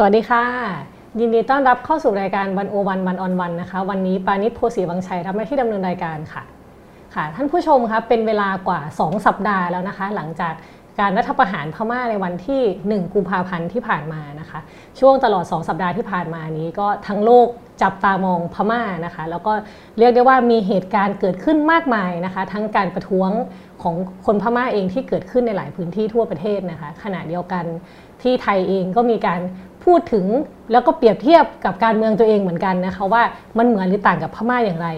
สวัสดีค่ะ ยินดีต้อนรับเข้าสู่รายการวันโอวันวันออนวันนะคะ วันนี้ปานิชโพสีวังชัยรับหน้าที่ดำเนินรายการค่ะ ค่ะ ท่านผู้ชมคะเป็นเวลากว่า 2 สัปดาห์แล้วนะคะ หลังจากการรัฐประหารพม่าในวันที่ 1 กุมภาพันธ์ที่ผ่านมานะคะ ช่วงตลอด 2 สัปดาห์ที่ผ่านมานี้ก็ทั้งโลกจับตามองพม่านะคะ แล้วก็เรียกได้ว่ามีเหตุการณ์เกิดขึ้นมากมายนะคะ ทั้งการประท้วงของคนพม่าเองที่เกิดขึ้นในหลายพื้นที่ทั่วประเทศนะคะ ขณะเดียวกันที่ไทยเองก็มีการ พูดถึงแล้วก็เปรียบเทียบกับการเมืองตัวเองเหมือนกันนะคะว่ามันเหมือนหรือต่างกับพม่าอย่างไร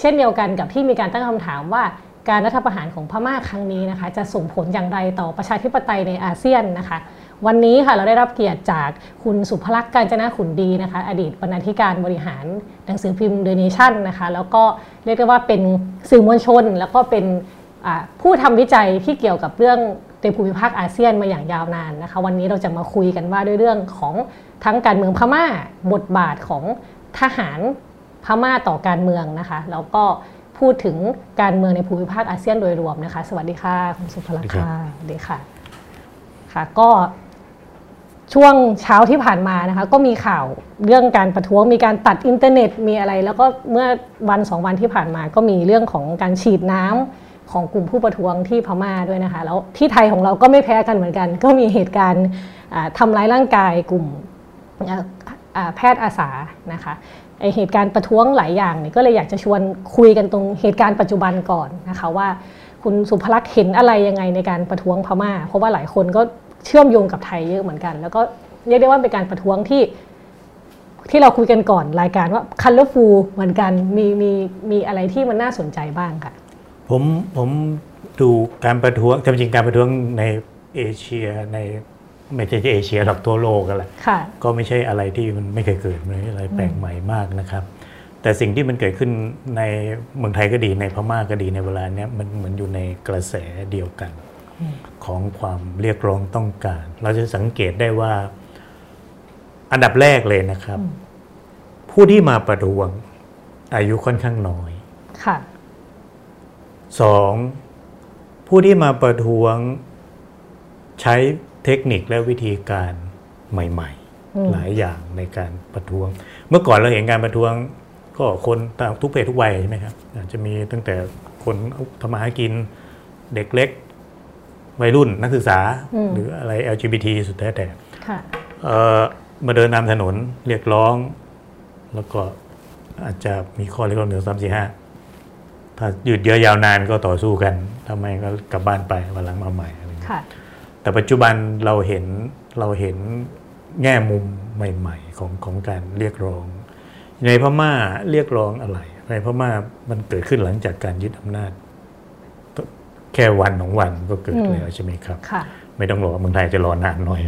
เช่นเดียวกันกับที่มีการตั้งคำถามว่าการรัฐประหารของพม่าครั้งนี้นะคะ จะส่งผลอย่างไรต่อประชาธิปไตยในอาเซียนนะคะ วันนี้ค่ะเราได้รับเกียรติจากคุณสุภลักษณ์การจนาขุนดีนะคะ อดีตบรรณาธิการบริหารหนังสือพิมพ์เดอะเนชั่นนะคะ แล้วก็เรียกได้ว่าเป็นสื่อมวลชน แล้วก็เป็น ผู้ทำวิจัยที่เกี่ยวกับเรื่องในภูมิภาคอาเซียนมาอย่างยาวนานนะคะ วันนี้เราจะมาคุยกันว่าด้วยเรื่องของทั้งการเมืองพม่าบทบาทของทหารพม่าต่อการเมืองนะคะแล้วก็พูดถึงการเมืองในภูมิภาคอาเซียนโดยรวมนะคะ สวัสดีค่ะคุณสุภลักษณ์ค่ะสวัสดีค่ะค่ะก็ช่วงเช้าที่ผ่านมานะคะ ก็มีข่าวเรื่องการประท้วงมีการตัดอินเทอร์เน็ตมีอะไร แล้วก็เมื่อวันสองวันที่ผ่านมาก็มีเรื่องของการฉีดน้ำ ของกลุ่มผู้ประท้วงที่พม่าด้วยนะคะ แล้วที่ไทยของเราก็ไม่แพ้กันเหมือนกัน ก็มีเหตุการณ์ทำร้ายร่างกายกลุ่มแพทย์อาสานะคะไอเหตุการณ์ประท้วงหลายอย่างเนี่ยก็เลยอยากจะชวนคุยกันตรงเหตุการณ์ปัจจุบันก่อนนะคะว่า คุณสุภลักษณ์เห็นอะไรยังไงในการประท้วงพม่า เพราะว่าหลายคนก็เชื่อมโยงกับไทยเยอะเหมือนกัน แล้วก็เรียกได้ว่าเป็นการประท้วงที่ที่เราคุยกันก่อนรายการว่าคันเลฟูเหมือนกันมีมีมีอะไรที่มันน่าสนใจบ้างค่ะ ผมผมดูการประท้วงจริงการประท้วงในเอเชียในไม่ใช่เอเชียหรอกทั่วโลกกันแหละก็ไม่ใช่อะไรที่มันไม่เคยเกิดไม่ใช่อะไรแปลกใหม่มากนะครับ แต่สิ่งที่มันเกิดขึ้นในเมืองไทยก็ดีในพม่าก็ดีในเวลาเนี้ยมันเหมือนอยู่ในกระแสเดียวกัน ของความเรียกร้องต้องการ เราจะสังเกตได้ว่า อันดับแรกเลยนะครับ ผู้ที่มาประท้วงอายุค่อนข้างน้อยค่ะ สองผู้ที่มาประท้วงใช้เทคนิคและวิธีการใหม่ ๆ หลายอย่างในการประท้วง เมื่อก่อนเราเห็นการประท้วง ก็คนทุกเพศทุกวัยใช่ไหมครับอาจจะมีตั้งแต่คนทำมาหากินเด็กเล็ก วัยรุ่นนักศึกษาหรืออะไร LGBT สุดแท้แต่มาเดินตามถนนเรียกร้อง แล้วก็อาจจะมีข้อเรียกร้องหนึ่งสามสี่ห้า ถ้าหยุดเยอะยาวนานก็ต่อสู้กันทำไมก็กลับบ้านไปวันหลังมาใหม่อะไรอย่างเงี้ยแต่ปัจจุบันเราเห็นเราเห็นแง่มุมใหม่ ๆ ของของการเรียกร้อง ในพม่าเรียกร้องอะไร ในพม่ามันเกิดขึ้นหลังจากการยึดอำนาจ แค่วันของวันก็เกิดแล้วใช่ไหมครับไม่ต้องรอเมืองไทยจะรอนานหน่อย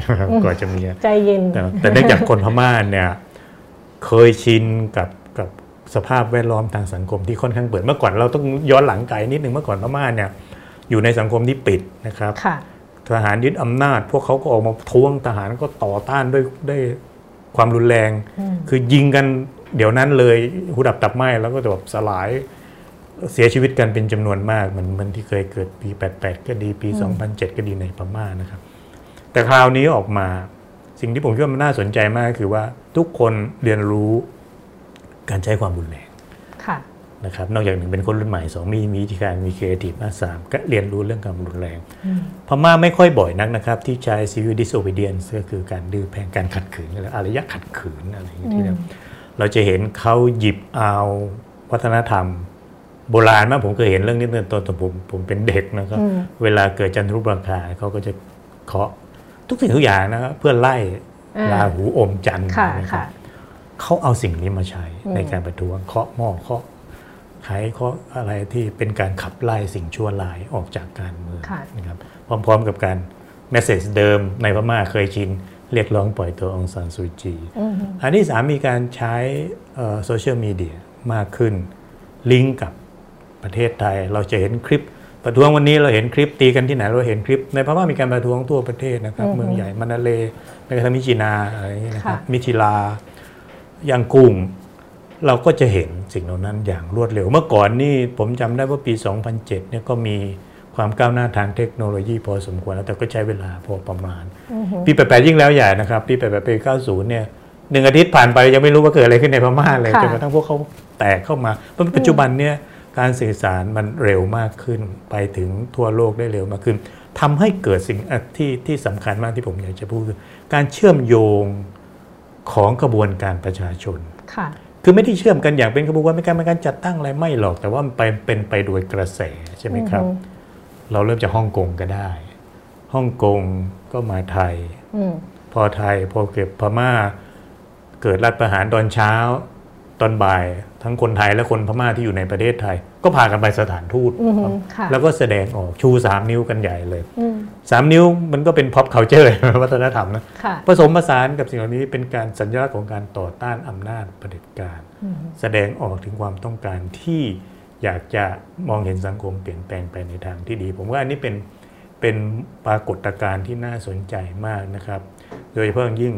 ก็จะมีใจเย็นแต่เนื่องจากคนพม่าเนี่ย เคยชินกับกับ สภาพแวดล้อมทางสังคมที่ค่อนข้างเปิดเมื่อก่อนเราต้องย้อนหลังไกลนิดนึงเมื่อก่อนพม่าเนี่ยอยู่ในสังคมที่ปิดนะครับทหารยึดอำนาจ พวกเขาก็ออกมาท้วงทหารก็ต่อต้านด้วยด้วยความรุนแรง คือยิงกันเดี๋ยวนั้นเลยหูดับตับไหมแล้วก็แบบสลายเสียชีวิตกันเป็นจำนวนมากเหมือนมันที่เคยเกิดปี 88 ก็ดีปี 2007 ก็ดีในพม่านะครับ แต่คราวนี้ออกมาสิ่งที่ผมคิดว่ามันน่าสนใจมากคือว่าทุกคนเรียนรู้ การใช้ความรุนแรงนะครับนอกจากหนึ่งเป็นคนรุ่นใหม่สองมีมีวิธีการมีครีเอทีฟมาสามก็เรียนรู้เรื่องความรุนแรงพม่าไม่ค่อยบ่อยนักนะครับ ที่ใช้ civil disobedience ก็คือการดื้อแพงการขัดขืนอะไรอารยะขัดขืนอะไรอย่างเงี้ยเราจะเห็นเขาหยิบเอาวัฒนธรรม โบราณมากผมเคยเห็นเรื่องนี้ตอนตอนผมผมเป็นเด็กนะครับ เวลาเกิดจันทรุปราคาเขาก็จะเคาะทุกสิ่งทุกอย่างนะครับเพื่อไล่ราหูอมจันทร์นะครับ เขาเอาสิ่งนี้มาใช้ในการประท้วงเคาะหม้อเคาะไขข้ออะไรที่เป็นการขับไล่สิ่งชั่วร้ายออกจากการเมืองนะครับพร้อม ๆ กับการแมสเซจเดิมในพม่าเคยชินเรียกร้องปล่อยตัวองซานซูจีอันที่สามมีการใช้โซเชียลมีเดียมากขึ้น ลิงก์กับประเทศไทย เราจะเห็นคลิปประท้วงวันนี้เราเห็นคลิปตีกันที่ไหนเราเห็นคลิป ในพม่ามีการประท้วงทั่วประเทศนะครับ เมืองใหญ่มานาเลในกระทั่งมิจินาอะไรนะครับมิทิลา ยังกุ้งเราก็จะเห็นสิ่งเหล่านั้นอย่างรวดเร็ว เมื่อก่อนนี่ผมจำได้ว่าปี 2007เนี่ยก็มีความก้าวหน้าทางเทคโนโลยีพอสมควรแล้วแต่ก็ใช้เวลาพอประมาณ ปีแปดยิ่งแล้วใหญ่นะครับ ปีแปดปีเก้าศูนย์เนี่ยหนึ่งอาทิตย์ผ่านไปยังไม่รู้ว่าเกิดอะไรขึ้นในพม่าเลยค่ะจนกระทั่งพวกเขาแตกเข้ามาเพราะปัจจุบันเนี่ยการสื่อสารมันเร็วมากขึ้นไปถึงทั่วโลกได้เร็วมากขึ้นทำให้เกิดสิ่งอะที่ที่สำคัญมากที่ผมอยากจะพูดคือการเชื่อมโยง ของกระบวนการประชาชนค่ะคือไม่ได้เชื่อมกันอย่างเป็นกระบวนการเป็นการเป็นการจัดตั้งอะไรไม่หรอก แต่ว่ามันไปเป็นไปโดยกระแสใช่ไหมครับอือฮึเราเริ่มจากฮ่องกงก็ได้ฮ่องกงก็มาไทยอืมพอไทยพอเก็บพม่า เกิดรัฐประหารตอนเช้า ตอนบ่าย ทั้งคนไทยและคนพม่าที่อยู่ในประเทศไทย ก็พากันไปสถานทูตอือฮึค่ะแล้วก็แสดงออกชูสามนิ้วกันใหญ่เลยอืม สามนิ้วมันก็เป็น pop culture วัฒนธรรมนะค่ะผสมผสานกับสิ่งเหล่านี้เป็นการสัญลักษณ์ของการต่อต้านอำนาจเผด็จการอืมแสดงออกถึงความต้องการที่อยากจะมองเห็นสังคมเปลี่ยนแปลงไปในทางที่ดี ผมว่าอันนี้เป็นเป็นปรากฏการณ์ที่น่าสนใจมากนะครับ โดยเฉพาะอย่างยิ่ง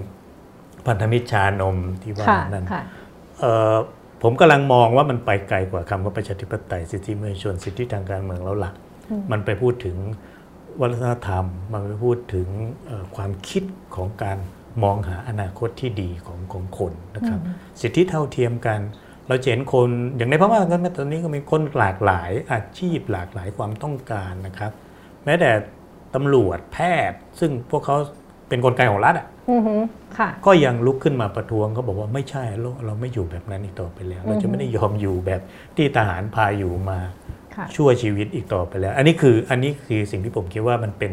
พันธมิตรชานมที่ว่าค่ะนั้นค่ะเอ่อผมกำลังมองว่ามันไปไกลกว่าคำว่าประชาธิปไตยสิทธิมนุษยชนสิทธิทางการเมืองแล้วหลักมันไปพูดถึง วัฒนธรรม มันไปพูดถึงเอ่อความคิดของการมองหาอนาคตที่ดีของของคนนะครับ สิทธิเท่าเทียมกัน เราจะเห็นคนอย่างในพม่าก็ตอนนี้ก็มีคนหลากหลายอาชีพหลากหลายความต้องการนะครับ แม้แต่ตำรวจแพทย์ ซึ่งพวกเขาเป็นกลไกของรัฐอะอือฮึค่ะก็ยังลุกขึ้นมาประท้วงเขาบอกว่าไม่ใช่โลกเราไม่อยู่แบบนั้นอีกต่อไปแล้ว เราจะไม่ได้ยอมอยู่แบบที่ทหารพาอยู่มาค่ะ ชั่วชีวิตอีกต่อไปแล้ว อันนี้คืออันนี้คือสิ่งที่ผมคิดว่ามันเป็น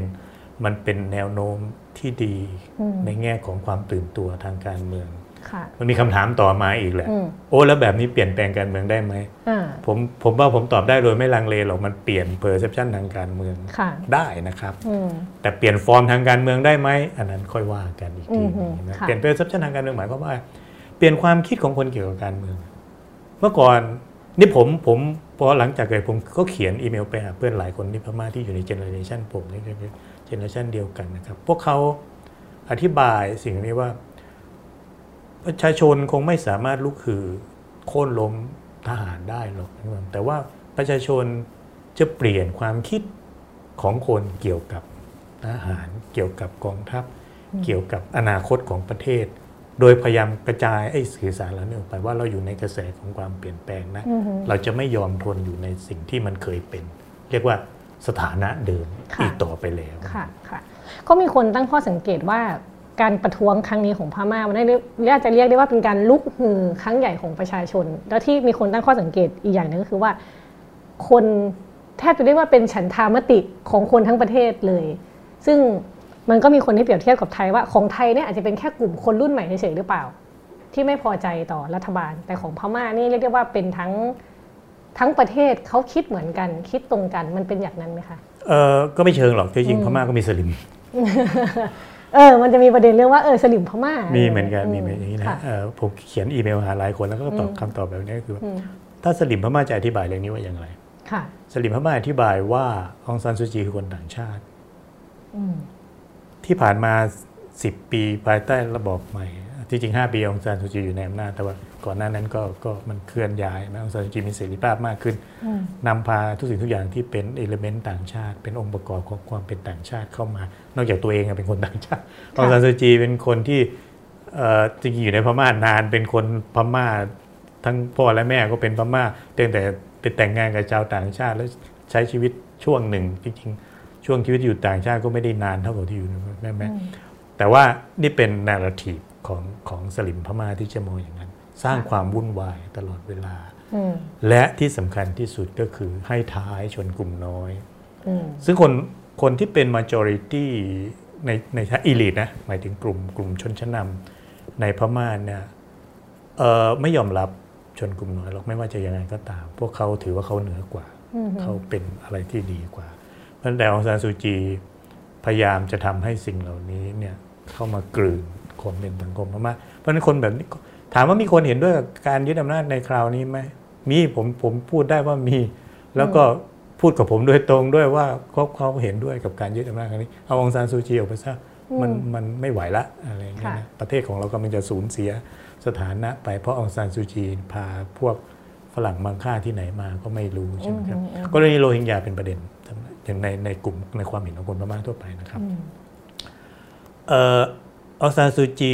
มันเป็นแนวโน้มที่ดีอืมในแง่ของความตื่นตัวทางการเมืองค่ะมันมีคำถามต่อมาอีกแหละอืมโอ้แล้วแบบนี้เปลี่ยนแปลงการเมืองได้ไหมอ่าผมผมว่าผมตอบได้โดยไม่ลังเลหรอกมันเปลี่ยน perception ทางการเมืองค่ะได้นะครับอืมแต่เปลี่ยนฟอร์มทางการเมืองได้ไหมอันนั้นค่อยว่ากันอีกทีหนึ่งอืมนะค่ะเปลี่ยน perception ทางการเมืองหมายความว่า เปลี่ยนความคิดของคนเกี่ยวกับการเมือง เมื่อก่อนนี่ผมผม พอหลังจากเกิดผมก็เขียนอีเมลไปหาเพื่อนหลายคนที่พม่าที่อยู่ใน generation ผมนี่คือเจเนอเรชันเดียวกันนะครับ พวกเขาอธิบายสิ่งนี้ว่า ประชาชนคงไม่สามารถลุกคือ โค่นล้มทหารได้หรอกแต่ว่าประชาชนจะเปลี่ยนความคิดของคนเกี่ยวกับทหาร เกี่ยวกับกองทัพ เกี่ยวกับอนาคตของประเทศ โดยพยายามกระจายไอ้สื่อสารเหล่านี้ออกไปว่าเราอยู่ในกระแสของความเปลี่ยนแปลงนะอือฮึเราจะไม่ยอมทนอยู่ในสิ่งที่มันเคยเป็น เรียกว่าสถานะเดิมค่ะอีกต่อไปแล้วค่ะค่ะก็มีคนตั้งข้อสังเกตว่าการประท้วงครั้งนี้ของพม่ามันได้เรียกเรียกจะเรียกได้ว่าเป็นการลุกฮือครั้งใหญ่ของประชาชน แล้วที่มีคนตั้งข้อสังเกตอีกอย่างหนึงก็คือว่า คนแทบจะเรียกว่าเป็นฉันทามติของคนทั้งประเทศเลย ซึ่ง มันก็มีคนที่เปรียบเทียบกับไทยว่าของไทยเนี่ยอาจจะเป็นแค่กลุ่มคนรุ่นใหม่เฉยๆหรือเปล่า ที่ไม่พอใจต่อรัฐบาล แต่ของพม่านี่เรียกได้ว่าเป็นทั้งทั้งประเทศเขาคิดเหมือนกัน คิดตรงกันมันเป็นอย่างนั้นไหมคะเออก็ไม่เชิงหรอกที่จริงพม่าก็มีสลิมเออ มันจะมีประเด็นเรื่องว่าเออสลิมพม่า มีมีเหมือนกัน มีเหมือนอย่างนี้นะค่ะเอ่อผมเขียนอีเมลหาหลายคนแล้วก็ตอบอืมคำตอบแบบนี้ก็คือว่าอืมถ้าสลิมพม่าจะอธิบายเรื่องนี้ว่าอย่างไรค่ะสลิมพม่าอธิบายว่าองซานซูจีคือคนต่างชาติอืม ที่ผ่านมา 10 ปีภายใต้ระบอบใหม่ ที่จริง 5 ปีองซานซูจีอยู่ในอำนาจแต่ว่าก่อนหน้านั้นก็ก็มันเคลื่อนย้ายนะองซานซูจีมีเสรีภาพมากขึ้นอืมนำพาทุกสิ่งทุกอย่างที่เป็นเอลิเมนต์ต่างชาติ เป็นองค์ประกอบของความเป็นต่างชาติเข้ามา นอกจากตัวเองอะเป็นคนต่างชาติองซานซูจีเป็นคนที่เอ่อจริงๆอยู่ในพม่านานเป็นคนพม่า ทั้งพ่อและแม่ก็เป็นพม่าตั้งแต่ไปแต่งงานกับชาวต่างชาติแล้วใช้ชีวิตช่วงหนึ่งจริงๆ ช่วงชีวิตอยู่ต่างชาติก็ไม่ได้นานเท่ากับที่อยู่ในแม่แม่แต่ว่านี่เป็นนาราทีฟของของสลิมพม่าที่จะมองอย่างนั้น สร้างความวุ่นวายตลอดเวลาอืมและที่สำคัญที่สุดก็คือให้ท้ายชนกลุ่มน้อยอืมซึ่งคนคนที่เป็น majority ในในชั้น elite นะหมายถึงกลุ่มกลุ่มชนชั้นนำในพม่าเนี่ยเอ่อไม่ยอมรับชนกลุ่มน้อยหรอกไม่ว่าจะยังไงก็ตาม พวกเขาถือว่าเขาเหนือกว่าอืมเขาเป็นอะไรที่ดีกว่าเพราะฉะ นั้นแต่องซานซูจีพยายามจะทำให้สิ่งเหล่านี้เนี่ยเข้ามากลืนความเป็นสังคมพม่าเพราะฉะนั้นคนแบบนี้ถามว่ามีคนเห็นด้วยกับการยึดอำนาจในคราวนี้ไหมมีผมผมพูดได้ว่ามี แล้วก็พูดกับผมโดยตรงด้วยว่าเขาเขาเห็นด้วยกับการยึดอำนาจครั้งนี้เอาองซานซูจีออกไปซะมันมันไม่ไหวละอะไรอย่างเงี้ยนะประเทศของเรากำลังจะสูญเสียสถานะไปเพราะองซานซูจีพาพวก ฝรั่งบางค่าที่ไหนมาก็ไม่รู้ใช่ไหมครับกรณีโรฮิงญาเป็นประเด็นอย่างในในกลุ่มในความเห็นของคนพม่าทั่วไปนะครับอืมเอ่ออองซานซูจี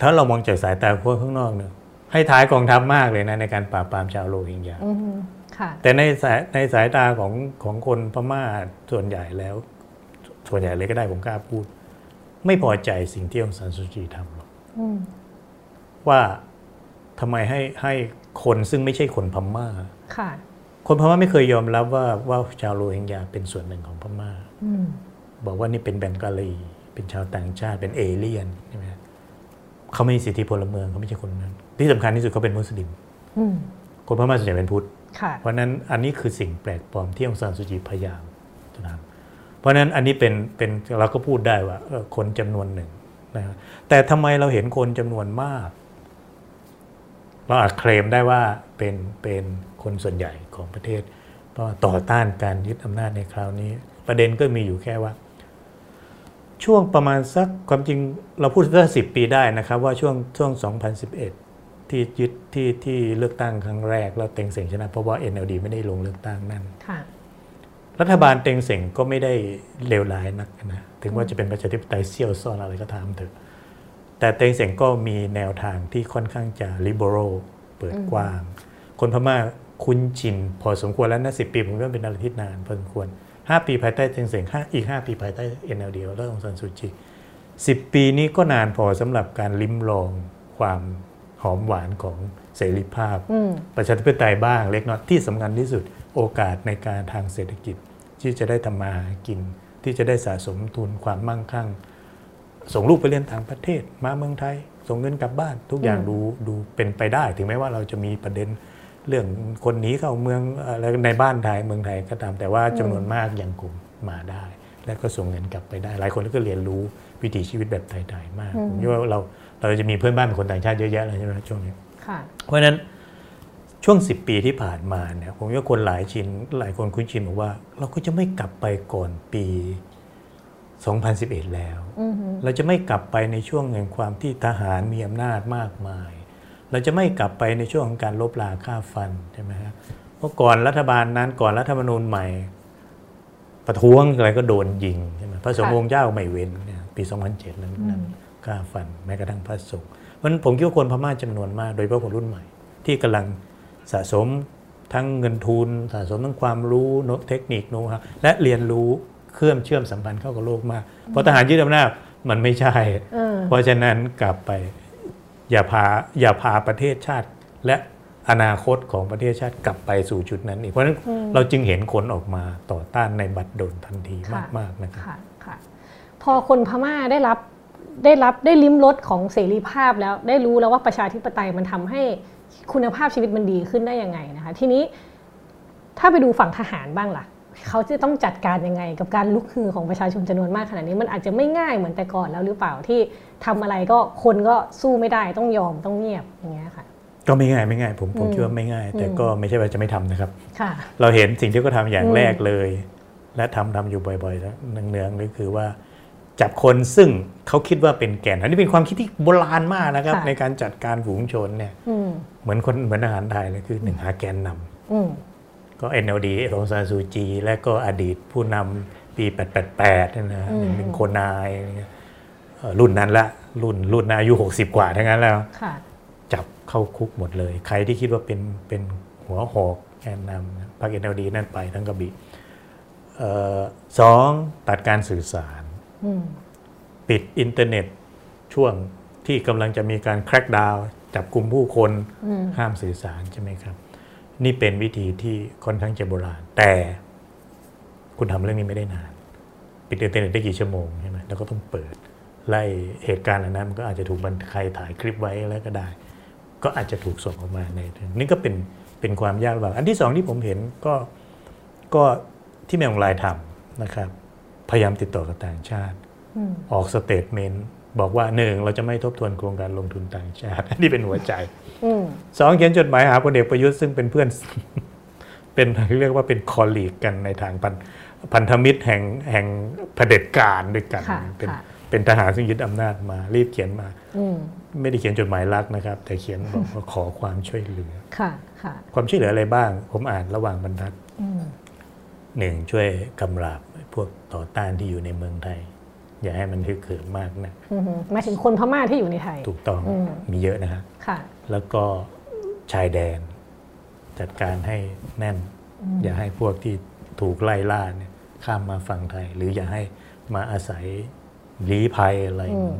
ถ้าเรามองจากสายตาคนข้างนอกเนี่ยให้ท้ายกองทัพมากเลยนะในการปราบปรามชาวโรฮิงญาอืมค่ะแต่ในสายในสายตาของของคนพม่าส่วนใหญ่แล้ว ส่วนใหญ่เลยก็ได้ผมกล้าพูด ไม่พอใจสิ่งที่องซานซูจีทำหรอกอืมว่าทำไมให้ให้ คนซึ่งไม่ใช่คนพม่าค่ะคนพม่าไม่เคยยอมรับว่าว่าชาวโรฮิงญาเป็นส่วนหนึ่งของพม่าอืมบอกว่านี่เป็นแบงกาลี เป็นชาวต่างชาติเป็นเอเลี่ยนใช่ไหมฮะเขาไม่มีสิทธิพลเมืองเขาไม่ใช่คนนั้น ที่สำคัญที่สุดเขาเป็นมุสลิมอืมคนพม่าส่วนใหญ่เป็นพุทธค่ะเพราะฉะนั้นอันนี้คือสิ่งแปลกปลอมที่องซานสุจีพยายามจะทำเพราะฉะนั้นอันนี้เป็นเป็นเราก็พูดได้ว่าเออคนจำนวนหนึ่งนะครับแต่ทำไมเราเห็นคนจำนวนมาก เราอาจเคลมได้ว่าเป็นเป็นคนส่วนใหญ่ของประเทศเพราะต่อต้านการยึดอำนาจในคราวนี้ ประเด็นก็มีอยู่แค่ว่า ช่วงประมาณสักความจริงเราพูดสักสิบปีได้นะครับว่าช่วงช่วง 2011 ที่ยึดที่ที่เลือกตั้งครั้งแรก แล้วเต็งเสงชนะเพราะว่า NLD ไม่ได้ลงเลือกตั้งนั่นค่ะรัฐบาลเต็งเสงก็ไม่ได้เลวร้ายนักนะถึงว่าจะเป็นประชาธิปไตยเซี่ยวซ่อนอะไรก็ตามเถอะ แต่เต็งเสงก็มีแนวทางที่ค่อนข้างจะ liberal เปิดกว้าง คนพม่าคุ้นชินพอสมควรแล้วนะสิปีผมว่าเป็นอะไรที่นานพอสมควร 5 ปีภายใต้เต็งเสงห้าอีก 5 ปีภายใต้ NLD แล้วองซันซูจี10 ปีนี้ก็นานพอสำหรับการลิ้มลองความหอมหวานของเสรีภาพอืมประชาธิปไตยบ้างเล็กน้อยที่สำคัญที่สุดโอกาสในการทางเศรษฐกิจ ที่จะได้ทำมาหากิน ที่จะได้สะสมทุนความมั่งคั่ง ส่งลูกไปเรียนต่างประเทศมาเมืองไทย ส่งเงินกลับบ้าน ทุกอย่างอืมดูดูเป็นไปได้ ถึงแม้ว่าเราจะมีประเด็นเรื่องคนหนีเข้าเมืองอะไรในบ้านไทยเมืองไทยก็ตาม แต่ว่าจำนวนมากยังคงมาได้ และก็ส่งเงินกลับไปได้ หลายคนก็เรียนรู้วิถีชีวิตแบบไทยๆมากผมคิดว่าเราเราจะมีเพื่อนบ้านเป็นคนต่างชาติเยอะแยะเลยใช่ไหมช่วงนี้ค่ะเพราะฉะนั้นช่วง 10 ปีที่ผ่านมาเนี่ยผมว่าคนหลายชินหลายคนคุ้นชินบอกว่า เราก็จะไม่กลับไปก่อนปี 2011 แล้วอืมเราจะไม่กลับไปในช่วงแห่งความที่ทหารมีอำนาจมากมาย เราจะไม่กลับไปในช่วงของการลบลาค่าฟันใช่ไหมฮะเพราะก่อนรัฐบาลนั้นก่อนรัฐธรรมนูญใหม่ ประท้วงอะไรก็โดนยิงใช่ไหมพระสงฆ์องค์เจ้าไม่เว้นเนี่ยปี 2007นั้นนั้นค่าฟันแม้กระทั่งพระสงฆ์เพราะฉะนั้นผมคิดว่าคนพม่าจำนวนมาก โดยเฉพาะคนรุ่นใหม่ ที่กำลังสะสมทั้งเงินทุน สะสมทั้งความรู้โน้ตเทคนิคโน้ตฮะและเรียนรู้ เคลื่อมเชื่อมสัมพันธ์เข้ากับโลกมากเพราะทหารยึดอำนาจมันไม่ใช่เออเพราะฉะนั้นกลับไปอย่าพาอย่าพาประเทศชาติ และอนาคตของประเทศชาติกลับไปสู่จุดนั้นอีกเพราะฉะนั้นเราจึงเห็นคนออกมาต่อต้านในบัตรดลทันทีค่ะมากๆนะครับค่ะค่ะพอคนพม่าได้รับได้รับได้ลิ้มรสของเสรีภาพแล้วได้รู้แล้วว่าประชาธิปไตยมันทำให้คุณภาพชีวิตมันดีขึ้นได้ยังไงนะคะ ทีนี้ถ้าไปดูฝั่งทหารบ้างล่ะ เขาจะต้องจัดการยังไง กับการลุกฮือของประชาชนจำนวนมากขนาดนี้มันอาจจะไม่ง่ายเหมือนแต่ก่อนแล้วหรือเปล่าที่ทำอะไรก็คนก็สู้ไม่ได้ต้องยอมต้องเงียบอย่างเงี้ยค่ะก็ไม่ง่ายไม่ง่ายผมผมอืมคิดว่าไม่ง่าย แต่อืมก็ไม่ใช่ว่าจะไม่ทำนะครับค่ะเราเห็นสิ่งที่เขาทำอย่างอืมแรกเลย และทำทำอยู่บ่อยๆแล้วเนืองๆก็คือว่า จับคนซึ่งเขาคิดว่าเป็นแก่น อันนี้เป็นความคิดที่โบราณมากนะครับค่ะในการจัดการฝูงชนเนี่ยอืมเหมือนคนเหมือนทหารไทยเลยคือหนึ่งหาแกนนำอืม ก็ NLD องซานซูจี และก็อดีตผู้นำปี 888นั่นนะอืมเป็นโคนายอะไรเงี้ยเอ่อรุ่นนั้นละ รุ่นรุ่นอายุ 60 กว่าทั้งนั้นแล้วค่ะจับเข้าคุกหมดเลย ใครที่คิดว่าเป็นเป็นหัวหอกแกนนำนะพรรค NLD นั่นไปทั้งกระบิเอ่อสองตัดการสื่อสารอืมปิดอินเทอร์เน็ตช่วงที่กำลังจะมีการ crackdown จับกลุ่มผู้คนอืมห้ามสื่อสารใช่ไหมครับ นี่เป็นวิธีที่ค่อนข้างจะโบราณ แต่คุณทำเรื่องนี้ไม่ได้นาน ปิดอินเทอร์เน็ตได้กี่ชั่วโมงใช่ไหมแล้วก็ต้องเปิด ไล่เหตุการณ์เหล่านั้นมันก็อาจจะถูกบันใครถ่ายคลิปไว้แล้วก็ได้ ก็อาจจะถูกส่งออกมาในนี่ก็เป็นเป็นความยากลำบากอันที่สองที่ผมเห็นก็ก็ที่มินอ่องหล่ายทำนะครับ พยายามติดต่อกับต่างชาติอืมออก statement บอกว่าหนึ่งเราจะไม่ทบทวนโครงการลงทุนต่างชาติอันนี้เป็นหัวใจอืมสองเขียนจดหมายหาพลเอกประยุทธ์ซึ่งเป็นเพื่อนเป็นเรียกว่าเป็น colleague กันในทางพันพันธมิตรแห่งแห่งเผด็จการด้วยกันค่ะเป็นค่ะเป็นทหารซึ่งยึดอำนาจมา รีบเขียนมาอืมไม่ได้เขียนจดหมายรักนะครับ แต่เขียนบอกว่าขอความช่วยเหลือค่ะค่ะความช่วยเหลืออะไรบ้าง ผมอ่านระหว่างบรรทัดอืมหนึ่งช่วยกำราบพวกต่อต้านที่อยู่ในเมืองไทย อย่าให้มันฮึกเหิมมากนะอือฮึหมายถึงคนพม่าที่อยู่ในไทย ถูกต้องอืมมีเยอะนะฮะค่ะแล้วก็ชายแดน จัดการให้แน่น อย่าให้พวกที่ถูกไล่ล่าเนี่ยข้ามมาฝั่งไทย หรืออย่าให้มาอาศัยลี้ภัยอะไรอืม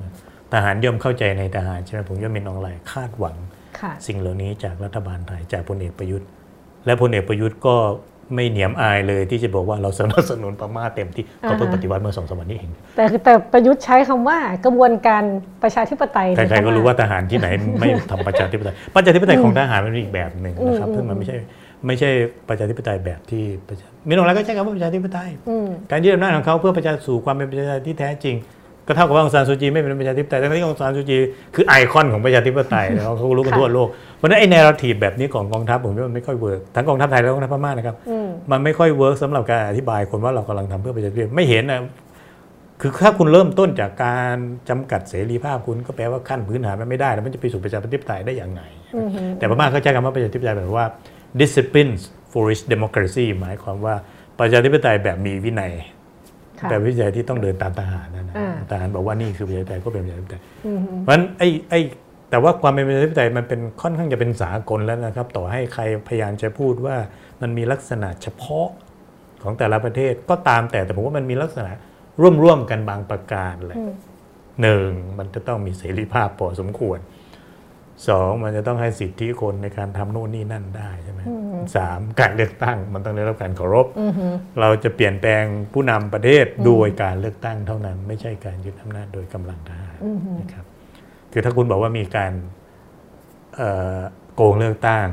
ทหารย่อมเข้าใจในทหารใช่ไหมผมย่อมเป็นองไลน์คาดหวังค่ะสิ่งเหล่านี้จากรัฐบาลไทยจากพลเอกประยุทธ์ และพลเอกประยุทธ์ก็ ไม่เหนียมอายเลยที่จะบอกว่าเราสนับสนุนพม่าเต็มที่เขาเพิ่งอ่าฮะปฏิวัติเมื่อสองสามวันนี้เอง แต่แต่ประยุทธ์ใช้คำว่ากระบวนการประชาธิปไตยใครๆก็รู้ว่าทหารที่ไหนไม่ทำประชาธิปไตยประชาธิปไตยของทหารมันเป็นอีกแบบหนึ่งนะครับอืมซึ่งมันไม่ใช่ไม่ใช่ประชาธิปไตยแบบที่ประชามีตรงนั้นก็ใช้คำว่าประชาธิปไตยอืมการยึดอำนาจของเขาเพื่อประชาสู่ความเป็นประชาธิปไตยที่แท้จริง ก็เท่ากับว่าองซานซูจีไม่เป็นประชาธิปไตยทั้งที่องซานซูจีคือไอคอนของประชาธิปไตยแล้วเขารู้กันค่ะทั่วโลกเพราะฉะนั้นไอ้ narrative แบบนี้ของกองทัพผมว่ามันไม่ค่อย work ทั้งกองทัพไทยและกองทัพพม่านะครับอืมมันไม่ค่อย work สำหรับการอธิบายคนว่าเรากำลังทำเพื่อประชาธิปไตยไม่เห็นนะคือถ้าคุณเริ่มต้นจากการจำกัดเสรีภาพคุณก็แปลว่าขั้นพื้นฐานมันไม่ได้แล้วมันจะไปสู่ประชาธิปไตยได้อย่างไงอืมแต่พม่าเขาใช้คำว่าประชาธิปไตยแบบว่า discipline for its democracy หมายความว่าประชาธิปไตยแบบมีวินัยค่ะ แบบวิจัยที่ต้องเดินตามทหารนะนะอ่าทหารบอกว่านี่คือประชาธิปไตยก็เป็นประชาธิปไตยอืมเพราะฉะนั้นไอ้ไอ้แต่ว่าความเป็นประชาธิปไตยมันเป็นค่อนข้างจะเป็นสากลแล้วนะครับ ต่อให้ใครพยายามจะพูดว่ามันมีลักษณะเฉพาะของแต่ละประเทศก็ตามแต่แต่ผมว่ามันมีลักษณะร่วมๆกันบางประการแหละอืมหนึ่งมันจะต้องมีเสรีภาพพอสมควรสองมันจะต้องให้สิทธิคนในการทำโน่นนี่นั่นได้ใช่ไหม สามการเลือกตั้งมันต้องได้รับการเคารพอืมเราจะเปลี่ยนแปลงผู้นำประเทศโดยการเลือกตั้งเท่านั้น ไม่ใช่การยึดอำนาจโดยกำลังทหารอืมนะครับคือถ้าคุณบอกว่ามีการเอ่อโกงเลือกตั้ง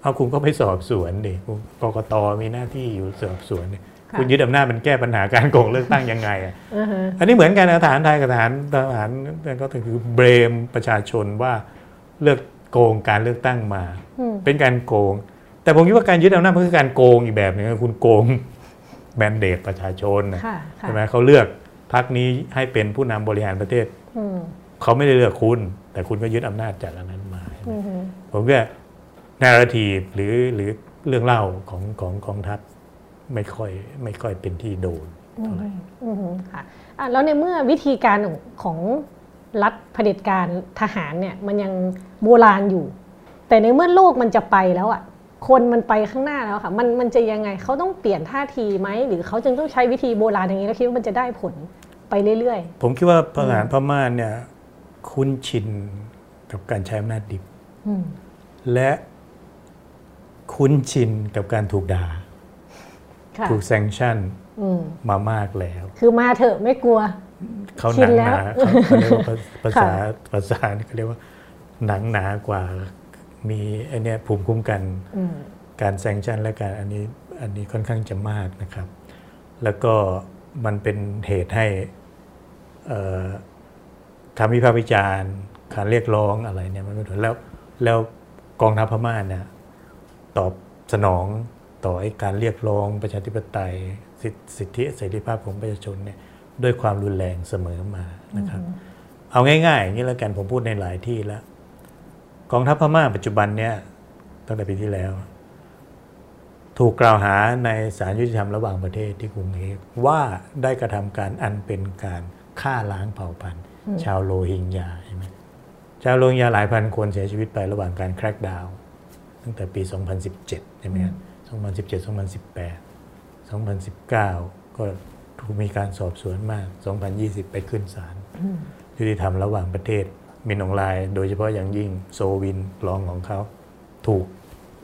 เอาคุณก็ไปสอบสวนดิคุณกกตมีหน้าที่อยู่สอบสวนดิค่ะคุณยึดอำนาจมันแก้ปัญหาการโกงเลือกตั้งยังไงอะอืมอันนี้เหมือนกันนะทหารไทยกับทหารทหารก็คือเบรมประชาชนว่าเลือกโกงการเลือกตั้งมาอืมเป็นการโกง แต่ผมคิดว่าการยึดอำนาจมันคือการโกงอีกแบบหนึงคือคุณโกงแมนเดตประชาชนนะค่ะค่ะใช่ไหมเขาเลือกพรรคนี้ให้เป็นผู้นำบริหารประเทศอืมเขาไม่ได้เลือกคุณ แต่คุณก็ยึดอำนาจจากอันนั้นมาอืมผมว่านาราทีหรือหรือเรื่องเล่าของของกองทัพไม่ค่อยไม่ค่อยเป็นที่โดนเท่าไหร่อืมค่ะอะแล้วในเมื่อวิธีการของรัฐเผด็จการทหารเนี่ยมันยังโบราณอยู่ แต่ในเมื่อโลกมันจะไปแล้วอะ คนมันไปข้างหน้าแล้วค่ะมันมันจะยังไงเขาต้องเปลี่ยนท่าทีไหมหรือเขาจึงต้องใช้วิธีโบราณอย่างนี้แล้วคิดว่ามันจะได้ผลไปเรื่อยผมคิดว่าทหารพม่าเนี่ยคุ้นชินกับการใช้อำนาจดิบๆอืมและคุ้นชินกับการถูกด่าค่ะถูกแซงชั่นอืมมามากแล้ว คือมาเถอะไม่กลัว เขาชิหนันงแล้หวนาเขาเขาเรียกว่าภาษาค่ะภาษานี่เขาเรียกว่าหนังหนากว่า มีไอเนี้ยภูมิคุ้มกันอืมการแซงชั่นและการอันนี้อันนี้ค่อนข้างจะมากนะครับ แล้วก็มันเป็นเหตุให้เอ่อคำวิพากษ์วิจารณ์การเรียกร้องอะไรเนี่ยมันไม่ถูกแล้วแล้วกองทัพพม่าเนี่ยตอบสนองต่อไอ้การเรียกร้องประชาธิปไตยสิทธิสิทธิเสรีภาพของประชาชนเนี่ยด้วยความรุนแรงเสมอมานะครับ เอาง่ายๆอย่างนี้แล้วกันผมพูดในหลายที่แล้ว กองทัพพม่าปัจจุบันเนี่ยตั้งแต่ปีที่แล้ว ถูกกล่าวหาในศาลยุติธรรมระหว่างประเทศที่กรุงเทพว่าได้กระทำการอันเป็นการฆ่าล้างเผ่าพันธุ์ชาวโรฮิงญาใช่ไหมชาวโรฮิงญาหลายพันคนเสียชีวิตไประหว่างการแครกดาวน์ตั้งแต่ปี 2017 ใช่ไหมครับ2017 2018 2019 ก็ถูกมีการสอบสวนมาก 2020 ไปขึ้นศาลยุติธรรมระหว่างประเทศ มินอองไลน์โดยเฉพาะอย่างยิ่งโซวินรองของเขาถูก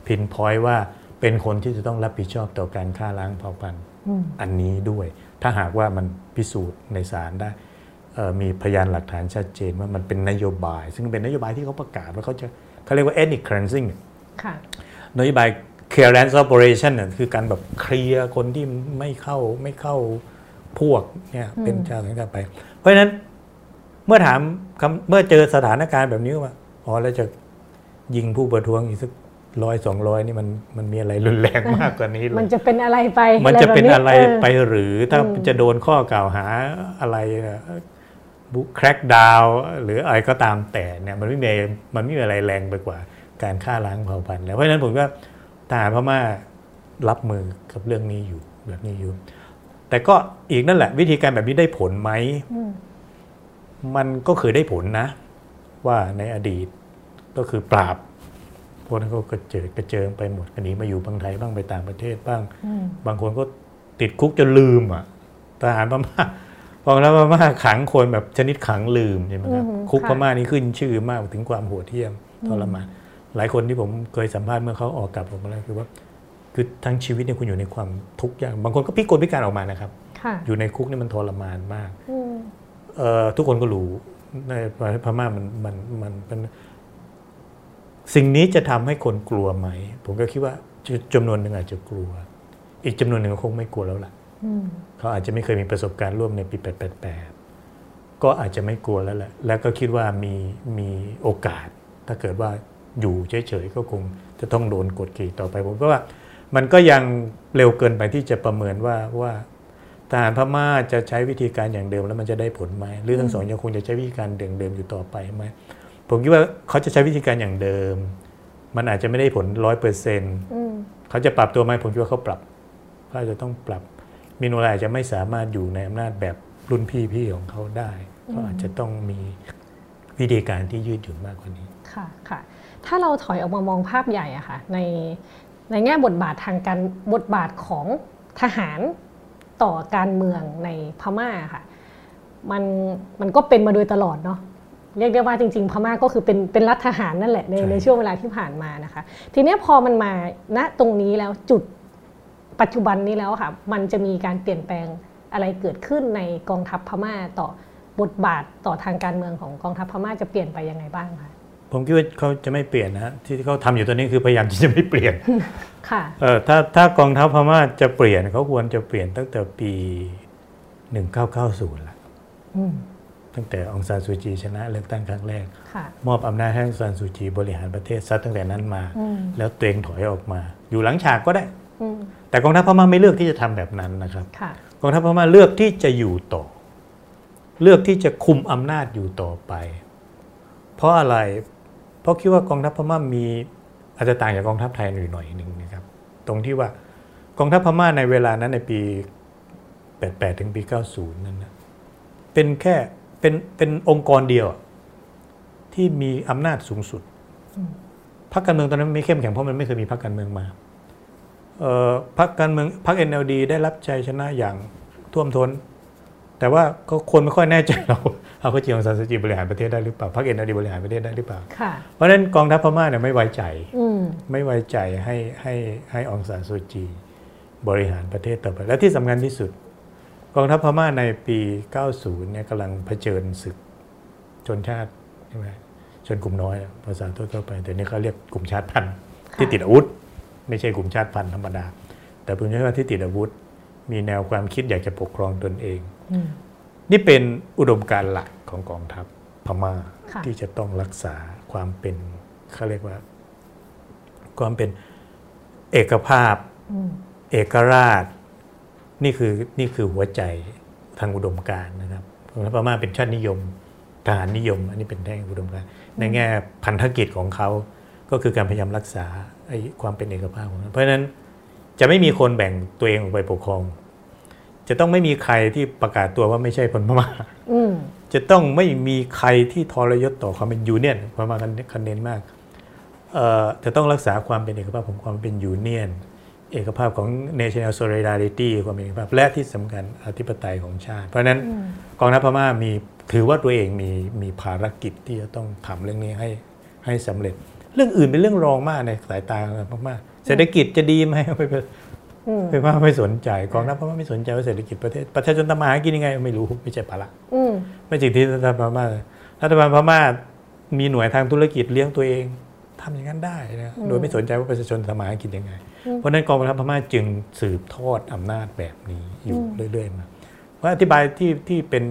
พินพอยต์ว่าเป็นคนที่จะต้องรับผิดชอบต่อการฆ่าล้างเผ่าพันธุ์อืมอันนี้ด้วย ถ้าหากว่ามันพิสูจน์ในศาลได้เอ่อมีพยานหลักฐานชัดเจนว่ามันเป็นนโยบาย ซึ่งเป็นนโยบายที่เขาประกาศว่าเขาจะเขาเรียกว่า ethnic cleansing ค่ะนโยบาย clearance operation น่ะคือการแบบเคลียร์คนที่ไม่เข้าไม่เข้าพวกเนี่ยเป็นชาวสังกัดไป เพราะฉะนั้นเมื่อถามคำ เมื่อเจอสถานการณ์แบบนี้ว่าอ๋อแล้วจะยิงผู้ประท้วงอีกสักร้อยสองร้อยนี่มันมันมีอะไรรุนแรงมากกว่านี้เลยมันจะเป็นอะไรไป มันจะเป็นอะไรแบบไปหรือถ้าอืมจะโดนข้อกล่าวหาอะไรบุคแครกดาวหรืออะไรก็ตามแต่เนี่ยมันไม่มีมันไม่มีอะไรแรงไปกว่า การฆ่าล้างเผ่าพันธุ์แล้วเพราะฉะนั้นผมก็ทหารพม่ารับมือกับเรื่องนี้อยู่แบบนี้อยู่ แต่ก็อีกนั่นแหละ วิธีการแบบนี้ได้ผลไหม มันก็เคยได้ผลนะ ว่าในอดีตก็คือปราบพวกนั้นก็กระเจิดกระเจิงไปหมดกันนี้มาอยู่บางไทยบ้างไปต่างประเทศบ้าง บางคนก็ติดคุกจนลืมอะทหารพม่าฟังแล้วพม่าขังคนแบบชนิดขังลืมใช่ไหมครับคุกพม่านี่ขึ้นชื่อมากถึงความโหดเหี้ยมทรมานหลายคนที่ผมเคยสัมภาษณ์เมื่อเขาออกกลับออกมาแล้วคือว่า คือทั้งชีวิตเนี่ยคุณอยู่ในความทุกข์ยากบางคนก็พิกลพิการออกมานะครับ อยู่ในคุกนี่มันทรมานมาก ทุกคนก็รู้ในพม่ามันมันมันเป็นสิ่งนี้จะทำให้คนกลัวไหม ผมก็คิดว่าจำนวนหนึ่งอาจจะกลัว อีกจำนวนหนึ่งคงไม่กลัวแล้วล่ะเขาอาจจะไม่เคยมีประสบการณ์ร่วมในปี888ก็อาจจะไม่กลัวแล้วแหละแล้วก็คิดว่ามีมีโอกาส ถ้าเกิดว่าอยู่เฉยๆก็คงจะต้องโดนกดขี่ต่อไปผมก็ว่า มันก็ยังเร็วเกินไปที่จะประเมินว่าว่า ทหารพม่าจะใช้วิธีการอย่างเดิมแล้วมันจะได้ผลไหมหรือทั้งสองยังคงจะใช้วิธีการเดิมๆอยู่ต่อไปไหมผมคิดว่าเขาจะใช้วิธีการอย่างเดิม มันอาจจะไม่ได้ผลร้อยเปอร์เซ็นต์เขาจะปรับตัวไหมผมคิดว่าเขาปรับเขาจะต้องปรับมิโนราจะไม่สามารถอยู่ในอำนาจแบบรุ่นพี่ๆของเขาได้เขาอาจจะต้องมีวิธีการที่ยืดหยุ่นมากกว่านี้ค่ะค่ะถ้าเราถอยออกมามองภาพใหญ่อะค่ะในในแง่บทบาททางการบทบาทของทหาร ต่อการเมืองในพม่าค่ะมันมันก็เป็นมาโดยตลอดเนาะเรียกได้ว่าจริงๆพม่าก็คือเป็นเป็นรัฐทหารนั่นแหละในในช่วงเวลาที่ผ่านมานะคะ ทีนี้พอมันมาณตรงนี้แล้วจุดปัจจุบันนี้แล้วค่ะมันจะมีการเปลี่ยนแปลงอะไรเกิดขึ้นในกองทัพพม่าต่อบทบาทต่อทางการเมืองของกองทัพพม่าจะเปลี่ยนไปยังไงบ้างคะ ผมคิดว่าเขาจะไม่เปลี่ยนนะที่เขาทำอยู่ตอนนี้คือพยายามที่จะไม่เปลี่ยนค่ะเออถ้าถ้ากองทัพพม่าจะเปลี่ยนเขาควรจะเปลี่ยนตั้งแต่ปี 1990ละตั้งแต่องซานซูจีชนะเลือกตั้งครั้งแรก มอบอำนาจให้องซานซูจีบริหารประเทศซัดตั้งแต่นั้นมา แล้วตัวเองถอยออกมา อยู่หลังฉากก็ได้ แต่กองทัพพม่าไม่เลือกที่จะทำแบบนั้นนะครับกองทัพพม่าเลือกที่จะอยู่ต่อ เลือกที่จะคุมอำนาจอยู่ต่อไป เพราะอะไรเพ ราะคิดว่ากองทัพพม่ามีอาจจะต่างจากกองทัพไทยหน่อยหน่อยหนึ่งนะครับ ตรงที่ว่ากองทัพพม่าในเวลานั้นในปี 88 ถึงปี 90 นั้นนะเป็นแค่เป็นเป็นองค์กรเดียว ที่มีอำนาจสูงสุดพรรคการเมืองตอนนั้นไม่เข้มแข็งเพราะมันไม่เคยมีพรรคการเมืองมาพรรคการเมืองพรรคเอ็นเได้รับชัยชนะอย่างท่วมทน้น แต่ว่าก็คนไม่ค่อยแน่ใจเรา เอาข้อจริงของสันสจีบริหารประเทศได้หรือเปล่าพรรคเอ็นเบริหารประเทศได้หรือเปล่าเพราะฉะนั้นกองทัพพม่าเนี่ยไม่ไว้ใจไม่ไว้ใจให้ให้ให้องซานซูจีบริหารประเทศต่อไปและที่สำคัญที่สุด กองทัพพม่าในปี 90 เนี่ยกำลังเผชิญศึกชนชาติใช่ไหมชนกลุ่มน้อยภาษาทั่วไปแต่นี่เขาเรียกกลุ่มชาติพันธุ์ที่ติดอาวุธ ไม่ใช่กลุ่มชาติพันธุ์ธรรมดา แต่กลุ่มชาติพันธุ์ที่ติดอาวุธ มีแนวความคิดอยากจะปกครองตนเอง นี่เป็นอุดมการหลักของกองทัพพม่าที่จะต้องรักษาความเป็นเขาเรียกว่า ความเป็นเอกภาพ เอกราช นี่คือนี่คือหัวใจทางอุดมการนะครับพม่าเป็นชาตินิยมทหารนิยม อันนี้เป็นแท่งอุดมการในแง่พันธกิจของเขาก็คือการพยายามรักษาไอ้ความเป็นเอกภาพของเขาเพราะฉะนั้นจะไม่มีคนแบ่งตัวเองออกไปปกครอง จะต้องไม่มีใครที่ประกาศตัวว่าไม่ใช่คนพม่าจะต้องไม่มีใครที่ทรยศต่อความเป็นยูเนียนพม่าคันเน้นมากจะต้องรักษาความเป็นเอกภาพของความเป็นยูเนียน เอกภาพของ national solidarity ความเอกภาพและที่สำคัญอธิปไตยของชาติ เพราะนั้นกองทัพพม่ามีถือว่าตัวเองมีมีภารกิจที่จะต้องทำเรื่องนี้ให้ให้สำเร็จ เรื่องอื่นเป็นเรื่องรองมากในสายตาของพม่าเศรษฐกิจจะดีไหมไม่ เป็นเป็นว่าไม่สนใจกองทัพพม่าไม่สนใจว่าเศรษฐกิจประเทศประชาชนทำมาหากินยังไงไม่รู้ไม่ใช่ภาระไม่จริงที่รัฐบาลพม่ารัฐบาลพม่ามีหน่วยทางธุรกิจเลี้ยงตัวเองทำอย่างนั้นได้นะโดยไม่สนใจว่าประชาชนทำมาหากินยังไง เพราะนั้นกองทัพพม่าจึงสืบทอดอำนาจแบบนี้อยู่เรื่อยๆมาว่าอธิบายที่ที่เป็น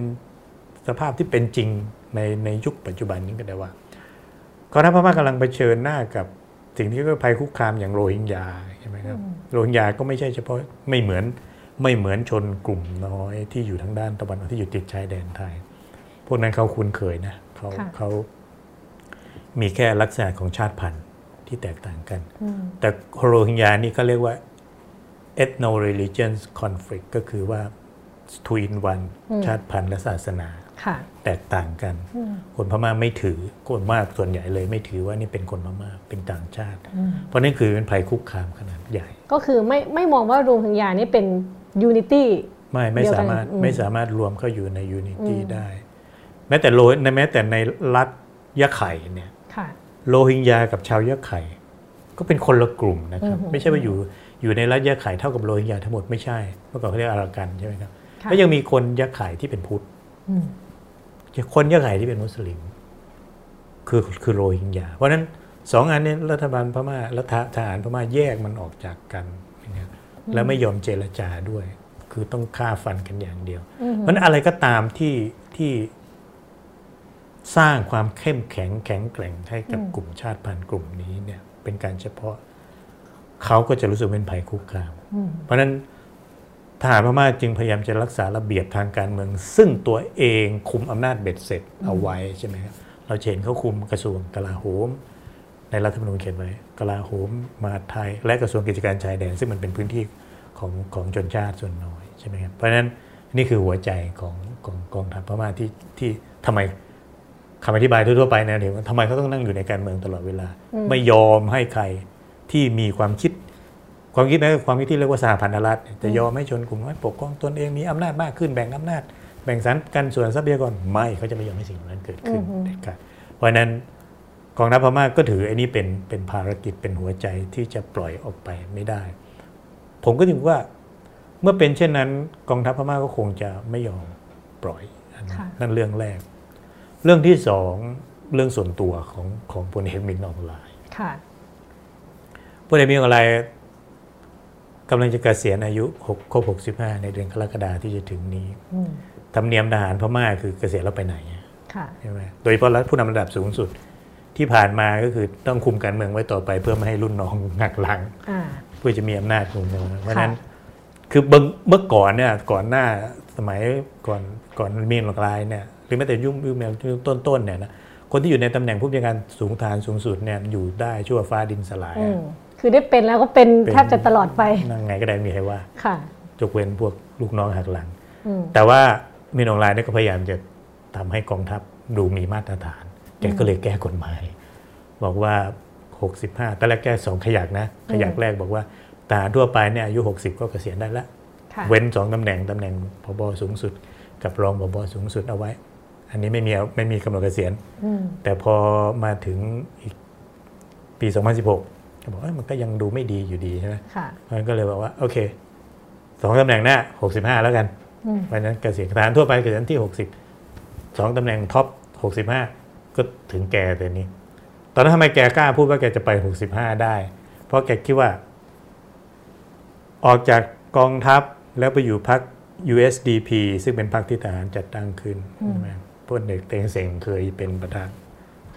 สภาพที่เป็นจริงในในยุคปัจจุบันนี้ก็ได้ว่ากองทัพพม่ากำลังเผชิญหน้ากับสิ่งที่ก็ภัยคุกคามอย่างโรฮิงญา ใช่ไหมครับโรฮิงญาก็ไม่ใช่เฉพาะไม่เหมือนไม่เหมือนชนกลุ่มน้อยที่อยู่ทางด้านตะวันออกที่อยู่ติดชายแดนไทย พวกนั้นเขาคุ้นเคยนะเขาเขามีแค่ลักษณะของชาติพันธุ์ที่แตกต่างกัน แต่โรฮิงญานี่เขาเรียกว่า ethno religious conflict ก็คือว่า two in one ชาติพันธุ์และศาสนาค่ะแตกต่างกัน คนพม่าไม่ถือคนมากส่วนใหญ่เลยไม่ถือว่านี่เป็นคนพม่าเป็นต่างชาติ เพราะนั่นคือเป็นภัยคุกคามขนาดใหญ่ ก็คือไม่ไม่มองว่าโรฮิงญานี่เป็นunityไม่ไม่เดียวกันสามารถอืมไม่สามารถรวมเข้าอยู่ใน unity ได้ แม้แต่โลในแม้แต่ในรัฐยะไข่เนี่ยค่ะโรฮิงญากับชาวยะไข่ก็เป็นคนละกลุ่มนะครับอืมไม่ใช่ว่าอยู่อยู่ในรัฐยะไข่เท่ากับโรฮิงญาทั้งหมดไม่ใช่เมื่อก่อนเขาเรียกอารากันใช่ไหมครับค่ะแล้วยังมีคนยะไข่ที่เป็นพุทธอืมคนยะไข่ที่เป็นมุสลิม คือคือโรฮิงญาเพราะฉะนั้น สองอันนี้รัฐบาลพม่าและทหทหารพม่าแยกมันออกจากกันนะครับแล้วไม่ยอมเจรจาด้วย คือต้องฆ่าฟันกันอย่างเดียวเพราะฉะนั้นอะไรก็ตามที่ที่สร้างความเข้มแข็งแข็งแกร่งให้กับกลุ่มชาติพันธุ์กลุ่มนี้เนี่ยเป็นการเฉพาะเขาก็จะรู้สึกเป็นภัยคุกคาม เพราะฉะนั้นทหารพม่าจึงพยายามจะรักษาระเบียบทางการเมือง ซึ่งตัวเองคุมอำนาจเบ็ดเสร็จเอาไว้ใช่ไหมครับเราจะเห็นเขาคุมกระทรวงกลาโหม ในรัฐธรรมนูญเขียนไว้กลาโหมมหาดไทย และกระทรวงกิจการชายแดนซึ่งมันเป็นพื้นที่ของของชนชาติส่วนน้อยใช่ไหมครับเพราะฉะนั้นนี่คือหัวใจของของกองทัพพม่าที่ที่ทำไมคำอธิบายทั่วๆไปนะเดี๋ยวว่าทำไมเขาต้องนั่งอยู่ในการเมืองตลอดเวลา ไม่ยอมให้ใครที่มีความคิด ความคิดนั้นคือความคิดที่เรียกว่าสหพันธรัฐเนี่ยจะยอมให้ชนกลุ่มน้อยปกป้องตนเองมีอำนาจมากขึ้นแบ่งอำนาจ แบ่งสรรกันส่วนทรัพยากรไม่เขาจะไม่ยอมให้สิ่งเหล่านั้นเกิดขึ้นเด็ดขาดเพราะฉะนั้น กองทัพพม่าก็ถือไอ้นี่เป็นเป็นภารกิจเป็นหัวใจที่จะปล่อยออกไปไม่ได้ ผมก็ถึงว่าเมื่อเป็นเช่นนั้นกองทัพพม่าก็คงจะไม่ยอมปล่อยอันนั้นค่ะนั่นเรื่องแรก เรื่องที่สองเรื่องส่วนตัวของของพลเอกมินออนไลน์ค่ะพลเอกมินออนไลน์กำลังจะเกษียณอายุ6ครบ65 ในเดือนกรกฎาที่จะถึงนี้อืมธรรมเนียมทหารพม่าคือเกษียณแล้วไปไหนอะค่ะใช่ไหมโดยเฉพาะรัฐผู้นำระดับสูงสุด ที่ผ่านมาก็คือต้องคุมการเมืองไว้ต่อไป เพื่อไม่ให้รุ่นน้องหักหลังอ่าเพื่อจะมีอำนาจคุมเมืองเพราะฉะนั้นคือเบิ่งเมื่อก่อนเนี่ยก่อนหน้าสมัยก่อนก่อนมีนหลากหลายเนี่ยหรือแม้แต่ยุ่งยุ่งแมวต้นๆเนี่ยนะคนที่อยู่ในตำแหน่งผู้บัญชาการสูงฐานสูงสุดเนี่ยอยู่ได้ชั่วฟ้าดินสลายอืมคือได้เป็นแล้วก็เป็นเป็นแทบจะตลอดไปนั่งไงก็ได้มีใครว่าค่ะยกเว้นพวกลูกน้องหักหลังอืมแต่ว่ามินออนไลน์เนี่ยก็พยายามจะทำให้กองทัพดูมีมาตรฐาน แกก็เลยแก้กฎหมาย บอกว่า 65ตอนแรกแก้สองขยักนะ ขยักแรกบอกว่าทหารทั่วไปเนี่ยอายุ 60 ก็เกษียณได้ละค่ะเว้นสองตำแหน่งตำแหน่งพบสูงสุด กับรองพบสูงสุดเอาไว้ อันนี้ไม่มีไม่มีกำหนดเกษียณอืมแต่พอมาถึงอีกปี 2016ก็บอกเอ้ยมันก็ยังดูไม่ดีอยู่ดีใช่ไหมค่ะมันก็เลยบอกว่า โอเคสองตำแหน่งหน้าหกสิบห้าแล้วกันอืมเพราะฉะนั้นเกษียณทหารทั่วไปเกษียณที่หกสิบสองตำแหน่งท็อปห กสิบห้าก็ถึงแกแต่นี้ ตอนนั้นทำไมแกกล้าพูดว่าแกจะไปหกสิบห้าได้ เพราะแกคิดว่า ออกจากกองทัพแล้วไปอยู่พัก USDP ซึ่งเป็นพรรคที่ทหารจัดตั้งขึ้นใช่ไหมพลเอกเตงเสงเคยเป็นประธาน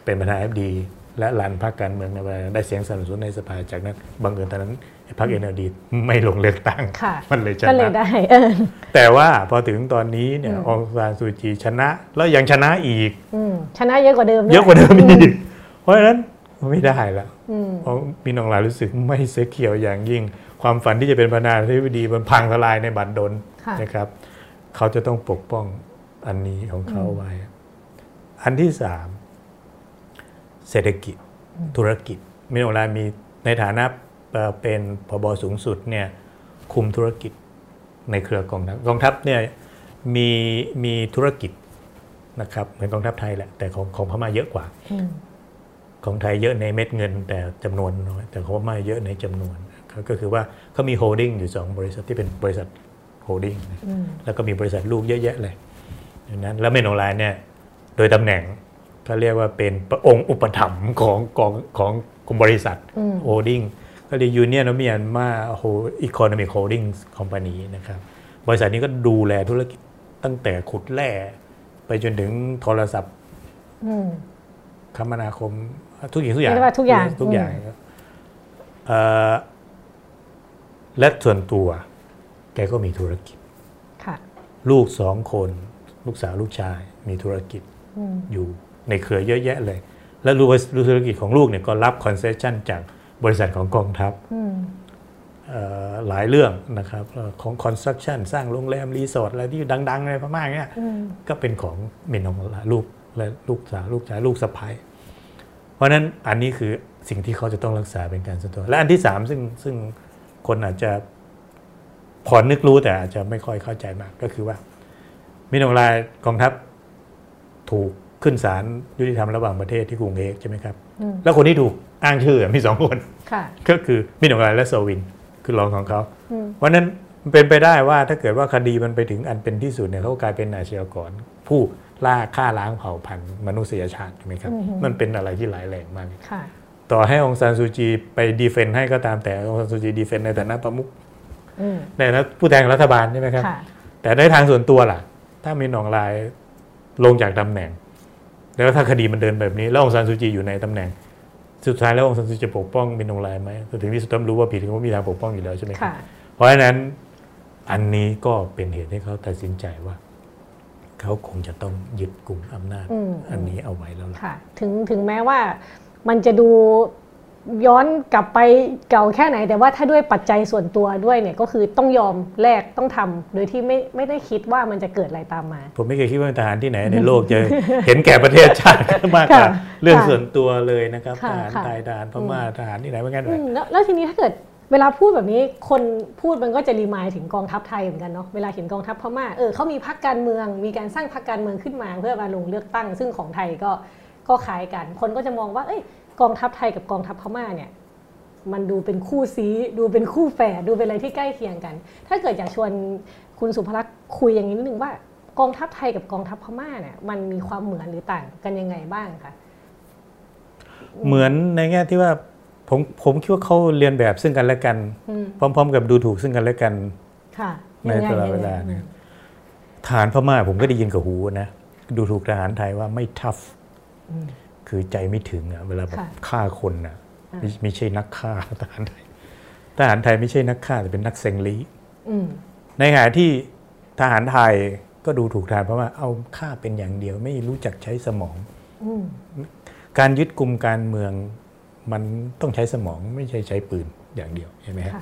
เป็นประธานเอฟดีและรันพรรคการเมืองในเวลานั้นได้เสียงสนับสนุนในสภาจากนั้นบังเอิญตอนนั้นไอ้ พรรคเอ็นดีไม่ลงเลือกตั้งค่ะมันเลยชก็เลยนะได้เออแต่ว่าพอถึงตอนนี้เนี่ยอืมองซานซูจีชนะ แล้วยังชนะอีกอืมชนะเยอะกว่าเดิม เยอะกว่าเดิมอีก เพราะฉะนั้นไม่ได้ละอืมเพราะมีน้องหลายรู้สึกไม่เสียเขียวอย่างยิ่ง ความฝันที่จะเป็นประธานาธิบดีมันพังทลายในบัตรดลค่ะนะครับ เขาจะต้องปกป้องอันนี้ของเขาไว้ อันที่สามเศรษฐกิจธุรกิจมิโนรามีในฐานะ เอ่อเป็นพบสูงสุดเนี่ยคุมธุรกิจในเครือกองทัพกองทัพเนี่ยมีมีธุรกิจนะครับเหมือนกองทัพไทยแหละแต่ของของพม่าเยอะกว่าอืมของไทยเยอะในเม็ดเงิน แต่จำนวนน้อยแต่ของพม่าเยอะในจำนวนก็ก็คือว่าเขามี holding อยู่สองบริษัทที่เป็นบริษัท holding อืมแล้วก็มีบริษัทลูกเยอะแยะเลยดังนั้นแล้วมินอ่องหล่ายเนี่ยโดยตำแหน่งเขาเรียกว่าเป็นประองค์อุปถัมภ์ของของของของบริษัทอืม holding ก็เรียก Union of Myanmar โฮ Economic Holding Company นะครับ บริษัทนี้ก็ดูแลธุรกิจตั้งแต่ขุดแร่ไปจนถึงโทรศัพท์อืมคมนาคมทุกอย่างทุกอย่างเรียกว่าทุกอย่างทุกอย่างอืมครับเอ่อและส่วนตัว แกก็มีธุรกิจค่ะลูกสองคน ลูกสาวลูกชาย มีธุรกิจอืมอยู่ในเครือเยอะแยะเลย และรู้ว่าธุรกิจของลูกเนี่ยก็รับ concession จาก บริษัทของกองทัพอืมหลายเรื่องนะครับของ construction สร้างโรงแรม รีสอร์ทอะไรที่ดังๆในพม่าเนี่ยก็เป็นของเมนองลาลูกและลูกสาวลูกชายลูกสะพ้ายเพราะนั้นอันนี้คือสิ่งที่เขาจะต้องรักษาเป็นการส่วนตัวและอันที่สามซึ่งซึ่งคนอาจจะพอนึกรู้แต่อาจจะไม่ค่อยเข้าใจมากก็คือว่ามินองลายกองทัพถูกขึ้นศาลยุติธรรมระหว่างประเทศที่กรุงเอกใช่ไหมครับ แล้วคนที่ถูก อ้างชื่อมีสองคนก็คือมินองลายและโซวินคือรองของเขาเพราะนั้นเป็นไปได้ว่าถ้าเกิดว่าคดีมันไปถึงอันเป็นที่สุดเนี่ยเขากลายเป็นอาชญากรผู้ล่าฆ่าล้างเผ่าพันธุ์มนุษยชาติใช่ไหมครับมันเป็นอะไรที่หลายแรงมากต่อให้องซานซูจีไปดีเฟนต์ให้ก็ตามแต่องซานซูจีดีเฟนต์ในฐานะประมุขในฐานะผู้แทนรัฐบาลใช่ไหมครับ แต่ในทางส่วนตัวล่ะ ถ้ามีหนองลายลงจากตำแหน่ง แล้วถ้าคดีมันเดินแบบนี้ แล้วองซานซูจีอยู่ในตำแหน่ง สุดท้ายแล้วองซานซูจีจะปกป้องมินองลายไหมถึงที่สุดต้องรู้ว่าผิดเขามีทางปกป้องอยู่แล้วใช่ไหมครับเพราะฉะนั้นอันนี้ก็เป็นเหตุให้เขาตัดสินใจว่าเขาคงจะต้องยึดกลุ่มอำนาจอันนี้เอาไว้แล้วค่ะถึงถึงแม้ว่ามันจะดู ย้อนกลับไปเก่าแค่ไหน แต่ว่าถ้าด้วยปัจจัยส่วนตัวด้วยเนี่ยก็คือต้องยอมแลกต้องทำโดยที่ไม่ไม่ได้คิดว่ามันจะเกิดอะไรตามมา ผมไม่เคยคิดว่าทหารที่ไหนในโลกจะเห็นแก่ประเทศชาติมากกว่าเรื่องส่วนตัวเลยนะครับทหารไทยทหารพม่าทหารที่ไหนเหมือนกันแล้วทีนี้ถ้าเกิดเวลาพูดแบบนี้คนพูดมันก็จะรีมายถึงกองทัพไทยเหมือนกันเนาะเวลาเห็นกองทัพพม่าเออเขามีพรรคการเมือง มีการสร้างพรรคการเมืองขึ้นมา เพื่อมาลงเลือกตั้ง ซึ่งของไทยก็ก็คล้ายกัน คนก็จะมองว่า เอ้ย กองทัพไทยกับกองทัพพม่าเนี่ยมันดูเป็นคู่ซีดูเป็นคู่แฝดดูเป็นอะไรที่ใกล้เคียงกัน ถ้าเกิดอยากชวนคุณสุภลักษณ์คุยอย่างนี้นิดนึงว่ากองทัพไทยกับกองทัพพม่าเนี่ยมันมีความเหมือนหรือต่างกันยังไงบ้างคะเหมือนในแง่ที่ว่าผมผมคิดว่าเขาเรียนแบบซึ่งกันและกัน พร้อม ๆ กับดูถูกซึ่งกันและกันในตลอดเวลาเนี่ยทหารพม่าผมก็ได้ยินกับหูนะ ดูถูกทหารไทยว่าไม่ทัฟ คือใจไม่ถึงอะเวลาแบบฆ่าคนอะไม่ไม่ใช่นักฆ่าทหารไทยทหารไทยไม่ใช่นักฆ่าแต่เป็นนักเซงลีในขณะที่ทหารไทยก็ดูถูกทหารเพราะว่าเอาฆ่าเป็นอย่างเดียวไม่รู้จักใช้สมองการยึดกลุ่มการเมืองมันต้องใช้สมองไม่ใช่ใช้ปืนอย่างเดียวใช่ไหมครับ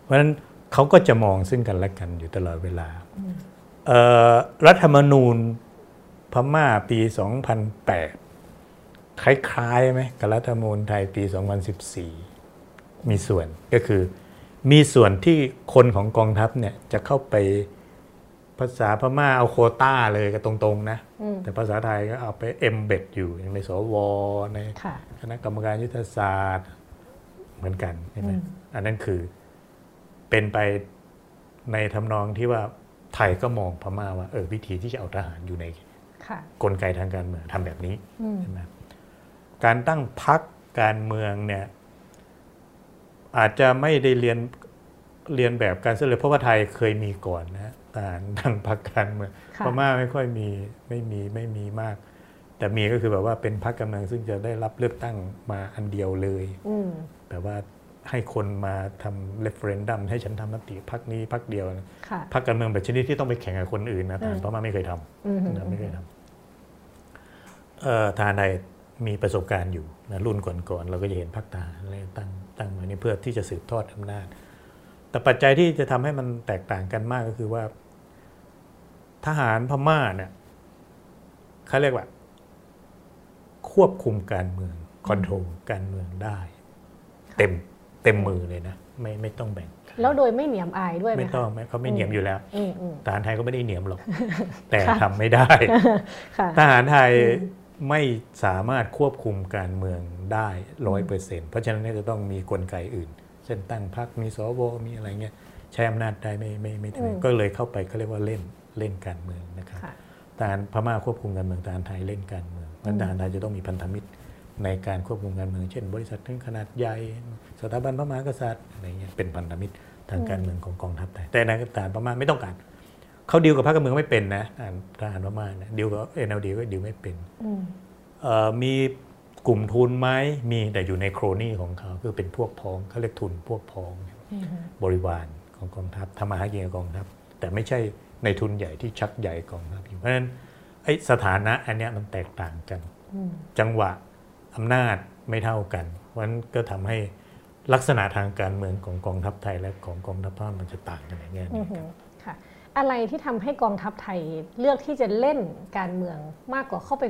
เพราะฉะนั้นเขาก็จะมองซึ่งกันและกันอยู่ตลอดเวลารัฐธรรมนูญพม่าปี 2008 คล้ายๆไหมกับรัฐธรรมนูญไทยปี 2014 มีส่วนก็คือ มีส่วนที่คนของกองทัพเนี่ยจะเข้าไปภาษาพม่าเอาโควตาเลยก็ตรงๆนะ แต่ภาษาไทยก็เอาไป embed อยู่อย่างในสวในคณะกรรมการยุทธศาสตร์เหมือนกันใช่ไหมอันนั้นคือเป็นไปในทำนองที่ว่าไทยก็มองพม่าว่าเออวิธีที่จะเอาทหารอยู่ในกลไกทางการเมืองทำแบบนี้ใช่ไหม การตั้งพรรคการเมืองเนี่ยอาจจะไม่ได้เรียนเรียนแบบการเสนอเพราะว่าไทยเคยมีก่อนนะทหารตั้งพรรคการเมืองพม่าไม่ค่อยมีไม่มีไม่มีมาก แต่มีก็คือแบบว่าเป็นพรรคการเมืองซึ่งจะได้รับเลือกตั้งมาอันเดียวเลยแบบว่าให้คนมาทำ referendum ให้ฉันทำมติพรรคนี้พรรคเดียวพรรคการเมืองแบบชนิดที่ต้องไปแข่งกับคนอื่นนะทหารพม่าไม่เคยทำไม่เคยทำทหารใด มีประสบการณ์อยู่นะรุ่นก่อนๆเราก็จะเห็นพรรคทหารอะไรตั้งตั้งมานี่เพื่อที่จะสืบทอดอำนาจ แต่ปัจจัยที่จะทำให้มันแตกต่างกันมากก็คือว่า ทหารพม่าเนี่ยเขาเรียกว่า ควบคุมการเมืองคอนโทรลการเมืองได้ เต็มเต็มมือเลยนะไม่ไม่ต้องแบ่ง แล้วโดยไม่เหนียมอายด้วยไหมไม่ต้องเขาไม่เหนียมอยู่แล้วทหารไทยก็ไม่ได้เหนียมหรอก แต่ทำไม่ได้ทหารไทย ไม่สามารถควบคุมการเมืองได้ร้อยเปอร์เซ็นต์เพราะฉะนั้นจะต้องมีกลไกอื่น เช่นตั้งพรรคมีสวมีอะไรเงี้ยใช้อำนาจได้ไม่ไม่ไม่ก็เลยเข้าไปเขาเรียกว่าเล่นเล่นการเมืองนะครับทหารพม่าควบคุมการเมืองทหารไทยเล่นการเมืองนั้นทหารไทยจะต้องมีพันธมิตรในการควบคุมการเมืองเช่น บริษัทถึงขนาดใหญ่สถาบันพระมหากษัตริย์อะไรเงี้ยเป็นพันธมิตรทางการเมืองของกองทัพไทยแต่ในทหารพม่าไม่ต้องการ เขาดีลกับพรรคการเมืองไม่เป็นนะทหารพม่าเนี่ยดีลกับเอ็นเอลดีก็ดีลไม่เป็นมีกลุ่มทุนไหมมีแต่อยู่ในโครนี่ของเขาคือเป็นพวกพ้องเขาเรียกทุนพวกพ้องบริวารของกองทัพทำมาหากินกับกองทัพแต่ไม่ใช่ในทุนใหญ่ที่ชักใหญ่กองทัพอยู่เพราะฉะนั้นไอ้สถานะอันนี้มันแตกต่างกัน จังหวะอำนาจไม่เท่ากันเพราะฉะนั้นก็ทำให้ลักษณะทางการเมืองของกองทัพไทยและของกองทัพพม่ามันจะต่างกันในแง่นี้ค่ะ อะไรที่ทำให้กองทัพไทยเลือกที่จะเล่นการเมืองมากกว่าเข้าไป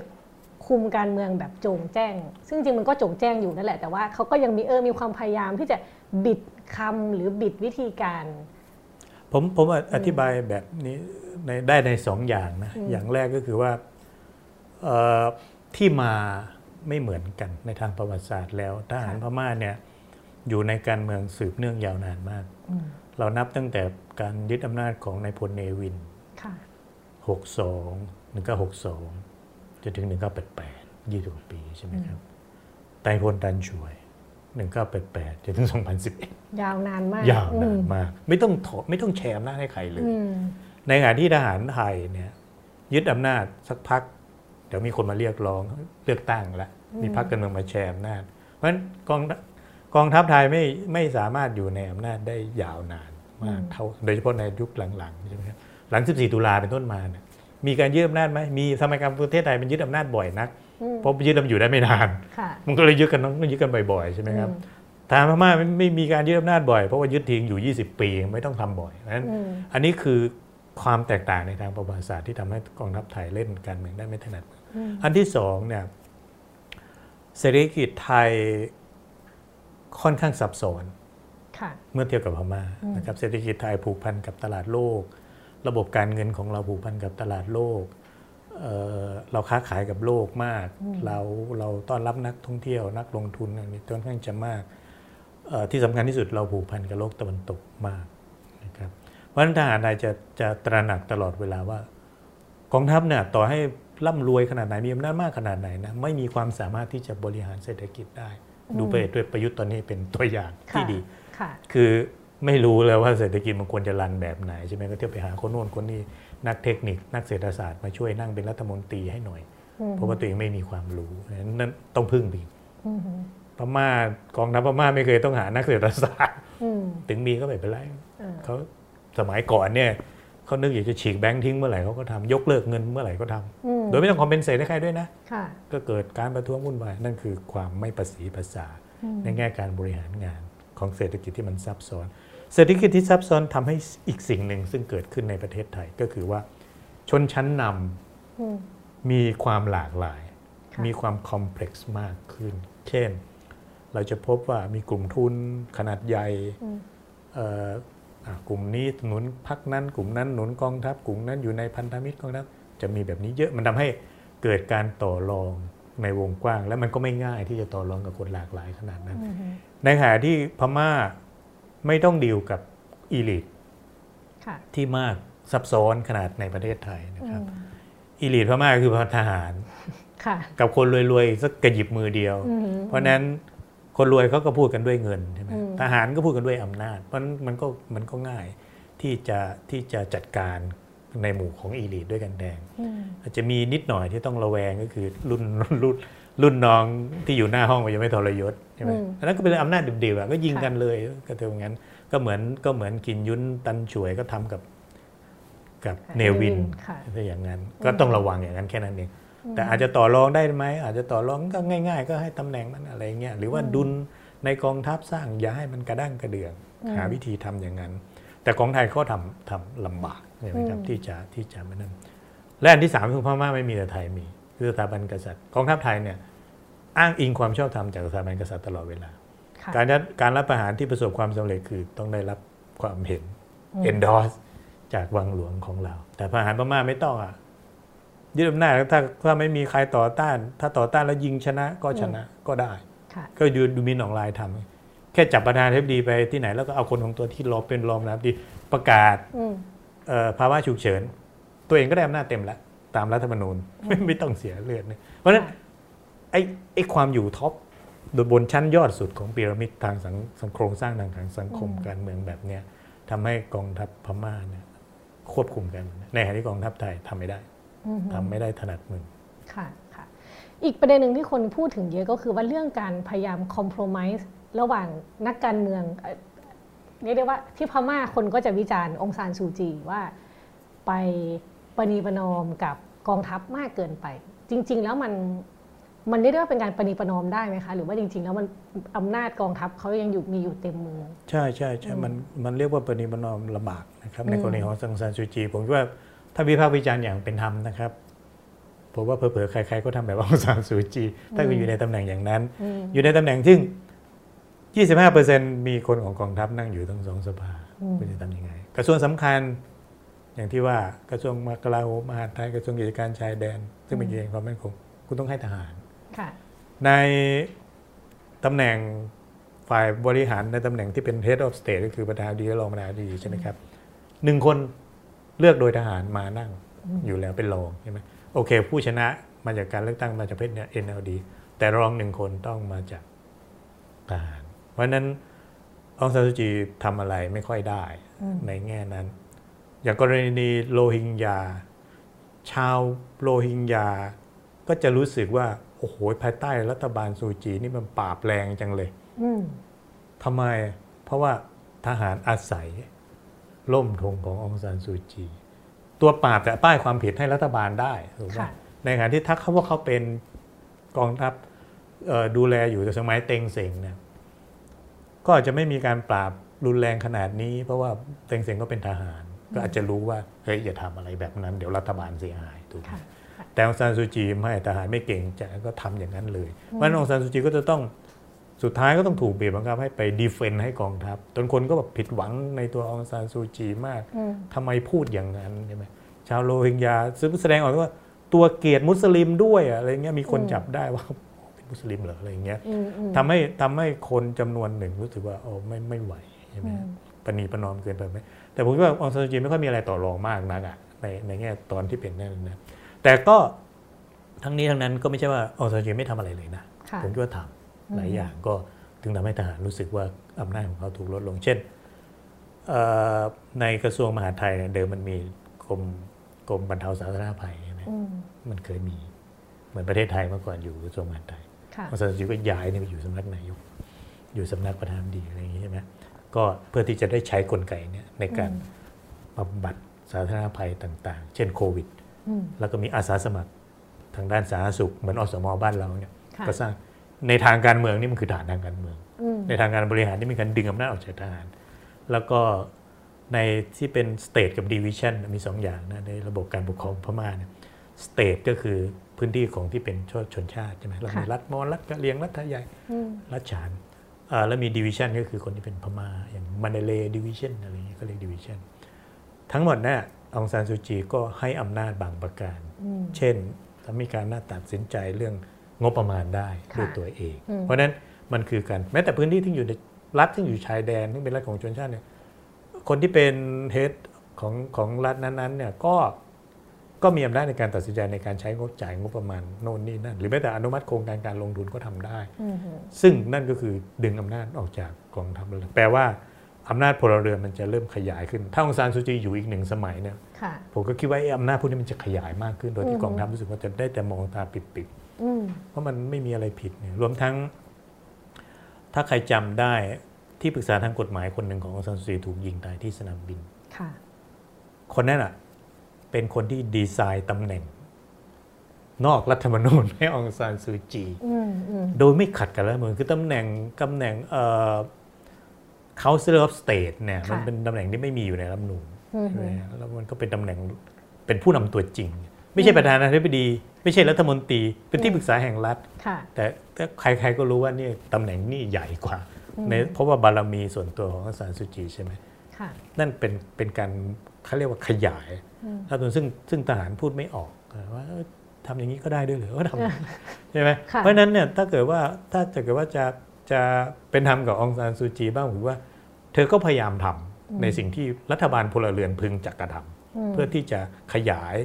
คุมการเมืองแบบโจงแจ้ง ซึ่งจริงมันก็โจงแจ้งอยู่นั่นแหละ แต่ว่าเขาก็ยังมีเออมีความพยายามที่จะบิดคำหรือบิดวิธีการ ผมผมอธิบายแบบนี้ในได้ในสองอย่างนะ อย่างแรกก็คือว่าที่มาไม่เหมือนกันในทางประวัติศาสตร์แล้วทหารพม่าเนี่ยอยู่ในการเมืองสืบเนื่องยาวนานมาก เรานับตั้งแต่การยึดอำนาจของนายพลเนวิน62 1962จนถึง 1988 20ปีใช่ไหมครับไต้พลตันช่วย 1988จนถึง 2011 ยาวนานมาก ยาวนานมาก ไม่ต้องถไม่ต้องแชร์อำนาจให้ใครเลย ในขณะที่ทหารไทยเนี่ยยึดอำนาจสักพัก เดี๋ยวมีคนมาเรียกร้องเลือกตั้งแล้วมีพรรคการเมืองมาแชร์อำนาจ เพราะฉะนั้นกอง กองทัพไทยไม่ไม่สามารถอยู่ในอำนาจได้ยาวนานมากเท่าโดยเฉพาะในยุคหลังๆใช่ไหมครับหลัง 14 ตุลาเป็นต้นมาเนี่ยมีการยึดอำนาจไหมมีสมัยการประเทศไทยมันยึดอำนาจบ่อยนักเพราะยึดอำนาจอยู่ได้ไม่นาน มันก็เลยยึดกันต้องยึดกันบ่อยๆใช่ไหมครับทางพม่าไม่มีการยึดอำนาจบ่อยเพราะว่ายึดทิ้งอยู่ 20 ปีไม่ต้องทำบ่อยนั้นอันนี้คือความแตกต่างในทางประวัติศาสตร์ที่ทำให้กองทัพไทยเล่นการเมืองได้ไม่ถนัด อันที่สองเนี่ยเศรษฐกิจไทย ค่อนข้างซับซ้อนเมื่อเทียบกับพม่านะครับเศรษฐกิจไทยผูกพันกับตลาดโลก ระบบการเงินของเราผูกพันกับตลาดโลกเเราค้าขายกับโลกมาก เราเราต้อนรับนักท่องเที่ยวนักลงทุนอันนี้ค่อนข้างจะมากที่สำคัญที่สุดเราผูกพันกับโลกตะวันตกมากนะครับเพราะฉะนั้นทหารไทยจะจะตระหนักตลอดเวลาว่ากองทัพเนี่ยต่อให้ร่ำรวยขนาดไหนมีอำนาจมากขนาดไหนนะไม่มีความสามารถที่จะบริหารเศรษฐกิจได้ ดูไปด้วยประยุทธ์ตอนนี้เป็นตัวอย่างที่ดีคือไม่รู้เลยว่าเศรษฐกิจมันควรจะรันแบบไหนใช่ไหมก็เที่ยวไปหาคนโน้นคนนี้นักเทคนิค นักเศรษฐศาสตร์มาช่วยนั่งเป็นรัฐมนตรีให้หน่อย เพราะว่าตัวเองไม่มีความรู้นั้นต้องพึ่งดีพม่ากองทัพพม่าไม่เคยต้องหานักเศรษฐศาสตร์ถึงมีก็ไม่เป็นไรเขาสมัยก่อนเนี่ยเขานึกอยากจะฉีกแบงค์ทิ้งเมื่อไหร่เขาก็ทำยกเลิกเงินเมื่อไหร่ก็ทำ โดยไม่ต้องคอมเพนเซตให้ใครด้วยนะก็เกิดการประท้วงวุ่นวายนั่นคือความไม่ประสีภาษาในแง่การบริหารงานของเศรษฐกิจที่มันซับซ้อน เศรษฐกิจที่ซับซ้อนทำให้อีกสิ่งหนึ่งซึ่งเกิดขึ้นในประเทศไทยก็คือว่าชนชั้นนำมีความหลากหลาย มีความคอมเพล็กซ์มากขึ้น เช่น เราจะพบว่ามีกลุ่มทุนขนาดใหญ่กลุ่มนี้หนุนพักนั้น กลุ่มนั้นหนุนกองทัพ กลุ่มนั้นอยู่ในพันธมิตรกองทัพ จะมีแบบนี้เยอะมันทำให้เกิดการต่อรองในวงกว้าง แล้วมันก็ไม่ง่ายที่จะต่อรองกับคนหลากหลายขนาดนั้น ในขณะที่พม่าไม่ต้องดีลกับอีลิทที่มากซับซ้อนขนาดในประเทศไทยนะครับอีลิทพม่าคือทหารกับคนรวยๆสักกระหยิบมือเดียว เพราะนั้นคนรวยเขาก็พูดกันด้วยเงินใช่ไหมทหารก็พูดกันด้วยอำนาจ เพราะมันก็มันก็ง่ายที่จะที่จะจัดการ ในหมู่ของอีลีดด้วยกันแดง อาจจะมีนิดหน่อยที่ต้องระแวงก็คือรุ่นรุ่นรุ่นน้องที่อยู่หน้าห้องมันยังไม่ทรยศใช่ไหมอันนั้นก็เป็นอำนาจเดียวๆก็ยิงกันเลยก็เท่างั้นก็เหมือนก็เหมือนกินยุ้นตันช่วยก็ทำกับกับเนวินถ้าอย่างนั้น ก็ต้องระวังอย่างนั้นแค่นั้นเองแต่อาจจะต่อรองได้ไหมอาจจะต่อรองก็ง่าย ๆ ก็ให้ตำแหน่งนั้นอะไรเงี้ยหรือว่าดุลในกองทัพสร้างอย่าให้มันกระด้างกระเดื่อง หาวิธีทำอย่างนั้น แต่ของไทยเขาทำทำลำบาก ใช่ไหมครับที่จะที่จะมานั่นและอันที่สามคือพม่าไม่มีแต่ไทยมีคือสถาบันกษัตริย์กองทัพไทยเนี่ยอ้างอิงความชอบธรรมจากสถาบันกษัตริย์ตลอดเวลา การการรับประหารที่ประสบความสำเร็จคือต้องได้รับความเห็น endorse จากวังหลวงของเรา แต่ประหารพม่าไม่ต้องอะยึดอำนาจถ้าถ้าไม่มีใครต่อต้าน ถ้าต่อต้านแล้วยิงชนะก็ชนะก็ได้ ก็ดูดูมินออนไลน์ทำแค่จับประธานเทปดีไปที่ไหนแล้วก็เอาคนของตัวที่รอเป็นรองนะดีประกาศ ภาวะฉุกเฉิน ตัวเองก็ได้อำนาจเต็มแล้ว ตามรัฐธรรมนูญไม่ไม่ต้องเสียเลือดเนี่ยเพราะฉะนั้นไอ้ไอ้ความอยู่ท็อปโดยบนชั้นยอดสุดของพีระมิดทางสังโครงสร้างทางสังคมการเมืองแบบเนี้ยทำให้กองทัพพม่าเนี่ยควบคุมกันในขณะที่กองทัพไทยทำไม่ได้ทำไม่ได้ถนัดมือค่ะค่ะอีกประเด็นหนึ่งที่คนพูดถึงเยอะก็คือว่าเรื่องการพยายามคอมเพลมไพร์ระหว่างนักการเมือง เรียกได้ว่าที่พม่าคนก็จะวิจารณ์องซานซูจีว่าไปปณีประนอมกับกองทัพมากเกินไป จริง ๆ แล้วมันมันได้เรียกว่าเป็นการปณีประนอมได้ไหมคะ หรือว่าจริง ๆ แล้วมันอำนาจกองทัพเขายังอยู่มีอยู่เต็มมือ ใช่ใช่ใช่มันมันเรียกว่าปณิประนอมลำบากนะครับในกรณีของสังสารซูจี ผมคิดว่าถ้าวิพากษ์วิจารณ์อย่างเป็นธรรมนะครับผมว่าเผลอๆใครๆก็ทำแบบองซานซูจี ถ้าคุณอยู่ในตำแหน่งอย่างนั้น อยู่ในตำแหน่งซึ่ง 25%มีคนของกองทัพนั่งอยู่ทั้งสองสภาคุณจะทำยังไง กระทรวงสำคัญอย่างที่ว่ากระทรวงกลาโหมมหาดไทยกระทรวงกิจการชายแดน ซึ่งเป็นเรื่องความมั่นคงคุณต้องให้ทหารค่ะในตำแหน่งฝ่ายบริหารในตำแหน่งที่เป็น head of state ก็คือประธานาธิบดีและรองประธานาธิบดีใช่ไหมครับหนึ่งคนเลือกโดยทหารมานั่งอยู่แล้วเป็นรองใช่ไหมโอเค ผู้ชนะมาจากการเลือกตั้งมาจากเพศเนี่ย NLD แต่รองหนึ่งคนต้องมาจากทหาร เพราะฉะนั้นองซานซูจีทำอะไรไม่ค่อยได้ในแง่นั้น อย่างกรณีโรฮิงญาชาวโรฮิงญาก็จะรู้สึกว่า โอ้โหภายใต้รัฐบาลซูจีนี่มันปราบแรงจังเลยอืมทำไมเพราะว่าทหารอาศัยล่มธงขององซานซูจี ตัวปราบแต่ป้ายความผิดให้รัฐบาลได้ถูกไหมค่ะในขณะที่ถ้าเขาว่าเขาเป็นกองทัพเอ่อดูแลอยู่แต่สมัยเต็งเสงเนี่ย ก็อาจจะไม่มีการปราบรุนแรงขนาดนี้ เพราะว่าเต็งเสงก็เป็นทหาร ก็อาจจะรู้ว่าเฮ้ยอย่าทำอะไรแบบนั้น เดี๋ยวรัฐบาลเสียหายถูกไหมค่ะแต่องซานซูจีไม่ทหารไม่เก่งจะก็ทำอย่างนั้นเลยเพราะฉะนั้นองซานซูจีก็จะต้องสุดท้ายก็ต้องถูกบีบบังคับให้ไปดีเฟนต์ให้กองทัพจนคนก็แบบผิดหวังในตัวองซานซูจีมากอืมทำไมพูดอย่างนั้นใช่ไหมชาวโรฮิงญาซึ่งแสดงออกว่าตัวเกียรติมุสลิมด้วยอะอะไรเงี้ยมีคนจับได้ว่าเป็น มุสลิมเหรออะไรเงี้ยอืมอืมทำให้ทำให้คนจำนวนหนึ่งรู้สึกว่าโอ้ไม่ไม่ไหวใช่ไหมปณีประนอมเกินไปไหมแต่ผมคิดว่าองซานซูจีไม่ค่อยมีอะไรต่อรองมากนักอะในในแง่ตอนที่เป็นนั่นนะแต่ก็ทั้งนี้ทั้งนั้นก็ไม่ใช่ว่าองซานซูจีไม่ทำอะไรเลยนะค่ะผมคิดว่าทำหลายอย่างก็ถึงทำให้ทหารรู้สึกว่าอำนาจของเขาถูกลดลง เช่นเอ่อในกระทรวงมหาดไทยเนี่ยเดิมมันมีกรมกรมบรรเทาสาธารณภัยใช่ไหมอืมมันเคยมีเหมือนประเทศไทยเมื่อก่อนอยู่กระทรวงมหาดไทย ค่ะองซานซูจีก็ย้ายนี่ไปอยู่สำนักนายก อยู่สำนักประธานาธิบดีอะไรอย่างนี้ใช่ไหมก็เพื่อที่จะได้ใช้กลไกเนี่ยในการบำบัดสาธารณภัยต่าง ๆ เช่นโควิดอืมแล้วก็มีอาสาสมัครทางด้านสาธารณสุข เหมือนอสมบ้านเราเนี่ยค่ะก็สร้างในทางการเมืองนี่มันคือฐานทางการเมืองอืมในทางการบริหารที่มีการดึงอำนาจออกจากทหาร แล้วก็ในที่เป็น state กับ division มีสองอย่างนะในระบบการปกครองพม่าเนี่ย state ก็คือ พื้นที่ของที่เป็นชนชนชาติใช่ไหมเรามีรัฐมอญรัฐกะเหรียงรัฐไทยใหญ่อืมรัฐฉานอ่าแล้วมี division ก็คือคนที่เป็นพม่าอย่าง Mandalay division อะไรอย่างเงี้ยก็เรียก division ทั้งหมดเนี่ยองซานซูจีก็ให้อำนาจบางประการอืมเช่นถ้ามีการน่าตัดสินใจเรื่องงบประมาณได้ค่ะด้วยตัวเองอืมเพราะฉะนั้นมันคือการแม้แต่พื้นที่ที่อยู่ในรัฐที่อยู่ชายแดนที่เป็นรัฐของชนชาติเนี่ยคนที่เป็นเฮดของของรัฐนั้นๆเนี่ยก็ ก็มีอำนาจในการตัดสินใจในการใช้งบจ่ายงบประมาณโน่นนี่นั่นหรือแม้แต่อนุมัติโครงการการลงทุนก็ทำได้อืมซึ่งนั่นก็คือดึงอำนาจออกจากกองทัพเลยแปลว่าอำนาจพลเรือนมันจะเริ่มขยายขึ้น ถ้าองซานซูจีอยู่อีกหนึ่งสมัยเนี่ยค่ะผมก็คิดว่าไอ้อำนาจพวกนี้มันจะขยายมากขึ้น โดยอืที่มกองทัพรู้สึกว่าจะได้แต่มองตาปิดอืมๆเพราะมันไม่มีอะไรผิดเนี่ยรวมทั้ง ถ้าใครจำได้ที่ปรึกษาทางกฎหมายคนหนึ่งขององซานซูจีถูกยิงตายที่สนามบินค่ะคนนั้นอะ เป็นคนที่ดีไซน์ตำแหน่ง นอกรัฐธรรมนูญให้องซานซูจีอืมอืมโดยไม่ขัดกับรัฐธรรมนูญคือตำแหน่งตำแหน่งเอ่อ Council of State เนี่ยมันเป็นตำแหน่งที่ไม่มีอยู่ในรัฐธรรมนูญอืมใช่ไหมแล้วมันก็เป็นตำแหน่งเป็นผู้นำตัวจริง ไม่ใช่ประธานาธิบดี ไม่ใช่รัฐมนตรี เป็นที่ปรึกษาแห่งรัฐค่ะแต่แต่ใครๆก็รู้ว่านี่ตำแหน่งนี่ใหญ่กว่าในเพราะว่าบารมีส่วนตัวของอาจารย์สุจีใช่ไหมค่ะนั่นเป็นเป็นการเขาเรียกว่าขยาย รัฐธรรมนูญซึ่งซึ่งทหารพูดไม่ออกว่าเอ้ยทำอย่างนี้ก็ได้ด้วยเหรือก็ทำใช่ไหมค่ะเพราะฉะนั้นเนี่ยถ้าเกิดว่าถ้าจะเกิดว่าจะจะเป็นธรรมกับองซานซูจีบ้างผมว่า เธอก็พยายามทำในสิ่งที่รัฐบาลพลเรือนพึงจะกระทำเพื่อที่จะขยาย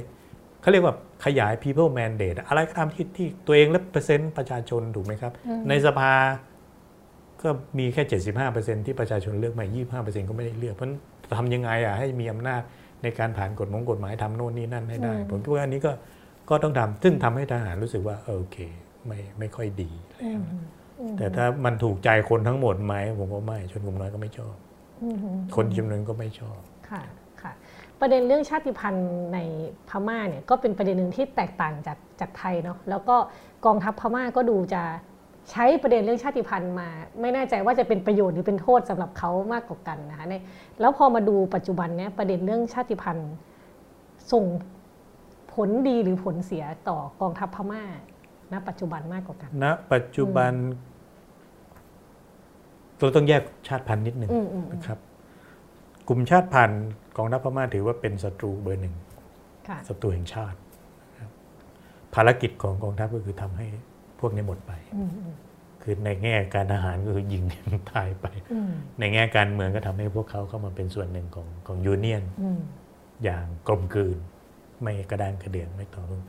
เขาเรียกว่าขยาย people mandate อะไรก็ตามที่ที่ตัวเอง represent ประชาชนถูกไหมครับ ในสภาก็มีแค่ 75%ที่ประชาชนเลือกมา 25%ก็ไม่ได้เลือก เพราะฉะนั้นทำยังไงอะให้มีอำนาจ ในการผ่านกฎมงกฎหมายทำโน่นนี่นั่นให้ได้ ผมคิดว่าอันนี้ก็ก็ต้องทำซึ่งทำให้ทหารรู้สึกว่าเออโอเคไม่ไม่ค่อยดีแล้วแต่ถ้ามันถูกใจคนทั้งหมดไหมผมว่าไม่ชนกลุ่มน้อยก็ไม่ชอบอืมคนจำนวนก็ไม่ชอบค่ะค่ะ ประเด็นเรื่องชาติพันธุ์ในพม่าเนี่ยก็เป็นประเด็นหนึ่งที่แตกต่างจากจากไทยเนาะแล้วก็กองทัพพม่าก็ดูจะ ใช้ประเด็นเรื่องชาติพันธุ์มา ไม่แน่ใจว่าจะเป็นประโยชน์หรือเป็นโทษสำหรับเขามากกว่ากันนะคะในแล้วพอมาดูปัจจุบันเนี่ยประเด็นเรื่องชาติพันธุ์ส่งผลดีหรือผลเสียต่อกองทัพพม่าณปัจจุบันมากกว่ากันณปัจจุบันเราต้องแยกชาติพันธุ์นิดหนึ่งอืมอืมอืมนะครับ กลุ่มชาติพันธุ์กองทัพพม่าถือว่าเป็นศัตรูเบอร์หนึ่งค่ะศัตรูแห่งชาตินะครับภารกิจของกองทัพก็คือทำให้ พวกนี้หมดไปอืมอืมคือในแง่การทหารก็คือยิงมันตายไปอืมในแง่การเมืองก็ทำให้พวกเขาเข้ามาเป็นส่วนหนึ่งของของยูเนียนอืมอย่างกลมกลืน ไม่กระด้างกระเดื่องไม่ต่อรอง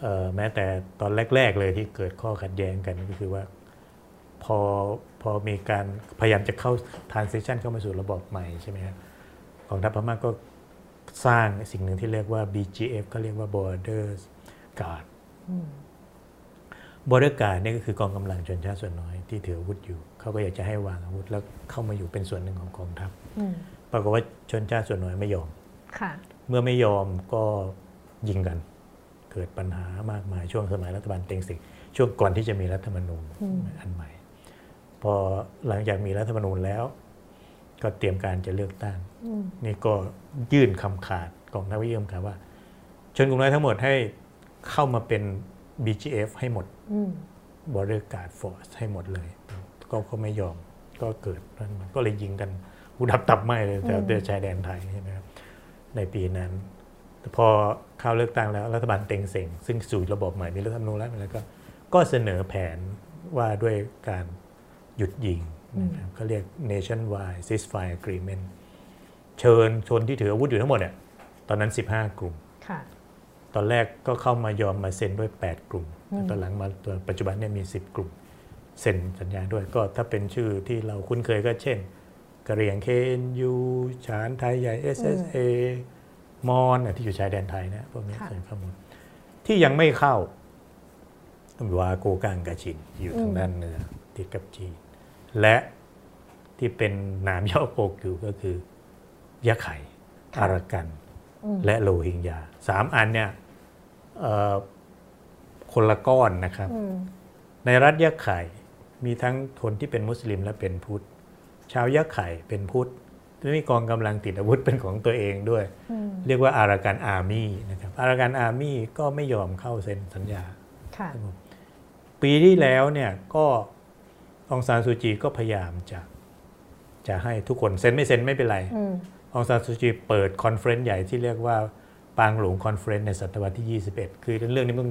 เอ่อแม้แต่ตอนแรก ๆ เลยที่เกิดข้อขัดแย้งกันก็คือว่าพอพอมีการพยายามจะเข้า transition เข้ามาสู่ระบบใหม่ใช่ไหมครับกองทัพพม่าก็สร้างสิ่งหนึ่งที่เรียกว่า BGF ก็เรียกว่า Borders Guard อืม Border Guard เนี่ยก็คือกองกำลังชนชาติส่วนน้อยที่ถืออาวุธอยู่เขาก็อยากจะให้วางอาวุธแล้วเข้ามาอยู่เป็นส่วนหนึ่งของกองทัพอืมปรากฏว่าชนชาติส่วนน้อยไม่ยอมค่ะเมื่อไม่ยอมก็ยิงกัน เกิดปัญหามากมายช่วงสมัยรัฐบาลเต็งสิงช่วงก่อนที่จะมีรัฐธรรมนูญอืมอันใหม่ พอหลังจากมีรัฐธรรมนูญแล้ว ก็เตรียมการจะเลือกตั้งอืมนี่ก็ยื่นคำขาดกองทัพวิยมขาดว่า ชนกลุ่มน้อยทั้งหมดให้เข้ามาเป็น BGF ให้หมด อืม Border Guard Force ให้หมดเลย ก็ก็ไม่ยอมก็เกิดนั่นมาก็เลยยิงกันหูดับตับไหมเลยแถวอืมเดือชายแดนไทยใช่ไหมครับในปีนั้นแต่พอเข้าเลือกตั้งแล้วรัฐบาลเต็งเซ็งซึ่งสู่ระบบใหม่มีรัฐธรรมนูญแล้วแล้วก็ก็เสนอแผนว่าด้วยการหยุดยิงนะครับเขาเรียก nationwide ceasefire agreement เชิญชนที่ถืออาวุธอยู่ทั้งหมดเนี่ยตอนนั้น 15 กลุ่มค่ะ ตอนแรกก็เข้ามายอมมาเซ็นด้วย 8 กลุ่มอืมตอนหลังมาตัวปัจจุบันเนี่ยมี 10 กลุ่มเซ็นสัญญาด้วยก็ถ้าเป็นชื่อที่เราคุ้นเคยก็เช่นกะเหรียงเคนยูฉานไทยใหญ่ SSA มอนน่ะที่อยู่ชายแดนไทยนะพวกนี้เซ็นเข้าหมดที่ยังไม่เข้าวาโกกังกาชินอยู่ทางด้านเหนือติดกับจีน และที่เป็นหนามย่อโปกอยู่ก็คือยะไข่อารากันอืมและโลหิงญาสามอันเนี่ยเอ่อ คนละก้อนนะครับอืมในรัฐยะไข่มีทั้งคนที่เป็นมุสลิมและเป็นพุทธ ชาวยะไข่เป็นพุทธและมีกองกำลังติดอาวุธเป็นของตัวเองด้วยอืมเรียกว่าอารากันอาร์มี่นะครับอารากันอาร์มี่ก็ไม่ยอมเข้าเซ็นสัญญาค่ะปีที่แล้วเนี่ยก็องซานซูจีก็พยายามจะจะให้ทุกคนเซ็นไม่เซ็นไม่เป็นไรอืมองซานซูจีเปิด conference ใหญ่ที่เรียกว่า ปางหลง conference ในศตวรรษที่ 21 คือเรื่องนี้มัน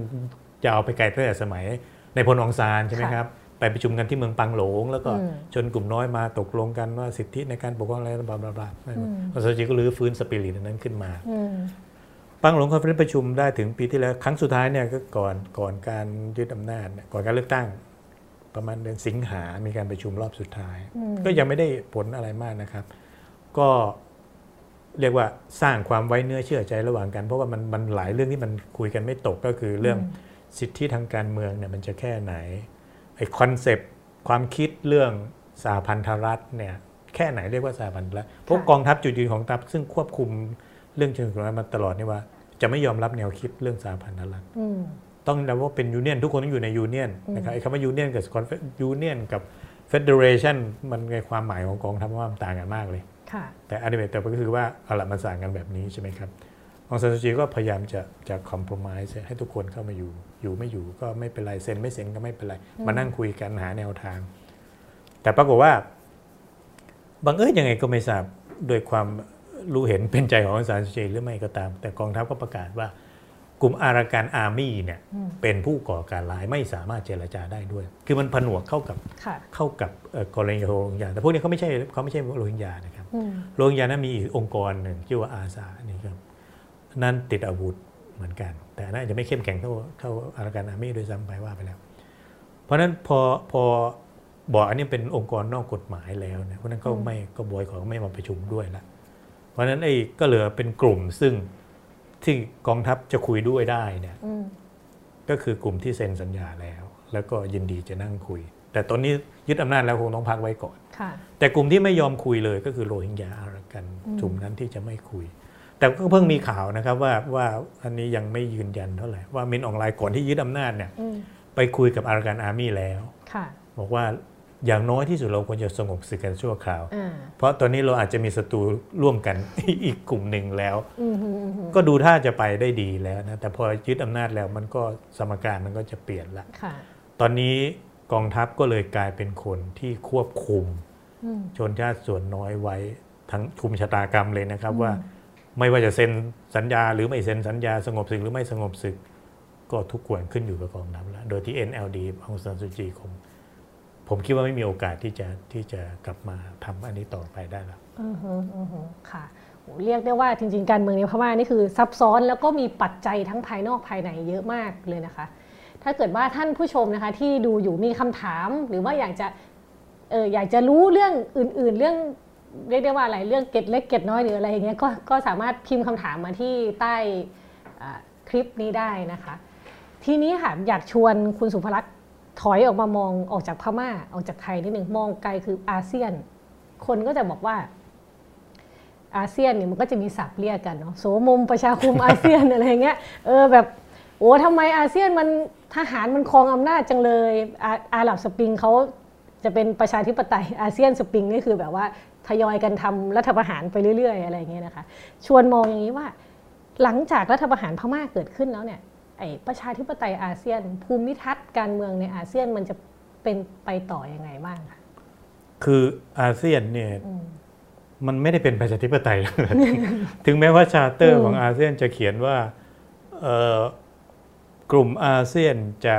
ยาวไปไกลตั้งแต่สมัยนายพลอองซานใช่ไหมครับ ไปประชุมกันที่เมืองปังหลง แล้วก็อืมชนกลุ่มน้อยมาตกลงกันว่าสิทธิในการปกครองอะไร blah blah blah อืมองซานซูจีก็รื้อฟื้นสปิริตอันนั้นขึ้นมาอืมปังหลง conference ประชุมได้ถึงปีที่แล้ว ครั้งสุดท้ายเนี่ยก็ก่อนก่อนการยึดอำนาจเนี่ยก่อนการเลือกตั้ง ประมาณเดือนสิงหามีการประชุมรอบสุดท้ายอืมก็ยังไม่ได้ผลอะไรมากนะครับ ก็ เรียกว่าสร้างความไว้เนื้อเชื่อใจระหว่างกัน เพราะว่ามันมันหลายเรื่องที่มันคุยกันไม่ตกก็คือเรื่องสิทธิทางการเมืองเนี่ยมันจะแค่ไหนไอ้ concept ความคิดเรื่องสหพันธรัฐเนี่ยแค่ไหนเรียกว่าสหพันธรัฐเพราะกองทัพจุดยืนของทัพซึ่งควบคุมเรื่องเชิงกฎหมายมาตลอดนี่ว่า จะไม่ยอมรับแนวคิดเรื่องสหพันธรัฐอืมต้องรับว่าเป็น union ทุกคนต้องอยู่ใน union นะครับไอ้คำว่า union กับ union กับ federation มันในความหมายของกองทัพว่ามันต่างกันมากเลยค่ะ แต่อันนี้แต่ก็คือว่าเอาละมันสั่งกันแบบนี้ใช่ไหมครับองซานซูจีก็พยายามจะจะคอม p r o m i s e ให้ทุกคนเข้ามาอยู่ อยู่ไม่อยู่ก็ไม่เป็นไรเซ็นไม่เซ็นก็ไม่เป็นไร มานั่งคุยกันหาแนวทาง แต่ปรากฏว่าบังเอิญยังไงก็ไม่ทราบโดยความรู้เห็นเป็นใจขององซานซูจีหรือไม่ก็ตาม แต่กองทัพก็ประกาศว่ากลุ่มอารากันอาร์มี่เนี่ยอืมเป็นผู้ก่อการร้ายไม่สามารถเจรจาได้ด้วย คือมันผนวกเข้ากับค่ะเข้ากับเอ่อกรณีโรฮิงญาแต่พวกนี้เขาไม่ใช่เขาไม่ใช่โรฮิงญานะครับอืม โรฮิงญานั้นมีอีกองค์กรหนึ่งชื่อว่าอาร์ซ่านี่ครับนั่นติดอาวุธเหมือนกัน แต่น่าจะไม่เข้มแข็งเท่าเท่าอารากันอาร์มี่ด้วยซ้ำไปว่าไปแล้ว เพราะฉะนั้นพอพอบอกอันนี้เป็นองค์กรนอกกฎหมายแล้วเนี่ยเพราะฉะนั้นก็ไม่ก็บอยขอไม่มาประชุมด้วยละเพราะฉะนั้นไอ้ก็เหลือเป็นกลุ่มซึ่งที่กองทัพจะคุยด้วยได้เนี่ยอืมก็คือกลุ่มที่เซ็นสัญญาแล้ว แล้วก็ยินดีจะนั่งคุย แต่ตอนนี้ยึดอำนาจแล้วคงต้องพักไว้ก่อนค่ะ แต่กลุ่มที่ไม่ยอมคุยเลยก็คือโรฮิงญาอารากันอืมกลุ่มนั้นที่จะไม่คุย แต่ก็เพิ่งมีข่าวนะครับว่าว่าอันนี้ยังไม่ยืนยันเท่าไหร่ว่ามินออนไลน์ก่อนที่ยึดอำนาจเนี่ยอืมไปคุยกับอารากันอาร์มี่แล้วค่ะบอกว่าอย่างน้อยที่สุดเราควรจะสงบศึกกันชั่วคราวอ่าเพราะตอนนี้เราอาจจะมีศัตรูร่วมกันอีกกลุ่มหนึ่งแล้วอืมอืมอืมก็ดูท่าจะไปได้ดีแล้วนะ แต่พอยึดอำนาจแล้วมันก็สมการมันก็จะเปลี่ยนละค่ะตอนนี้กองทัพก็เลยกลายเป็นคนที่ควบคุมอืม ชนชาติส่วนน้อยไว้ทั้งคุมชะตากรรมเลยนะครับว่าไม่ว่าจะเซ็นสัญญา หรือไม่เซ็นสัญญาสงบศึกหรือไม่สงบศึก ก็ทุกควรขึ้นอยู่กับกองทัพแล้ว โดยที่ NLD องซานซูจีคงผมคิดว่าไม่มีโอกาสที่จะที่จะกลับมาทำอันนี้ต่อไปได้แล้วอือฮึอือฮึค่ะโหเรียกได้ว่าจริงๆการเมืองในพม่านี่คือซับซ้อนแล้วก็มีปัจจัยทั้งภายนอกภายในเยอะมากเลยนะคะ ถ้าเกิดว่าท่านผู้ชมนะคะที่ดูอยู่มีคำถาม หรือว่าอยากจะ เอออยากจะรู้เรื่องอื่น ๆ เรื่องเรียกได้ว่าอะไรเรื่องเก็ดเล็กเก็ดน้อยหรืออะไรอย่างเงี้ยก็ก็สามารถพิมพ์คำถามมาที่ใต้คลิปนี้ได้นะคะ ทีนี้ค่ะอยากชวนคุณสุภลักษณ์ถอยออกมามองออกจากพม่าออกจากไทยนิดหนึ่งมองไกลคืออาเซียน คนก็จะบอกว่าอาเซียนเนี่ยมันก็จะมีศัพท์เรียกกันเนาะโสมมประชาคมอาเซียนอะไรเงี้ยเออแบบโอ้ทำไมอาเซียนมันทหารมันครองอำนาจจังเลยอาอาหรับสปริงเขา จะเป็นประชาธิปไตยอาเซียนสปริงนี่คือแบบว่าทยอยกันทำรัฐประหารไปเรื่อย ๆ อะไรเงี้ยนะคะ ชวนมองอย่างนี้ว่า หลังจากรัฐประหารพม่าเกิดขึ้นแล้วเนี่ยไอ้ประชาธิปไตยอาเซียน ภูมิทัศน์การเมืองในอาเซียนมันจะเป็นไปต่อยังไงบ้างคะคืออาเซียนเนี่ยมันไม่ได้เป็นประชาธิปไตย ถึงแม้ว่า charter ของอาเซียนจะเขียนว่าเออกลุ่มอาเซียนจะ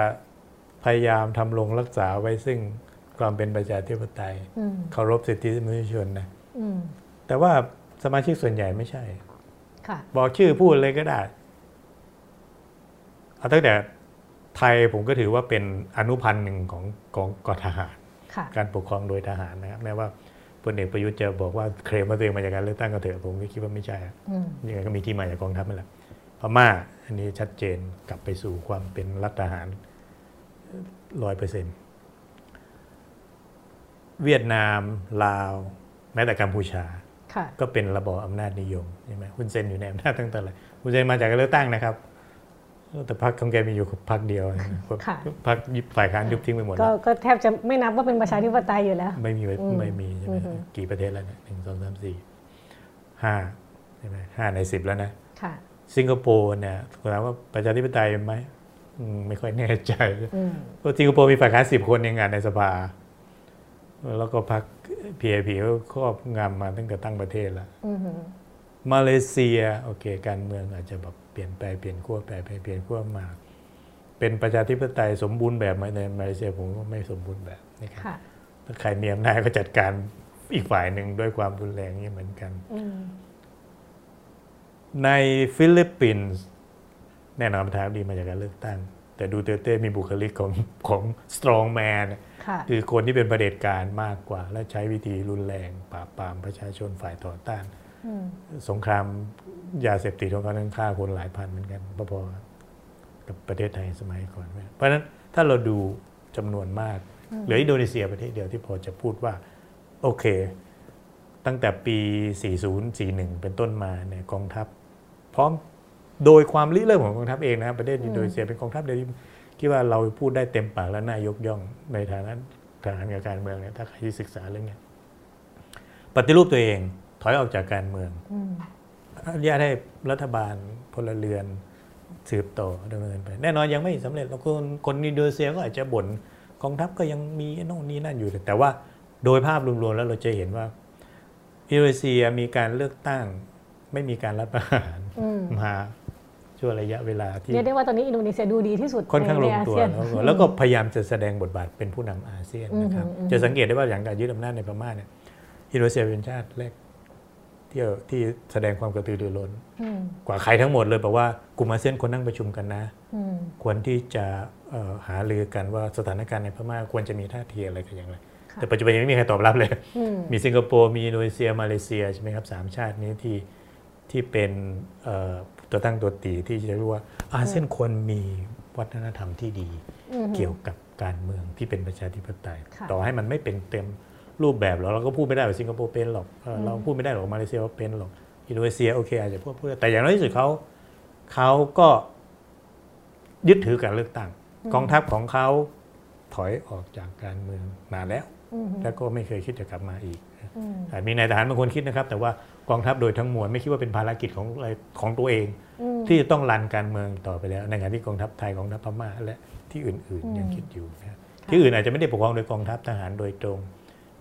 พยายามธำรงรักษาไว้ซึ่ง ความเป็นประชาธิปไตยอืมเคารพสิทธิมนุษยชนนะอืมแต่ว่าสมาชิกส่วนใหญ่ไม่ใช่ค่ะบอกชื่อพูดเลยก็ได้เอาตั้งแต่ไทยผมก็ถือว่าเป็นอนุพันธ์หนึ่งของของกองทหารค่ะการปกครองโดยทหารนะครับแม้ว่าพลเอกประยุทธ์จะบอกว่าเคลมว่าตัวเองมาจากการเลือกตั้งก็เถอะผมก็คิดว่าไม่ใช่อะอืมยังไงก็มีที่มาจากกองทัพนั่นแหละพม่าอันนี้ชัดเจนกลับไปสู่ความเป็นรัฐทหารร้อยเปอร์เซ็นต์ เวียดนาม ลาว แม้แต่กัมพูชาค่ะก็เป็นระบอบอำนาจนิยมใช่ไหมคุณเซนอยู่ในอำนาจตั้งแต่อะไรคุณเซนมาจากการเลือกตั้งนะครับ แต่พรรคของแกมีอยู่พรรคเดียวนะค่ะพรรคฝ่ายค้านยุบทิ้งไปหมดก็แล้วก็แทบจะไม่นับว่าเป็นประชาธิปไตยอยู่แล้ว ไม่มีไว้อืมไม่มีใช่ไหมอืมกี่ประเทศแล้วเนี่ยหนึ่งสองสามสี่ห้าใช่ไหมห้าในสิบแล้วนะค่ะสิงคโปร์เนี่ยถามว่าประชาธิปไตยไหมอืมไม่ค่อยแน่ใจอืมเพราะสิงคโปร์มีฝ่ายค้านสิบคนในงานในสภา แล้วก็พรรค PAP ก็ครอบงำมาตั้งแต่ตั้งประเทศแล้วอืมมาเลเซียโอเค การเมืองอาจจะแบบเปลี่ยนไปเปลี่ยนขั้วไปไปเปลี่ยนขั้วมาเป็นประชาธิปไตยสมบูรณ์แบบไหมในมาเลเซียผมก็ไม่สมบูรณ์แบบนะครับค่ะถ้าใครมีอำนาจก็จัดการอีกฝ่ายหนึ่งด้วยความรุนแรงนี่เหมือนกันอืมในฟิลิปปินส์แน่นอนประธานาธิบดีมาจากการเลือกตั้ง แต่ดูเตอร์เต้มีบุคลิกของของ strongman ค่ะคือคนที่เป็นประเผด็จการมากกว่า และใช้วิธีรุนแรงปราบปรามประชาชนฝ่ายต่อต้านอืมสงครามยาเสพติดของเขานั้นฆ่าคนหลายพันเหมือนกันพอๆกับประเทศไทยสมัยก่อน เพราะฉะนั้นถ้าเราดูจำนวนมาก เหลืออินโดนีเซียประเทศเดียวที่พอจะพูดว่า โอเค ตั้งแต่ปี 40 41 เป็นต้นมาเนี่ยกองทัพ พร้อม โดยความริเริ่มของกองทัพเองนะครับประเทศอินโดนีเซียเป็นกองทัพเดียวที่คิดว่าเราพูดได้เต็มปากและน่ายกย่องในฐานะทหารกับการเมืองเนี่ยถ้าใครที่ศึกษาเรื่องเนี้ยปฏิรูปตัวเองถอยออกจากการเมืองอืมอนุญาตให้รัฐบาลพลเรือนสืบต่อดำเนินไป แน่นอนยังไม่สำเร็จแล้วคนคนอินโดนีเซียก็อาจจะบ่นกองทัพก็ยังมีโน่นนี่นั่นอยู่ แต่ว่าโดยภาพรวมๆแล้วเราจะเห็นว่าอินโดนีเซียมีการเลือกตั้ง ไม่มีการรัฐประหารอืมมา ช่วงระยะเวลาที่เรียกได้ว่าตอนนี้อินโดนีเซียดูดีที่สุดค่อนข้างลงในอาตัวเซียนแล้วก็แล้วก็พยายามจะแสดงบทบาทเป็นผู้นำอาเซียนนะครับอืมอืมจะสังเกตได้ว่าอย่างการยึดอำนาจในพม่าเนี่ยอินโดนีเซียเป็นชาติแรกที่ที่แสดงความกระตือรือร้นอืมกว่าใครทั้งหมดเลยบอกว่ากลุ่มอาเซียนควรนั่งประชุมกันนะอืมควรที่จะเอ่อหารือกันว่าสถานการณ์ในพม่าควรจะมีท่าทีอะไรกันอย่างไรค่ะแต่ปัจจุบันยังไม่มีใครตอบรับเลยอืมมีสิงคโปร์มีอินโดนีเซียมาเลเซียใช่ไหมครับสามชาตินี้ที่ที่เป็นเอ่อ ตัวตั้งตัวตีที่จะรู้ว่าอาเซียนควรมีวัฒนธรรมที่ดีอืมเกี่ยวกับการเมืองที่เป็นประชาธิปไตยค่ะต่อให้มันไม่เป็นเต็มรูปแบบหรอกเราก็พูดไม่ได้ว่าสิงคโปร์เป็นหรอกเอ่ออมเราพูดไม่ได้หรอกมาเลเซียว่าเป็นหรอกอินโดนีเซียโอเคอาจจะพวกเพื่อแต่อย่างน้อยที่สุดเขาเขาก็ยึดถือการเลือกตั้งกองทัพของเขาถอยออกจากการเมืองนานแล้ว แล้วก็ไม่เคยคิดจะกลับมาอีก มีนายทหารบางคนคิดนะครับ แต่ว่ากองทัพโดยทั้งมวลไม่คิดว่าเป็นภารกิจของของตัวเอง ที่จะต้องรันการเมืองต่อไปแล้ว ในขณะที่กองทัพไทยกองทัพพม่าและที่อื่นๆยังคิดอยู่นะที่อื่นอาจจะไม่ได้ปกครองโดยกองทัพทหารโดยตรง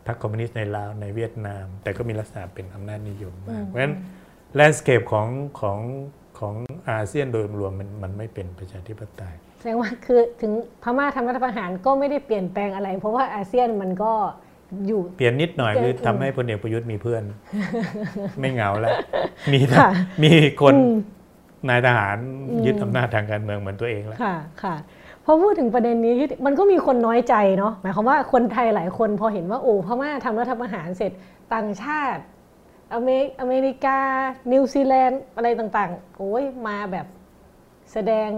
พรรคคอมมิวนิสต์ในลาวในเวียดนาม แต่ก็มีลักษณะเป็นอำนาจนิยมมากเพราะฉะนั้น landscape ของของของอาเซียนโดยรวมมันมันไม่เป็นประชาธิปไตยแสดงว่าคือถึงพม่าทำรัฐประหารก็ไม่ได้เปลี่ยนแปลงอะไร เพราะว่าอาเซียนมันก็ อยู่เปลี่ยนนิดหน่อยหรือทำให้พลเอกประยุทธ์มีเพื่อน ไม่เหงาแล้ว มีมีคนนายทหารยึดอำนาจทางการเมืองเหมือนตัวเองแล้วค่ะค่ะพอพูดถึงประเด็นนี้มันก็มีคนน้อยใจเนาะหมายความว่าคนไทยหลายคนพอเห็นว่าโอ้พม่าทำรัฐประหารเสร็จต่างชาติ อเมอเมริกา นิวซีแลนด์อะไรต่างๆโอ้ยมาแบบแสดง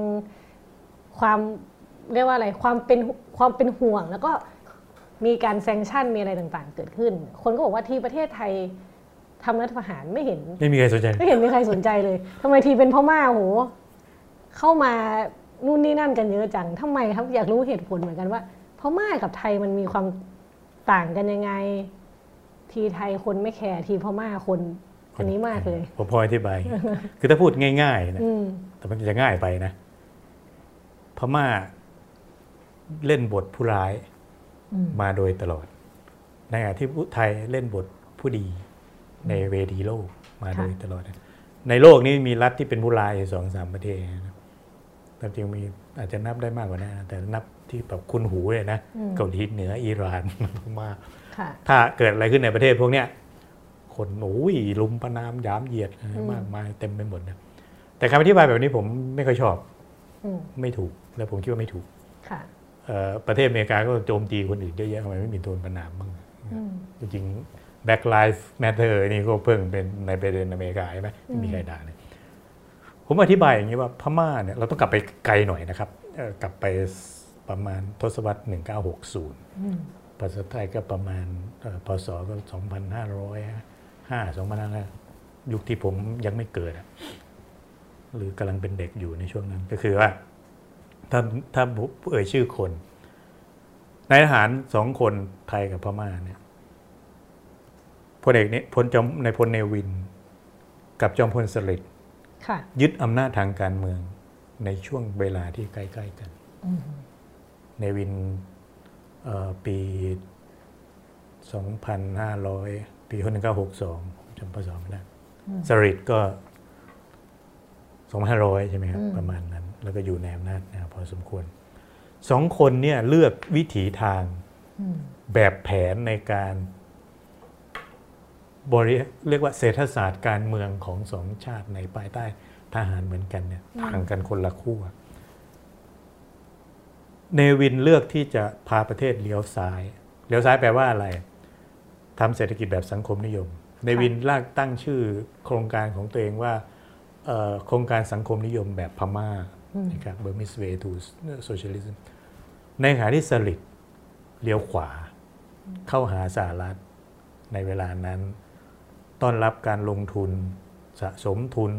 ความเรียกว่าอะไรความเป็นความเป็นห่วงแล้วก็ มีการ sanction มีอะไรต่างๆ เกิดขึ้น คนก็บอกว่าที่ประเทศไทยทำรัฐประหารไม่เห็น ไม่มีใครสนใจ ไม่เห็นมีใครสนใจเลยทำไมทีเป็นพม่าโหเข้ามานู่นนี่นั่นกันเยอะจังทำไมครับอยากรู้เหตุผลเหมือนกันว่าพม่ากับไทยมันมีความต่างกันยังไง ทีไทยคนไม่แคร์ทีพม่าคนอันนี้มากเลย ผมพออธิบาย คือถ้าพูดง่ายๆนะแต่มันจะง่ายไปนะ พม่าเล่นบทผู้ร้าย มาโดยตลอด ในขณะที่ไทยเล่นบทผู้ดีในเวทีโลกมาโดยตลอด ในโลกนี้มีรัฐที่เป็นผู้ร้ายสองสามประเทศนะแต่จริงมีอาจจะนับได้มากกว่านั้นแต่นับที่แบบคุณหูเลยนะเกาหลีเหนืออิหร่านมากถ้าเกิดอะไรขึ้นในประเทศพวกเนี้ยคนโอ้ยลุมประนามยามเหยียดมากมายเต็มไปหมดนะแต่คำอธิบายแบบนี้ผมไม่ค่อยชอบไม่ถูก แล้วผมคิดว่าไม่ถูก ประเทศอเมริกาก็โจมตีคนอื่นเยอะแยะทำไมไม่มีโดนประนามบ้างจริง Black Lives Matter นี่ก็เพิ่งเป็นในประเด็นอเมริกาใช่ไหมไม่มีใครด่าเลยผมอธิบายอย่างนี้ว่าพม่าเนี่ยเราต้องกลับไปไกลหน่อยนะครับ กลับไปประมาณทศวรรษ 1960 ภาษาไทยก็ประมาณพศก็ 2,505 2,500 ยุคที่ผมยังไม่เกิด หรือกำลังเป็นเด็กอยู่ในช่วงนั้นก็คือว่า ถ้าถ้าเอ่ยชื่อคนนายทหารสองคนไทยกับพม่าเนี่ยพลเอกนี้พลจอมในพลเนวิน กับจอมพลสฤษดิ์ยึดอำนาจทางการเมืองในช่วงเวลาที่ใกล้ ๆ กันเนวินปี 2,500 ปี 1962จำพศไม่ได้สฤษดิ์ก็ 2,500 ใช่ไหมครับ ประมาณนั้น แล้วก็อยู่ในอำนาจนะพอสมควรสองคนเนี่ยเลือกวิถีทางแบบแผนในการบริเรียกว่าเศรษฐศาสตร์การเมืองของสองชาติในภายใต้ทหารเหมือนกันเนี่ยทางกันคนละขั้วเนวินเลือกที่จะพาประเทศเลี้ยวซ้าย เลี้ยวซ้ายแปลว่าอะไรทำเศรษฐกิจแบบสังคมนิยม เนวินลากตั้งชื่อโครงการของตัวเองว่าโครงการสังคมนิยมแบบพม่า นะครับ Burmese Way to Socialism ในขณะที่สลิดเลี้ยวขวา เข้าหาสหรัฐในเวลานั้น ต้อนรับการลงทุนสะสมทุน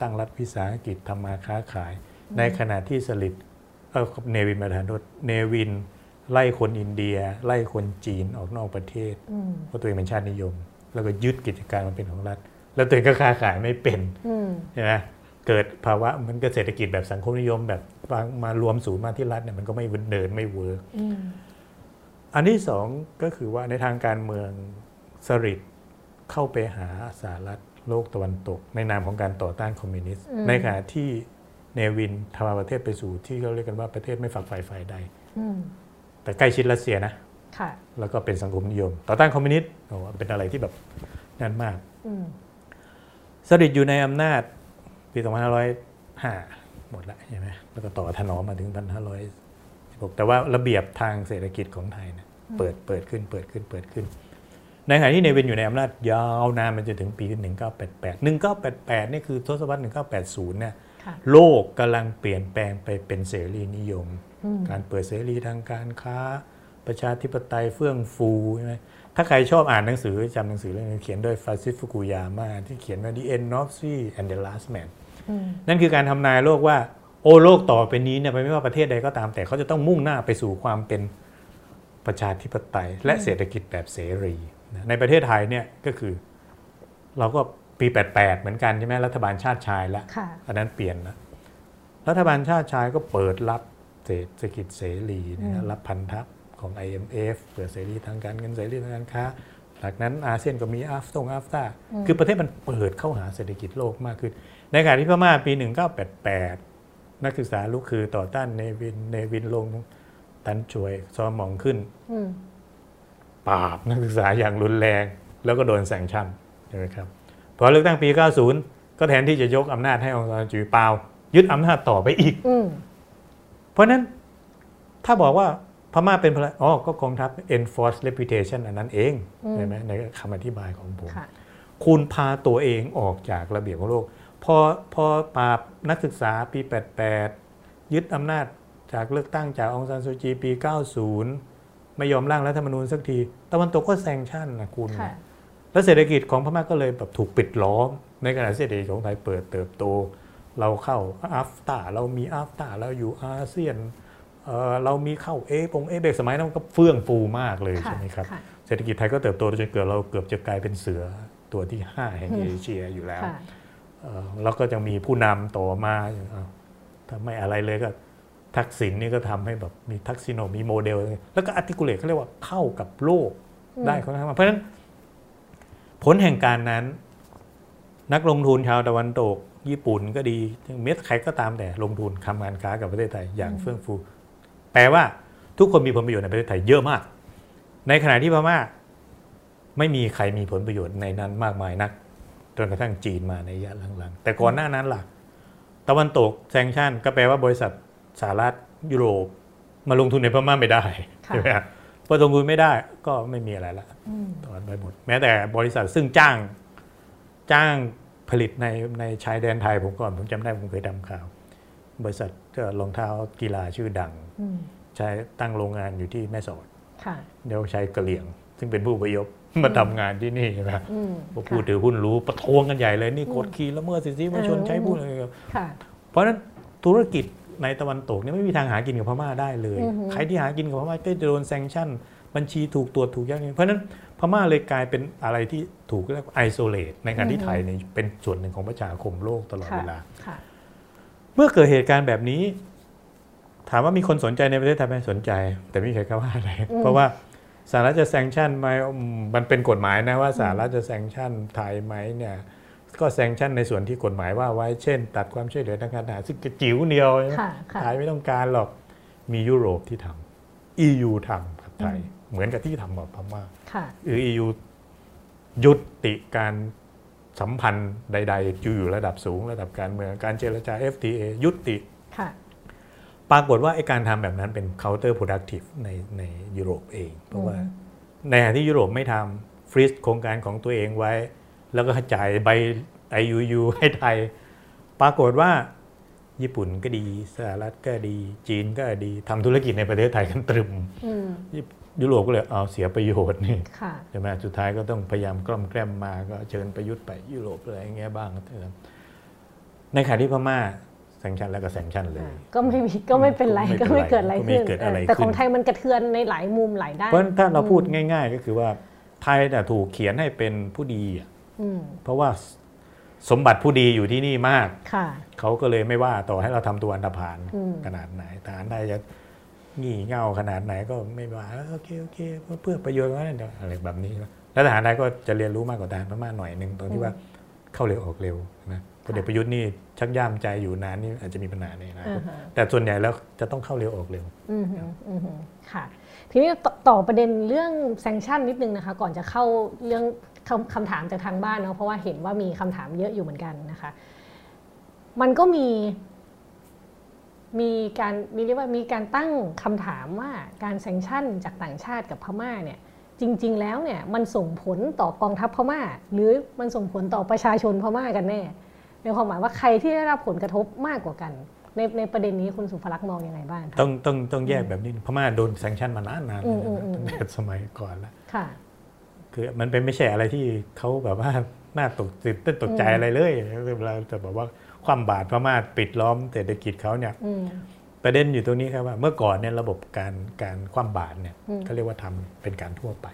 ตั้งรัฐวิสาหกิจทำมาค้าขาย ในขณะที่สลิดเออเนวินมาทานโทษเนวิน ไล่คนอินเดีย ไล่คนจีนออกนอกประเทศเพราะตัวเองเป็นชาตินิยม แล้วก็ยึดกิจการมันเป็นของรัฐ แล้วตัวเองก็ค้าขายไม่เป็นใช่ไหม เกิดภาวะมันก็เศรษฐกิจแบบสังคมนิยม แบบมารวมศูนย์มาที่รัฐเนี่ยมันก็ไม่เดินไม่ work อันที่สองก็คือว่าในทางการเมืองสฤษดิ์เข้าไปหาสหรัฐโลกตะวันตก ในนามของการต่อต้านคอมมิวนิสต์ในขณะที่เนวินนำประเทศไปสู่ที่เขาเรียกกันว่าประเทศไม่ฝักใฝ่ฝ่ายใดแต่ใกล้ชิดรัสเซียนะแล้วก็เป็นสังคมนิยม ต่อต้านคอมมิวนิสต์โอ้เป็นอะไรที่แบบนั่นมากสริดอยู่ในอำนาจ ปี2505 หมดแล้วใช่ไหมแล้วก็ต่อถนอมมาถึง 1516 แต่ว่าระเบียบทางเศรษฐกิจของไทยเนี่ยเปิดเปิดขึ้นเปิดขึ้นเปิดขึ้น ในขณะที่เนวินอยู่ในอำนาจยาวนานมันจะถึงปี 1988 1988 นี่คือทศวรรษ 1980 เนี่ยโลกกำลังเปลี่ยนแปลงไปเป็นเสรีนิยม การเปิดเสรีทางการค้า ประชาธิปไตยเฟื่องฟูใช่ไหมถ้าใครชอบอ่านหนังสือจำหนังสือเรื่องนี้เขียนโดยฟาซิฟุกุยาม่าที่เขียนว่า The End of Sea and the Last Man นั่นคือการทำนายโลกว่า โอ้โลกต่อไปนี้เนี่ยไม่ว่าประเทศใดก็ตาม แต่เขาจะต้องมุ่งหน้าไปสู่ความเป็นประชาธิปไตย และเศรษฐกิจแบบเสรีนะในประเทศไทยเนี่ยก็คือ เราก็ปี 88 เหมือนกันใช่ไหมรัฐบาลชาติชายแล้วค่ะอันนั้นเปลี่ยนนะรัฐบาลชาติชายก็เปิดรับเศรษฐกิจเสรีนะฮะรับพันธะของ IMF เปิดเสรีทางการเงินเสรีทางการค้าจากนั้นอาเซียนก็มีอาฟตงอาฟตาคือประเทศมันเปิดเข้าหาเศรษฐกิจโลกมากขึ้น ในขณะที่พม่าปี 1988 นักศึกษาลุกคือต่อต้านเนวินเนวินลงตันช่วยซอมหมองขึ้นอืมปราบนักศึกษาอย่างรุนแรง แล้วก็โดนแซงชั่นใช่ไหมครับพอเลือกตั้งปี 90 ก็แทนที่จะยกอำนาจให้องซานจูเปายึดอำนาจต่อไปอีกอืมเพราะฉะนั้นถ้าบอกว่าพม่าเป็นพลอ๋อก็กองทัพ enforce reputation อันนั้นเองใช่ไหมในคำอธิบายของผมค่ะคุณพาตัวเองออกจากระเบียบของโลก พอพอปราบนักศึกษาปี 88 ยึดอำนาจจากเลือกตั้งจากองซานซูจีปี 90 ไม่ยอมร่างรัฐธรรมนูญสักที ตะวันตกก็แซงชั่นนะคุณค่ะแล้วเศรษฐกิจของพม่าก็เลยแบบถูกปิดล้อม ในขณะเศรษฐกิจของไทยเปิดเติบโต เราเข้าอัฟตาเรามีอัฟตาเราอยู่อาเซียนเอ่อเรามีเข้าเอปงเอเบกสมัยนั้นมันก็เฟื่องฟูมากเลยค่ะใช่ไหมครับค่ะเศรษฐกิจไทยก็เติบโตจนเกือบเราเกือบจะกลายเป็นเสือตัวที่ 5 แห่งอืมเอเชียอยู่แล้วค่ะเอ่อ แล้วก็จะมีผู้นำต่อมาถ้าไม่อะไรเลยก็ทักษิณนี่ก็ทำให้แบบมี Thaksinomics model แล้วก็ articulate เขาเรียกว่าเข้ากับโลกได้ค่อนข้างเพราะฉะนั้นผลแห่งการนั้น นักลงทุนชาวตะวันตก ญี่ปุ่นก็ดีเม็ดใครก็ตามแต่ลงทุนทำการค้ากับประเทศไทยอย่างเฟื่องฟู แปลว่าทุกคนมีผลประโยชน์ในประเทศไทยเยอะมาก ในขณะที่พม่าไม่มีใครมีผลประโยชน์ในนั้นมากมายนัก จนกระทั่งจีนมาในระยะหลังๆ แต่ก่อนหน้านั้นล่ะ ตะวันตกแซงชั่นก็แปลว่าบริษัทสหรัฐยุโรปมาลงทุนในพม่าไม่ได้ค่ะใช่ไหมครับพอลงทุนไม่ได้ก็ไม่มีอะไรละอืมถอนไปหมด แม้แต่บริษัทซึ่งจ้างจ้างผลิตในในชายแดนไทยผมก่อนผมจำได้ผมเคยทำข่าว บริษัทก็รองเท้ากีฬาชื่อดังอืมใช้ตั้งโรงงานอยู่ที่แม่สอดค่ะเดี๋ยวใช้กะเหรี่ยง ซึ่งเป็นผู้อพยพ มาทำงานที่นี่ใช่ไหมอืมพวกผู้ถือหุ้นรู้ประท้วงกันใหญ่เลยนี่กดขี่ละเมิดสิทธิมนุษยชนอืมใช้ผู้อะไรกันค่ะเพราะฉะนั้นธุรกิจในตะวันตกเนี่ยไม่มีทางหากินกับพม่าได้เลยอือหือใครที่หากินกับพม่าก็จะโดน sanction บัญชีถูกตรวจถูกยึดเพราะฉะนั้นพม่าเลยกลายเป็นอะไรที่ถูกเรียกว่า isolate ในขณะที่ไทยเนี่ยเป็นส่วนหนึ่งของประชาคมโลกตลอดค่ะเวลาค่ะเมื่อเกิดเหตุการณ์แบบนี้ ถามว่ามีคนสนใจในประเทศไทยไหมสนใจ แต่ไม่มีใครกล้าว่าอะไรอืมเพราะว่า สหรัฐจะแซงชั่นไหมอืมมันเป็นกฎหมายนะว่าสหรัฐจะแซงชั่นไทยไหมเนี่ยก็แซงชั่นในส่วนที่กฎหมายว่าไว้เช่น ตัดความช่วยเหลือทางการทหารซึ่งกระจิ๋วเดียวใช่ไหมค่ะค่ะไทยไม่ต้องการหรอกมียุโรปที่ทำ EU ทำกับไทย เหมือนกับที่ทำกับพม่าค่ะหรือ EU ยุติการสัมพันธ์ใดๆอยู่ระดับสูงระดับการเมืองการเจรจา FTA ยุติค่ะ ปรากฏว่าไอ้การทำแบบนั้นเป็น counter productive ในในยุโรปเอง เพราะว่าอืมในขณะที่ยุโรปไม่ทำฟรีซโครงการของตัวเองไว้ แล้วก็จ่ายใบ IUU ให้ไทย ปรากฏว่าญี่ปุ่นก็ดีสหรัฐก็ดี จีนก็ดีทำธุรกิจในประเทศไทยกันตรึมอืมยุโรปก็เลยเอาเสียประโยชน์นี่ค่ะใช่ไหมสุดท้ายก็ต้องพยายามกล่อมแกล้มมาก็เชิญประยุทธ์ไปยุโรปอะไรอย่างเงี้ยบ้างเถอะในขณะที่พม่าแซ งชั่นแล้วก็แซงชั่นเลย ก็ไม่มีก็ไม่เป็นไรก็ก็ไม่ไม่เป็เกิดนอะไรไรก็ไม่ขึ้นเกิดอะไรเออแต่ขึ้นของไทยมันกระเทือนในหลายมุมหลายด้านเพราะฉะนั้นถ้าเราพูดง่าย ๆ ก็คือว่าไทยน่ะถูกเขียนให้เป็นผู้ดีอะอืมเพราะว่าสมบัติผู้ดีอยู่ที่นี่มากค่ะเขาก็เลยไม่ว่าต่อให้เราทำตัวอันธพาลอืมขนาดไหนทหารไทยจะงี่เง่าขนาดไหนก็ไม่ว่าเออโอเคโอเคเพื่อเพื่อประโยชน์ของนั่นอะไรแบบนี้นะแล้วทหารไทยก็จะเรียนรู้มากกว่าทหารพม่าหน่อยหนึ่งตรงที่ว่าเข้าเร็วออกเร็วนะ พลเอกประยุทธ์นี่ชักย่ามใจอยู่นานนี่อาจจะมีปัญหาในอนาคอ่าตฮะแต่ส่วนใหญ่แล้วจะต้องเข้าเร็วออกเร็วอืมฮึอืมฮึค่ะ ทีนี้ตต่อประเด็นเรื่องแซงชั่นนิดนึงนะคะ ก่อนจะเข้าเรื่องคำคำถามจากทางบ้านเนาะเพราะว่าเห็นว่ามีคำถามเยอะอยู่เหมือนกันนะคะ มันก็มี มีการมีเรียกว่ามีการตั้งคำถามว่าการแซงชั่นจากต่างชาติกับพม่าเนี่ยจริง ๆ แล้วเนี่ยมันส่งผลต่อกองทัพพม่า หรือมันส่งผลต่อประชาชนพม่ากันแน่ ในความหมายว่าใครที่ได้รับผลกระทบมากกว่ากัน ในในประเด็นนี้คุณสุภลักษณ์มองยังไงบ้างคะต้องต้องต้องแยกแบบนี้พม่าโดนแซงชั่นมานานนานอืมอืมอืมตั้งแต่สมัยก่อนแล้วค่ะคือมันเป็นไม่ใช่อะไรที่เขาแบบว่าน่าตกตื่นเต้นตกใจอะไรเลยเวลาจะบอกว่าความบาดพม่าปิดล้อมเศรษฐกิจเขาเนี่ยประเด็นอยู่ตรงนี้ครับว่าเมื่อก่อนเนี่ยระบบการการความบาดเนี่ยเขาเรียกว่าทำเป็นการทั่วไป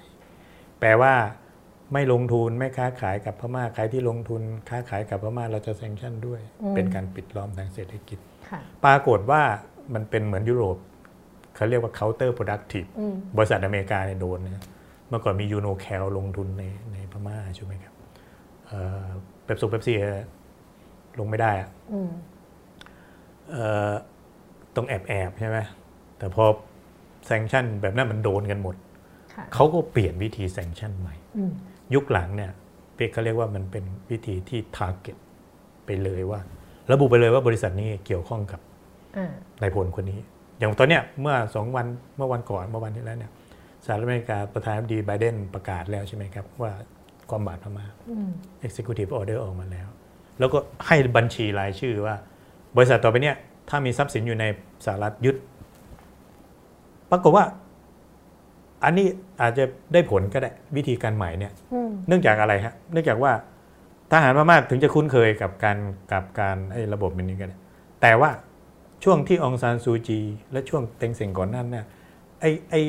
แปลว่า ไม่ลงทุนไม่ค้าขายกับพม่าใครที่ลงทุนค้าขายกับพม่าเราจะแซงชั่นด้วย เป็นการปิดล้อมทางเศรษฐกิจ ปรากฏว่ามันเป็นเหมือนยุโรปเขาเรียกว่า counter productive บริษัทอเมริกาเนี่ยโดนเนี่ยเมื่อก่อนมียูโนแคลลงทุนในในพม่าใช่ไหมครับเป๊ปซี่เป๊ปซี่ลงไม่ได้อะต้องแอบแอบใช่ไหมแต่พอ sanction แบบนั้นมันโดนกันหมด เขาก็เปลี่ยนวิธี sanction ใหม่ ยุคหลังเนี่ยเปียกเขาเรียกว่ามันเป็นวิธีที่ target ไปเลยว่า ระบุไปเลยว่าบริษัทนี้เกี่ยวข้องกับนายพลคนนี้ อย่างตอนเนี้ยเมื่อสองวันเมื่อวันก่อนเมื่อวันที่แล้วเนี่ยสหรัฐอเมริกาประธานาธิบดีไบเดนประกาศแล้วใช่ไหมครับ ว่าความบาดพม่า executive order ออกมาแล้ว แล้วก็ให้บัญชีรายชื่อว่า บริษัทต่อไปเนี้ยถ้ามีทรัพย์สินอยู่ในสหรัฐยึด ปรากฏว่า อันนี้ อาจจะได้ผลก็ได้วิธีการใหม่เนี่ยเนื่องจากอะไรฮะเนื่องจากว่าทหารพม่าถึงจะคุ้นเคยกับการกับการไอ้ระบบแบบนี้ก็ได้แต่ว่าช่วงที่องซานซูจี และช่วงเต็งเซ็งก่อนนั้นเนี่ยไอ้ไอ้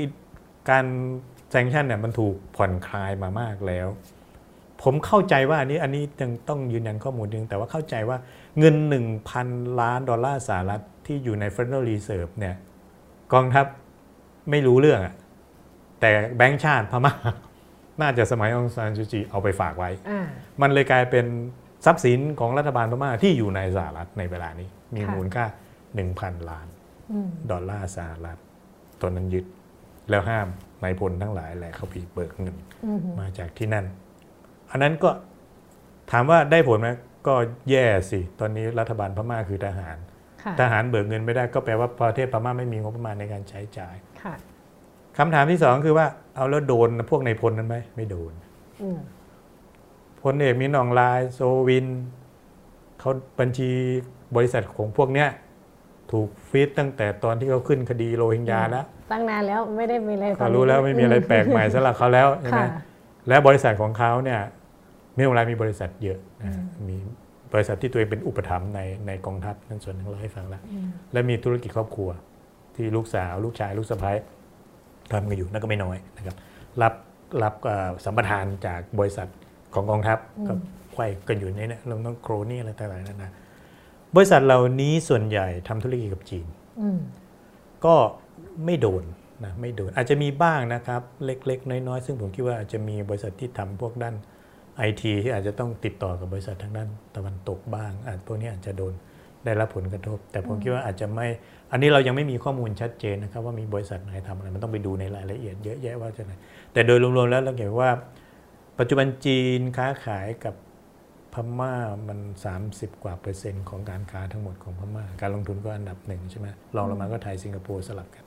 การแซงชั่นเนี่ยมันถูกผ่อนคลายมามากแล้ว ผมเข้าใจว่าอันนี้อันนี้ยังต้องยืนยันข้อมูลนึง แต่ว่าเข้าใจว่าเงิน 1,000 ล้านดอลลาร์สหรัฐที่อยู่ใน Federal Reserve เนี่ยกองทัพไม่รู้เรื่องอะ แต่แบงก์ชาติพม่าน่าจะสมัยองซานซูจีเอาไปฝากไว้ มันเลยกลายเป็นทรัพย์สินของรัฐบาลพม่าที่อยู่ในสหรัฐในเวลานี้ มีมูลค่า 1,000 ล้าน ดอลลาร์สหรัฐตอนนั้นยึด แล้วห้ามนายพลทั้งหลายแหละเขาปีเบิกเงินมาจากที่นั่น อันนั้นก็ถามว่าได้ผลไหมก็แย่สิ ตอนนี้รัฐบาลพม่าคือทหาร ทหารเบิกเงินไม่ได้ก็แปลว่าประเทศพม่าไม่มีงบประมาณในการใช้จ่าย คำถามที่สองคือว่าเอาแล้วโดนพวกนายพลนั้นไหมไม่โดนพลเอกมีนองลายโซวินเขาบัญชีบริษัทของพวกเนี้ยถูกฟีดตั้งแต่ตอนที่เขาขึ้นคดีโรฮิงญาแล้วตั้งนานแล้วไม่ได้มีอะไรเขารู้แล้วไม่มีอะไรแปลกใหม่สำหรับเขาแล้วใช่ไหมและบริษัทของเขาเนี่ยมีโรงแรมมีบริษัทเยอะมีบริษัทที่ตัวเองเป็นอุปถัมภ์ในในกองทัพนั่นส่วนหนึ่งเราให้ฟังแล้วและมีธุรกิจครอบครัว ที่ลูกสาว ลูกชายลูกสะใภ้ ทำกันอยู่นั่นก็ไม่น้อยนะครับ รับรับสัมปทานจากบริษัทของกองทัพก็ไขว้กันอยู่ในนี้เราต้องโครนี่อะไรต่างๆนั่นนะบริษัทเหล่านี้ส่วนใหญ่ทำธุรกิจกับจีนก็ไม่โดนนะไม่โดนอาจจะมีบ้างนะครับ เล็กๆ น้อยๆ ซึ่งผมคิดว่าอาจจะมีบริษัทที่ทำพวกด้านไอทีที่อาจจะต้องติดต่อกับบริษัททางด้านตะวันตกบ้างอาจพวกนี้อาจจะโดนได้รับผลกระทบ แต่ผมคิดว่าอาจจะไม่ อันนี้เรายังไม่มีข้อมูลชัดเจนนะครับว่ามีบริษัทไหนทำอะไร มันต้องไปดูในรายละเอียดเยอะแยะว่าจะไหนแต่โดยรวมๆแล้วเราเห็นว่า ปัจจุบันจีนค้าขายกับพม่ามัน 30 กว่าเปอร์เซ็นต์ของการค้าทั้งหมดของพม่า การลงทุนก็อันดับหนึ่งใช่ไหมรองลงมาก็ไทยสิงคโปร์สลับกัน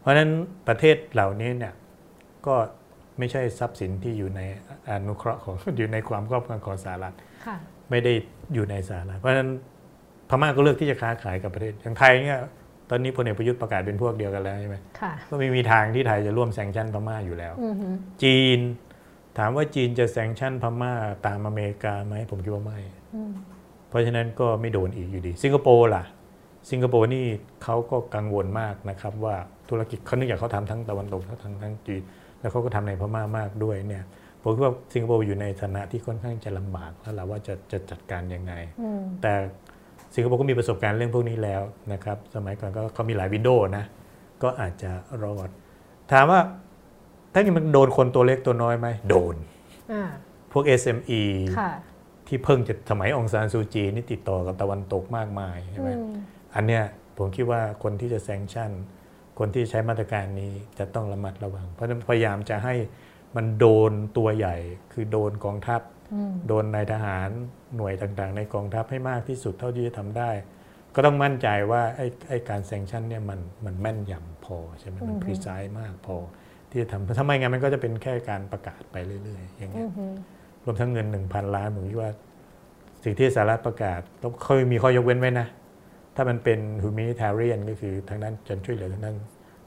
เพราะฉะนั้นประเทศเหล่านี้เนี่ยก็ไม่ใช่ทรัพย์สินที่อยู่ในอนุเคราะห์ของอยู่ในความครอบครองของสหรัฐไม่ได้อยู่ในสหรัฐเพราะฉะนั้นพม่าก็เลือกที่จะค้าขายกับประเทศอย่างไทยเนี่ย ตอนนี้พลเอกประยุทธ์ประกาศเป็นพวกเดียวกันแล้วใช่ไหมก็ไม่มีทางที่ไทยจะร่วม sanction พม่าอยู่แล้ว จีน ถามว่าจีนจะ sanction พม่าตามอเมริกาไหมผมคิดว่าไม่ เพราะฉะนั้นก็ไม่โดนอีกอยู่ดี สิงคโปร์ล่ะ สิงคโปร์นี่เขาก็กังวลมากนะครับ ว่าธุรกิจเขาเนื่องจากเขาทำทั้งตะวันตกทั้งทั้งจีน แล้วเขาก็ทำในพม่ามากด้วยเนี่ยผมคิดว่าสิงคโปร์อยู่ในฐานะที่ค่อนข้างจะลำบากแล้วเราว่าจะจะจัดการยังไง แต่ สิงคโปร์ก็มีประสบการณ์เรื่องพวกนี้แล้วนะครับ สมัยก่อนก็เขามีหลายวินโดว์นะ ก็อาจจะรอด ถามว่าถ้ามันโดนคนตัวเล็กตัวน้อยไหม โดน พวก SME ที่เพิ่งจะสมัยองซานซูจีนี่ติดต่อกับตะวันตกมากมายใช่ไหมอันเนี้ยผมคิดว่าคนที่จะแซงชั่น คนที่ใช้มาตรการนี้จะต้องระมัดระวัง เพราะฉะนั้นพยายามจะให้มันโดนตัวใหญ่ คือโดนกองทัพ โดนนายทหารหน่วยต่างๆ ในกองทัพให้มากที่สุดเท่าที่จะทำได้ ก็ต้องมั่นใจว่าไอ้ไอ้การแซงชั่นเนี่ยมันมันแม่นยำพอใช่ไหมมันพรีไซส์มากพอ ที่จะทำทำไมงานมันก็จะเป็นแค่การประกาศไปเรื่อยๆ อย่างเงี้ยรวมทั้งเงินหนึ่งพันล้านผมคิดว่า สิ่งที่สหรัฐประกาศต้องเคยมีข้อยกเว้นไว้นะ ถ้ามันเป็น humanitarian ก็คือทางด้านจะช่วยเหลือทางด้าน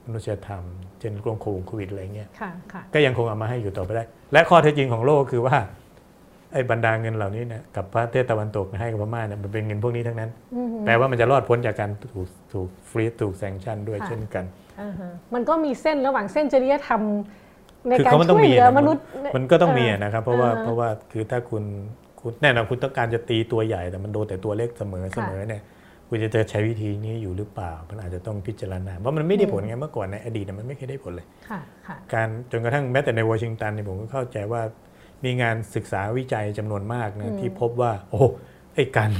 มนุษยธรรม เช่นกลงโควิดโควิดอะไรเงี้ยค่ะค่ะก็ยังคงเอามาให้อยู่ต่อไปได้ และข้อเท็จจริงของโลกคือว่า ไอ้บรรดาเงินเหล่านี้เนี่ยกับประเทศตะวันตกให้กับพม่าเนี่ยมันเป็นเงินพวกนี้ทั้งนั้นอือฮึแปลว่ามันจะรอดพ้นจากการถูกถูกฟรีถูกแซงชั่นด้วยค่ะเช่นกันอ่าฮะมันก็มีเส้นระหว่างเส้นจริยธรรมในคือการเขามันต้อช่งวยมีเหลือนะมนุษย์มันก็ต้องมีอะนะครับ เพราะว่าอ่าฮะเพราะว่าคือถ้าคุณคุณแน่นอนคุณต้องการจะตีตัวใหญ่แต่มันโดนแต่ตัวเล็กเสมอเสมอเนี่ยคุณจะใช้วิธีนี้อยู่หรือเปล่า มันอาจจะต้องพิจารณาเพราะมันไม่ได้ผลไงเมื่อก่อนในอดีตเนี่ยมันไม่เคยได้ผลเลยค่ะค่ะการจนกระทั่งแม้แต่ในวอชิงตันเนี่ยผมก็เข้าใจว่า มีงานศึกษาวิจัยจำนวนมากนะที่พบว่า โอ้ไอการ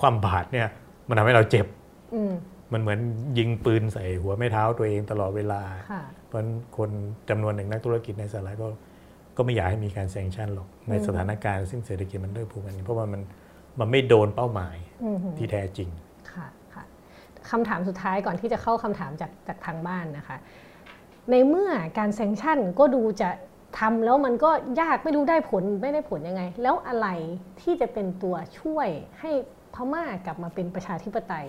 ความบาดเนี่ยมันทำให้เราเจ็บอืมมันเหมือนยิงปืนใส่หัวไม่เท้าตัวเองตลอดเวลาค่ะเพราะฉะนั้นคนจำนวนหนึ่งนักธุรกิจในสหรัฐก็ก็ไม่อยากให้มีการแซงชั่นหรอก ในสถานการณ์ซึ่งเศรษฐกิจมันเริ่มผูกพันเพราะว่ามันมันไม่โดนเป้าหมายอืมฮึที่แท้จริงค่ะค่ะคำถามสุดท้ายก่อนที่จะเข้าคำถามจากจากทางบ้านนะคะ ในเมื่อการแซงชั่นก็ดูจะ ทำแล้วมันก็ยากไม่รู้ได้ผลไม่ได้ผลยังไง แล้วอะไรที่จะเป็นตัวช่วยให้พม่ากลับมาเป็นประชาธิปไตย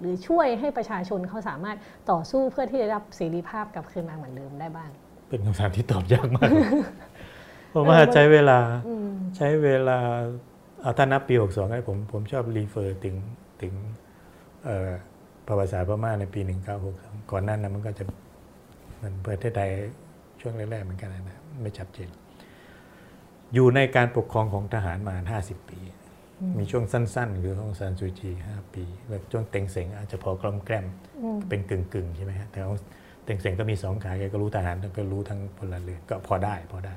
หรือช่วยให้ประชาชนเขาสามารถต่อสู้เพื่อที่จะได้รับเสรีภาพกลับคืนมาเหมือนเดิมได้บ้าง เป็นคำถามที่ตอบยากมากเพราะว่าใช้เวลาอืมใช้เวลาเอาถ้านับปี62ให้ผมผมชอบรีเฟอร์ถึงถึงเอ่อประวัติศาสตร์พม่าในปี 1962 ก่อนหน้านั้นมันก็จะมันประเทศไทยช่วงแรกๆเหมือนกันนะ ไม่ชัดเจน อยู่ในการปกครองของทหารมา 50 ปี มีช่วงสั้น ๆ คือของซานซูจี5 ปีแบบช่วงเต็งเสงอาจจะพอกล่อมแกล้มอืมเป็นกึ่งๆใช่ไหมฮะแต่ของเต็งเสงก็มีสองขาแกก็รู้ทหารแล้วก็รู้ทั้งพลเรือนก็พอได้พอได้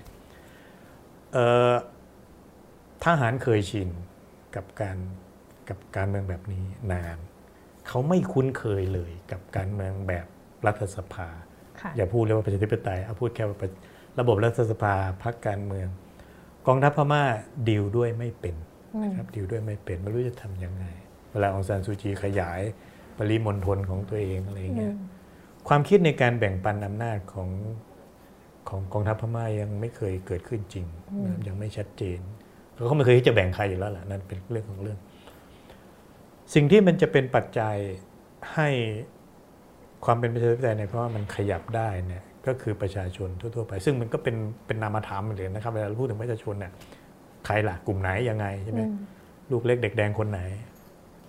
เอ่อทหารเคยชินกับการกับการเมืองแบบนี้นาน เขาไม่คุ้นเคยเลยกับการเมืองแบบรัฐสภาค่ะอย่าพูดเลยว่าประชาธิปไตยเอาพูดแค่ว่าป ระระบบรัฐสภาพรรคการเมือง กองทัพพม่าดีลด้วยไม่เป็นนะครับดีลด้วยไม่เป็น ไม่รู้จะทำยังไง เวลาองซานซูจีขยาย ปริมณฑลของตัวเองอะไรอย่างเงี้ยความคิดในการแบ่งปันอำนาจของของกองทัพพม่ายังไม่เคยเกิดขึ้นจริงนะครับยังไม่ชัดเจนเขาก็ไม่เคยที่จะแบ่งใครอยู่แล้วแหละนั่นเป็นเรื่องของเรื่อง สิ่งที่มันจะเป็นปัจจัยให้ความเป็นประชาธิปไตยในเพราะว่ามันขยับได้เนี่ย ก็คือประชาชนทั่วๆไป ซึ่งมันก็เป็นเป็นนามธรรมเลยนะครับเวลาเราพูดถึงประชาชนเนี่ยใครล่ะกลุ่มไหนยังไงใช่ไหมลูกเล็กเด็กแดงคนไหน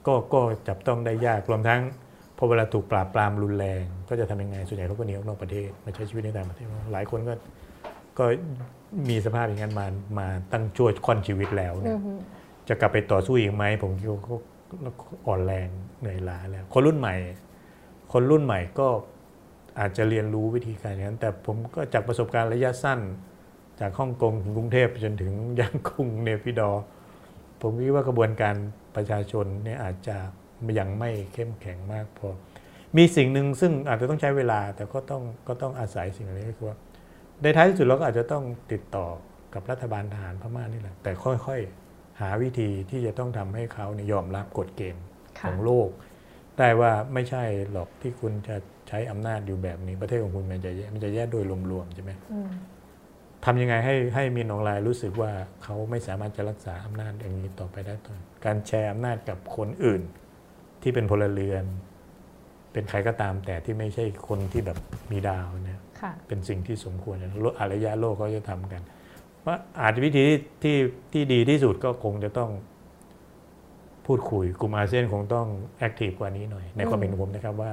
ก็ก็จับต้องได้ยากรวมทั้งพอเวลาถูกปราบปรามรุนแรง ก็จะทำยังไงส่วนใหญ่เขาก็หนีออกนอกประเทศมาใช้ชีวิตในต่างประเทศหลายคนก็ก็มีสภาพอย่างนั้นมามาตั้งช่วยค่อนชีวิตแล้วเนี่ยจะกลับไปต่อสู้อีกไหมผมคิดว่าเขาอ่อนแรงเหนื่อยล้าแล้วคนรุ่นใหม่ คนรุ่นใหม่ก็ อาจจะเรียนรู้วิธีการอย่างนั้น แต่ผมก็จากประสบการณ์ระยะสั้น จากฮ่องกงถึงกรุงเทพจนถึงย่างกุ้งเนปิดอ ผมคิดว่ากระบวนการประชาชนเนี่ยอาจจะยังไม่เข้มแข็งมากพอ มีสิ่งหนึ่งซึ่งอาจจะต้องใช้เวลาแต่ก็ต้องก็ต้องอาศัยสิ่งนี้ก็คือว่าในท้ายที่สุดเราก็อาจจะต้องติดต่อกับรัฐบาลทหารพม่านี่แหละแต่ค่อยๆ หาวิธีที่จะต้องทำให้เขาเนี่ยยอมรับกฎเกณฑ์ของโลก ได้ว่าไม่ใช่หรอกที่คุณจะ ช้อำนาจอยู่แบบนี้ประเทศของคุณมันจะแย่มันจะแย่โดยรวมๆใช่ไหมอืมทำยังไงให้ให้มีนองรายรู้สึกว่าเขาไม่สามารถจะรักษาอำนาจอย่างนี้ต่อไปได้ต่อการแชร์อำนาจกับคนอื่น ที่เป็นพลเรือน เป็นใครก็ตามแต่ที่ไม่ใช่คนที่แบบมีดาวเนี่ยค่ะเป็นสิ่งที่สมควรโลกอารยะโลกเขาจะทำกันว่าอาจจะวิธีที่ที่ที่ดีที่สุดก็คงจะต้องพูดคุยกลุ่มอาเซียนคงต้องแอคทีฟกว่านี้หน่อย ในความเห็นของผมนะครับว่า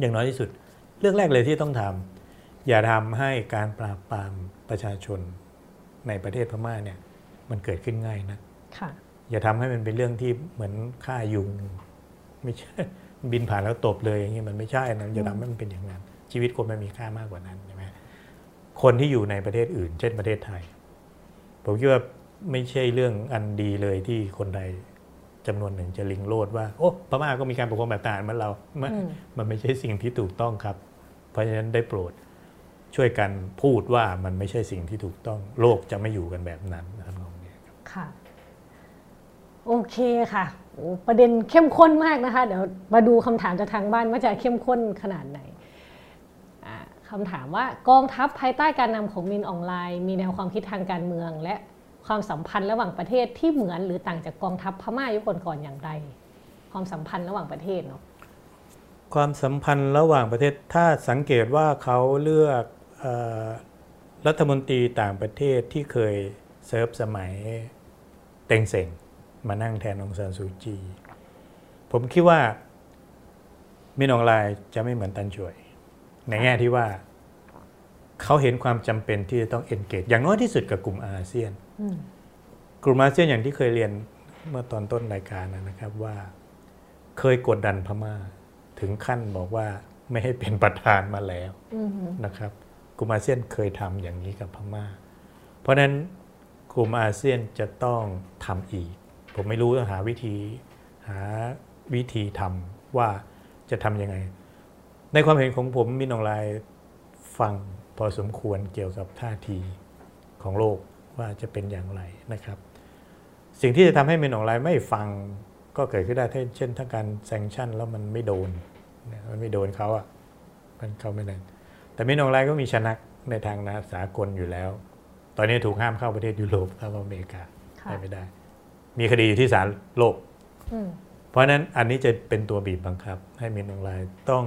อย่างน้อยที่สุด เรื่องแรกเลยที่ต้องทำอย่าทำให้การปราบปรามประชาชนในประเทศพม่าเนี่ยมันเกิดขึ้นง่ายนะค่ะอย่าทำให้มันเป็นเรื่องที่เหมือนฆ่ายุงไม่ใช่บินผ่านแล้วตบเลยอย่างนี้มันไม่ใช่นะอย่าทำให้มันเป็นอย่างนั้น ชีวิตคนมันมีค่ามากกว่านั้นใช่ไหมคนที่อยู่ในประเทศอื่น เช่นประเทศไทย ผมคิดว่าไม่ใช่เรื่องอันดีเลยที่คนใด จำนวนหนึ่งจะลิงโลดว่าโอ้พม่าก็มีการปกครองแบบทหารเหมือนเรามันอืมมันไม่ใช่สิ่งที่ถูกต้องครับ เพราะฉะนั้นได้โปรดช่วยกันพูดว่ามันไม่ใช่สิ่งที่ถูกต้องโลกจะไม่อยู่กันแบบนั้นนะครับน้องเนี่ยครับค่ะ โอเคค่ะโอ้ประเด็นเข้มข้นมากนะคะ เดี๋ยวมาดูคำถามจากทางบ้านว่าจะเข้มข้นขนาดไหนอ่าคำถามว่ากองทัพภายใต้การนำของมินออนไลน์ มีแนวความคิดทางการเมือง และ ความสัมพันธ์ระหว่างประเทศที่เหมือนหรือต่างจากกองทัพพม่ายุคก่อนๆอย่างไร ความสัมพันธ์ระหว่างประเทศเนาะความสัมพันธ์ระหว่างประเทศถ้าสังเกตว่าเขาเลือกอรัฐมนตรีต่างประเทศที่เคยเซิร์ฟสมัยเต็งเซ็งมานั่งแทนองซานซูจี ผมคิดว่ามินองลายจะไม่เหมือนตันช่วย ในแง่ที่ว่าเขาเห็นความจำเป็นที่จะต้องเอนเกจอย่างน้อยที่สุดกับกลุ่มอาเซียน กลุ่มอาเซียนอย่างที่เคยเรียนเมื่อตอนต้นรายการนะครับว่า เคยกดดันพม่า ถึงขั้นบอกว่าไม่ให้เป็นประธานมาแล้วนะครับ กลุ่มอาเซียนเคยทำอย่างนี้กับพม่า เพราะนั้นกลุ่มอาเซียนจะต้องทำอีก ผมไม่รู้ต้องหาวิธีหาวิธีทำว่าจะทำยังไง ในความเห็นของผมมินองลายฟังพอสมควรเกี่ยวกับท่าทีของโลก ว่าจะเป็นอย่างไรนะครับ สิ่งที่จะทำให้มินองลายไม่ฟังก็เกิดขึ้นได้เช่นถ้าการแซงชั่นแล้วมันไม่โดนมันไม่โดนเขาอะมันเขาไม่ได้แต่มินองลายก็มีชนะในทางนาสากลอยู่แล้ว ตอนนี้ถูกห้ามเข้าประเทศยุโรปเข้าอเมริกาไปไม่ได้ มีคดีอยู่ที่ศาลโลกเพราะนั้นอันนี้จะเป็นตัวบีบบังคับ ให้มินองลายต้อง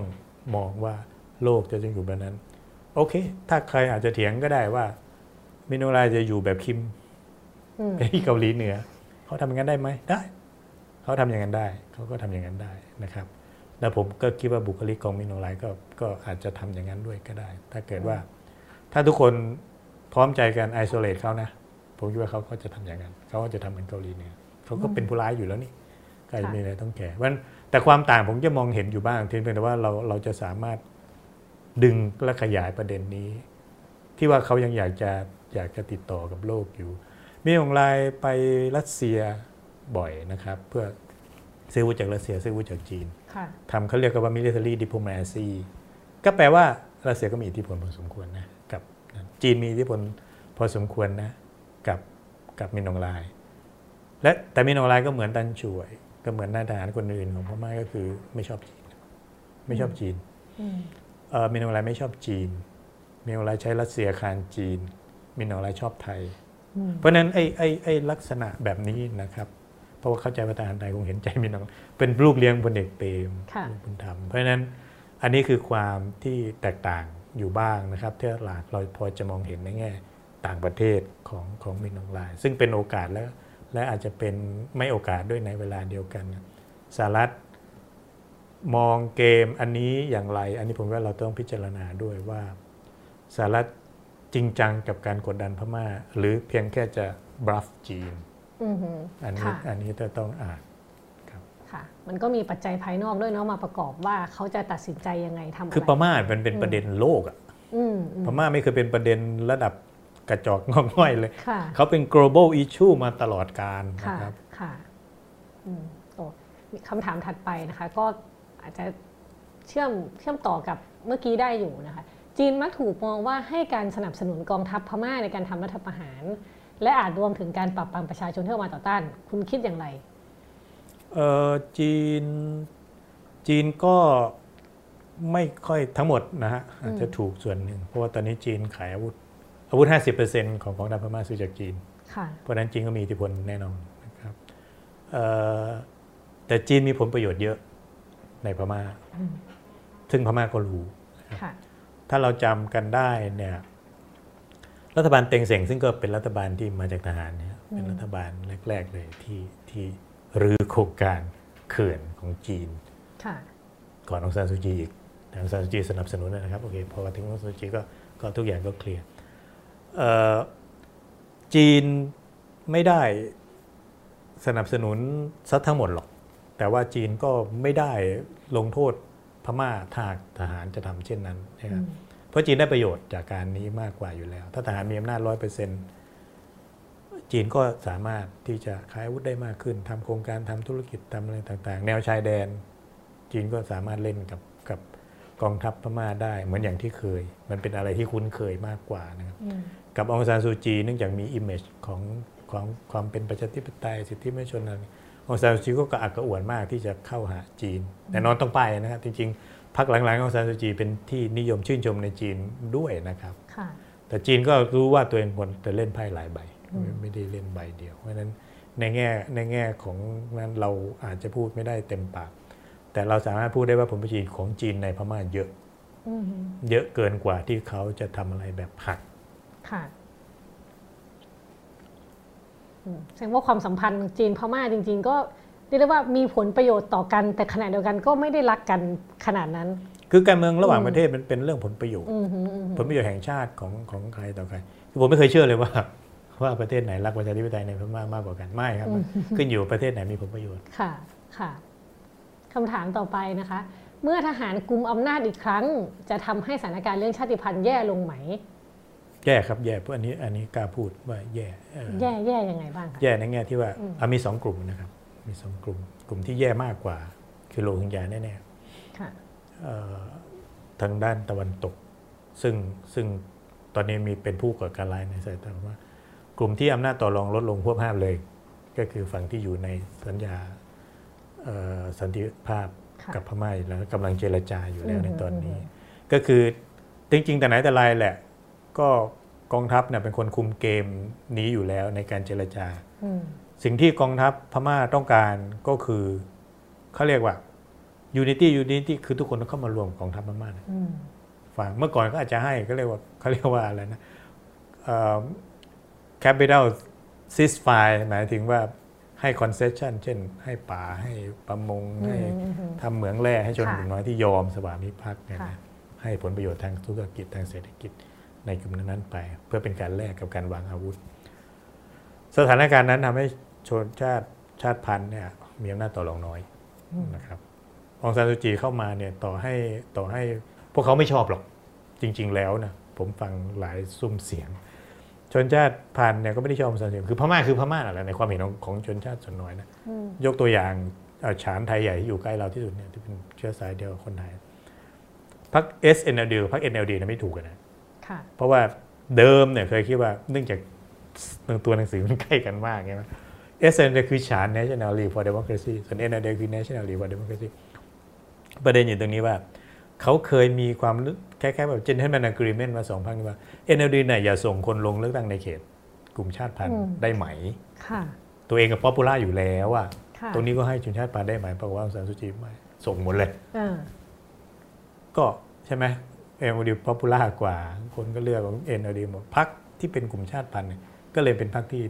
มองว่าโลกจะต้องอยู่แบบนั้น โอเค ถ้าใครอาจจะเถียงก็ได้ว่า มินองลายจะอยู่แบบคิมที่เกาหลีเหนือเขาทำอย่างนั้นได้ไหมได้ เขาทำอย่างนั้นได้ เขาก็ทำอย่างนั้นได้นะครับ แล้วผมก็คิดว่าบุคลิกของมินโนไลก็ก็อาจจะทำอย่างนั้นด้วยก็ได้ ถ้าเกิดว่า ถ้าทุกคนพร้อมใจกันไอโซเลตเขานะผมคิดว่าเขาก็จะทำอย่างนั้นเขาก็จะทำเหมือนเกาหลีเนี่ยเขาก็เป็นผู้ร้ายอยู่แล้วนี่ใครมีอะไรต้องแก่เพราะแต่ความต่างผมจะมองเห็นอยู่บ้างทีเพียงแต่ว่าเราเราจะสามารถดึงและขยายประเด็นนี้ ที่ว่าเขายังอยากจะ อยากจะติดต่อกับโลกอยู่ มีของไลน์ไปรัสเซียบ่อยนะครับ เพื่อซื้อวุธจากรัสเซียซื้อวุธจากจีนทำเขาเรียกว่า military diplomacy ก็แปลว่ารัสเซียก็มีอิทธิพลพอสมควรนะกับจีนมีอิทธิพลพอสมควรนะกับกับมินองลาย และแต่มินองลายก็เหมือนตันช่วย ก็เหมือนนายทหารคนอื่นของพม่าก็คือไม่ชอบจีน ไม่ชอบจีนมินองลายไม่ชอบจีนมินองลายใช้รัสเซียคานจีน มินองลายชอบไทย เพราะนั้นไอ้ไอ้ไอ้ลักษณะแบบนี้นะครับ เพราะว่าเข้าใจว่าทหารไทยคงเห็นใจมินองเป็นลูกเลี้ยงพลเอกเปรมบุญธรรมเพราะฉะนั้นอันนี้คือความที่แตกต่างอยู่บ้างนะครับที่หลากเราพอจะมองเห็นในแง่ต่างประเทศของของมินองลาย ซึ่งเป็นโอกาสแล้วและอาจจะเป็นไม่โอกาสด้วยในเวลาเดียวกันสหรัฐมองเกมอันนี้อย่างไร อันนี้ผมว่าเราต้องพิจารณาด้วยว่าสหรัฐ จริงจังกับการกดดันพม่า หรือเพียงแค่จะบลัฟจีนอันนี้อันนี้จะต้องอ่านค่ะมันก็มีปัจจัยภายนอกด้วยเนาะมาประกอบว่าเขาจะตัดสินใจยังไงทำคือพม่ามันเป็นประเด็นโลกอะพม่าไม่เคยเป็นประเด็นระดับกระจอกงอง่อยเลย เขาเป็น global issue มาตลอดการนะครับค่ะคำถามถัดไปนะคะ ก็อาจจะเชื่อมเชื่อมต่อกับเมื่อกี้ได้อยู่นะคะ จีนมักถูกมองว่าให้การสนับสนุนกองทัพพม่าในการทำรัฐประหาร และอาจรวมถึงการปรับปรามประชาชนที่ออกมาต่อต้าน คุณคิดอย่างไรเออจีนจีนก็ไม่ค่อยทั้งหมดนะฮะอาจจะถูกส่วนหนึ่ง เพราะว่าตอนนี้จีนขายอาวุธอาวุธ 50%ของกองทัพพม่าซื้อจากจีน เพราะนั้นจีนก็มีอิทธิพลแน่นอนนะครับแต่จีนมีผลประโยชน์เยอะในพม่า ซึ่งพม่าก็รู้ ถ้าเราจำกันได้เนี่ยรัฐบาลเต็งเสงซึ่งก็เป็นรัฐบาลที่มาจากทหารเนี่ยเป็นรัฐบาลแรก ๆ เลยที่ที่รื้อโครงการเขื่อนของจีนก่อนองซานซูจีอีกแต่องซานซูจีสนับสนุนนะครับโอเคพอถึงองซานซูจีก็ก็ทุกอย่างก็เคลียร์จีนไม่ได้สนับสนุนซัดทั้งหมดหรอก แต่ว่าจีนก็ไม่ได้ลงโทษพม่าถ้าทหารจะทำเช่นนั้นนะครับ เพราะจีนได้ประโยชน์จากการนี้มากกว่าอยู่แล้ว ถ้าทหารมีอำนาจร้อยเปอร์เซ็นต์จีนก็สามารถที่จะขายอาวุธได้มากขึ้นทำโครงการทำธุรกิจทำอะไรต่าง ๆ แนวชายแดน จีนก็สามารถเล่นกับกับกองทัพพม่าได้เหมือนอย่างที่เคย มันเป็นอะไรที่คุ้นเคยมากกว่านะครับกับองซานซูจีเนื่องจากมีอิมเมจของของความเป็นประชาธิปไตยสิทธิมนุษยชนอะไรองซานซูจีก็กระอักกระอ่วนมากที่จะเข้าหาจีน แต่นอนต้องไปนะครับจริงๆ พักหลังๆของซานซูจีเป็นที่นิยมชื่นชมในจีนด้วยนะครับแต่จีนก็รู้ว่าตัวเองควรจะเล่นไพ่หลายใบ ไม่ได้เล่นใบเดียว เพราะฉะนั้นในแง่ในแง่ของนั้นเราอาจจะพูดไม่ได้เต็มปากแแต่เราสามารถพูดได้ว่าผลประโยชน์ของจีนในพม่าเยอะอืมเยอะเกินกว่าที่เขาจะทำอะไรแบบหักค่ะอืมแสดงว่าความสัมพันธ์จีนพม่าจริง ๆ ก็ เรียกได้ว่ามีผลประโยชน์ต่อกัน แต่ขณะเดียวกันก็ไม่ได้รักกันขนาดนั้น คือการเมืองระหว่างประเทศมันเป็นเรื่องผลประโยชน์อืมฮึอืมฮึผลประโยชน์แห่งชาติของของใครต่อใครคือผมไม่เคยเชื่อเลยว่า ว่าประเทศไหนรักประชาธิปไตยในพม่ามากกว่ากันไม่ครับมันขึ้นอยู่ประเทศไหนมีผลประโยชน์ค่ะค่ะคำถามต่อไปนะคะ เมื่อทหารกุมอำนาจอีกครั้ง จะทำให้สถานการณ์เรื่องชาติพันธุ์แย่ลงไหม แย่ครับแย่เพราะอันนี้อันนี้กล้าพูดว่าแย่เอ่อแย่แย่ยังไงบ้างคะแย่ในแง่ที่ว่าอะมีสองกลุ่มนะครับ มีสองกลุ่ม กลุ่มที่แย่มากกว่า คือโรฮิงญาแน่ค่ะๆเอ่อทางด้านตะวันตก ซึ่งซึ่งตอนนี้มีเป็นผู้ก่อการร้ายในสายตาผมว่า กลุ่มที่อำนาจต่อรองลดลงพวบภาพเลย ก็คือฝั่งที่อยู่ในสัญญาเอ่อสันติภาพค่ะกับพม่าอยู่แล้วกำลังเจรจาอยู่แล้วอืมในตอนนี้อืมก็คือจริงๆแต่ไหนแต่ไรแหละ ก็กองทัพเนี่ยเป็นคนคุมเกมนี้อยู่แล้วในการเจรจาอืม สิ่งที่กองทัพพม่าต้องการก็คือเขาเรียกว่า unity unity คือทุกคนต้องเข้ามารวมกองทัพพม่านะอืมฝั่งเมื่อก่อนก็อาจจะให้ก็เรียกว่าเขาเรียกว่าอะไรนะเอ่อ capital ceasefire หมายถึงว่าให้ concession เช่น ให้ป่าให้ประมงให้อืมอืมทำเหมืองแร่ให้ชนค่ะกลุ่มน้อยที่ยอมสวามิภักดิ์เนี่ยค่ะนะให้ผลประโยชน์ทางธุรกิจทางเศรษฐกิจในกลุ่มนั้นๆไป เพื่อเป็นการแลกกับการวางอาวุธ สถานการณ์นั้นทำให้ ชนชาติชาติพันธุ์เนี่ยมีอำนาจต่อรองน้อยนะครับองซานซูจีเข้ามาเนี่ยต่อให้ต่อให้พวกเขาไม่ชอบหรอกจริง ๆ แล้วนะผมฟังหลายซุ้มเสียง ชนชาติพันธุ์เนี่ยก็ไม่ได้ชอบองซานซูจีคือพม่าคือพม่าแหละในความเห็นของของชนชาติส่วนน้อยนะอืมยกตัวอย่างเอ่อฉานไทยใหญ่ที่อยู่ใกล้เราที่สุดเนี่ยที่เป็นเชื้อสายเดียวกับคนไทยพรรค SNLD กับพรรค NLD เนี่ยไม่ถูกกันนะค่ะเพราะว่าเดิมเนี่ยเคยคิดว่าเนื่องจากตัวหนังสือมันใกล้กันมากไงมั้ ย SNLD คือ Shan National League for Democracy ส่วน NLD คือ National League for Democracy ประเด็นอยู่ตรงนี้ว่า เขาเคยมีความรู้คล้ายๆแบบ gentleman agreement มาสองพรรคนี้ว่า NLD เนี่ยอย่าส่งคนลงเลือกตั้งในเขต กลุ่มชาติพันธุ์อืมได้ไหมค่ะตัวเองกับ popular อยู่แล้วอะค่ะตรงนี้ก็ให้ชนชาติพันธุ์ได้ไหมปรากฏว่าองซานซูจีไม่ส่งหมดเลยอ่าก็ใช่ไหม NLD popular กว่า คนก็เลือกของ NLD หมดพรรคที่เป็นกลุ่มชาติพันธุ์เนี่ยก็เลยเป็นพักที่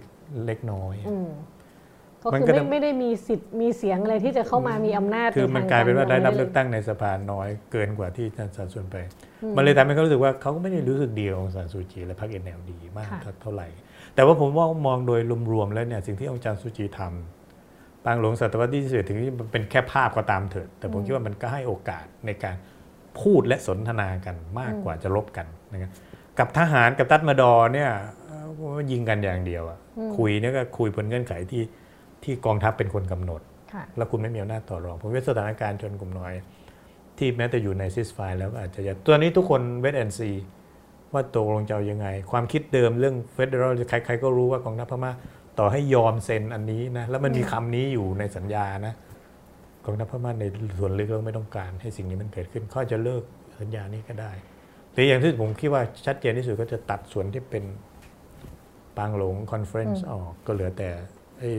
เล็กน้อยอืม ก็มันคือก็ไม่จะไม่ได้มีสิทธิ์มีเสียงอะไรที่จะเข้ามามีอำนาจ คือมันใทงกลายเป็นว่าได้รับมืเลืยอกตั้งในสภาน้อยเกินกว่าที่จะสัดส่วนไป มันเลยทำให้เขารู้สึกว่าเขาก็ไม่ได้รู้สึกดีกับองซานซูจีและพรรคเอ็นแอลดีมากค่ะเท่าไหร่ แต่ว่าผมว่ามองโดยรวมๆแล้วเนี่ยสิ่งที่องซานซูจีทำปางหลวงศตวรรษที่สิบถึงมันเป็นแค่ภาพก็ตามเถิด แต่ผมคิดว่ามันก็ให้โอกาสในการพูดและสนทนากันมากกว่าจะรบกันนะครับกับทหารกับตัดมาดอว์เนี่ยเอ่อยิงกันอย่างเดียวอะคุยเนี่ยก็คุยบนเงื่อนไขที่ ที่กองทัพเป็นคนกำหนดค่ะแล้วคุณไม่มีอำนาจต่อรองผมว่าสถานการณ์ชนกลุ่มน้อย ที่แม้แต่อยู่ใน ceasefire แล้วก็อาจจะยังตัวนี้ทุกคน wait and see ว่าตกลงจะเอายังไง ความคิดเดิมเรื่อง federal ใครๆก็รู้ว่ากองทัพพม่าต่อให้ยอมเซ็นอันนี้นะแล้วมันมีคำนี้อยู่ในสัญญานะกองทัพพม่าในส่วนลึกก็ไม่ต้องการให้สิ่งนี้มันเกิดขึ้นเขาจะเลิกสัญญานี้ก็ได้หรืออย่างที่ผมคิดว่าชัดเจนที่สุดก็จะตัดส่วนที่เป็นปางหลง conference ออกก็เหลือแต่ไอ้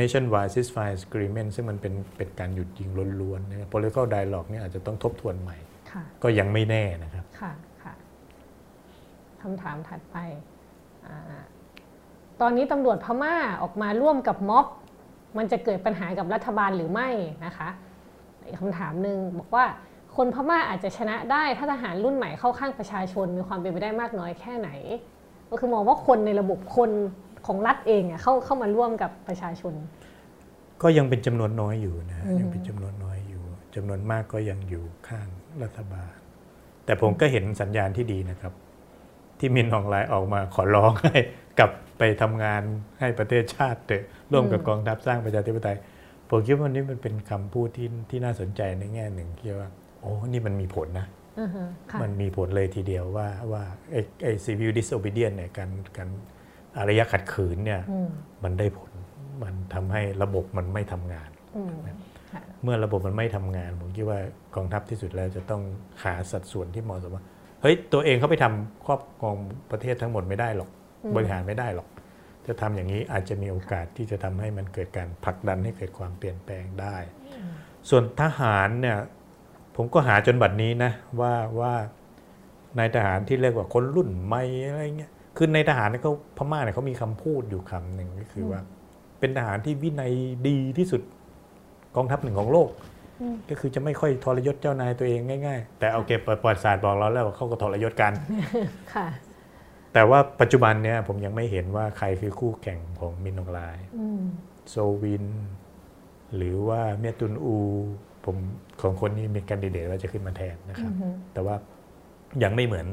nationwide ceasefire agreement ซึ่งมันเป็นเป็นการหยุดยิงล้วนๆนะครับ political dialogue เนี่ยอาจจะต้องทบทวนใหม่ค่ะก็ยังไม่แน่นะครับ ค่ะค่ะคำถามถัดไปอาตอนนี้ตำรวจพม่าออกมาร่วมกับม็อบ มันจะเกิดปัญหากับรัฐบาลหรือไม่นะคะอีกคำถามหนึ่งบอกว่าคนพม่าอาจจะชนะได้ถ้าทหารรุ่นใหม่เข้าข้างประชาชนมีความเป็นไปได้มากน้อยแค่ไหน ก็คือมองว่าคนในระบบคน ของรัฐเองอะเข้าเข้ามาร่วมกับประชาชน ก็ยังเป็นจำนวนน้อยอยู่นะอืมยังเป็นจำนวนน้อยอยู่จำนวนมากก็ยังอยู่ข้างรัฐบาล แต่ผมก็เห็นสัญญาณที่ดีนะครับ ที่มินออนไลน์ออกมาขอร้องให้กลับไปทำงานให้ประเทศชาติเถอะร่วมกับกองทัพสร้างประชาธิปไตยผมคิดว่านี่มันเป็นคำพูดที่ที่น่าสนใจในแง่หนึ่งที่ว่า โอ้นี่มันมีผลนะอือฮะค่ะมันมีผลเลยทีเดียวว่าว่าไอ้ไอ้ civil disobedience เนี่ยการการ อารยะขัดขืนเนี่ยอืมมันได้ผลมันทำให้ระบบมันไม่ทำงานอืมค่ะเมื่อระบบมันไม่ทำงาน ผมคิดว่ากองทัพที่สุดแล้วจะต้องหาสัดส่วนที่เหมาะสมว่าเฮ้ยตัวเองเขาไปทำครอบครองประเทศทั้งหมดไม่ได้หรอกอืมบริหารไม่ได้หรอก จะทำอย่างนี้อาจจะมีโอกาสที่จะทำให้มันเกิดการผลักดันให้เกิดความเปลี่ยนแปลงได้ ส่วนทหารเนี่ยผมก็หาจนบัดนี้นะว่าว่านายทหารที่เรียกว่าคนรุ่นใหม่อะไรเงี้ย คือในทหารเนี่ยเขาพม่าเนี่ยเขามีคำพูดอยู่คำหนึ่งก็คือว่า เป็นทหารที่วินัยดีที่สุดกองทัพหนึ่งของโลก ก็คือจะไม่ค่อยทรยศเจ้านายตัวเองง่าย ๆ แต่เอาเก็บประวัติศาสตร์บอกเราแล้วว่าเขาก็ทรยศกันค่ะ แต่ว่าปัจจุบันเนี่ยผมยังไม่เห็นว่าใครคือคู่แข่งของมินอองไลน์อืมโซวิน หรือว่าเมียตุนอู ผมของคนนี้มีแคนดิเดตว่าจะขึ้นมาแทนนะครับ แต่ว่ายังไม่เหมือน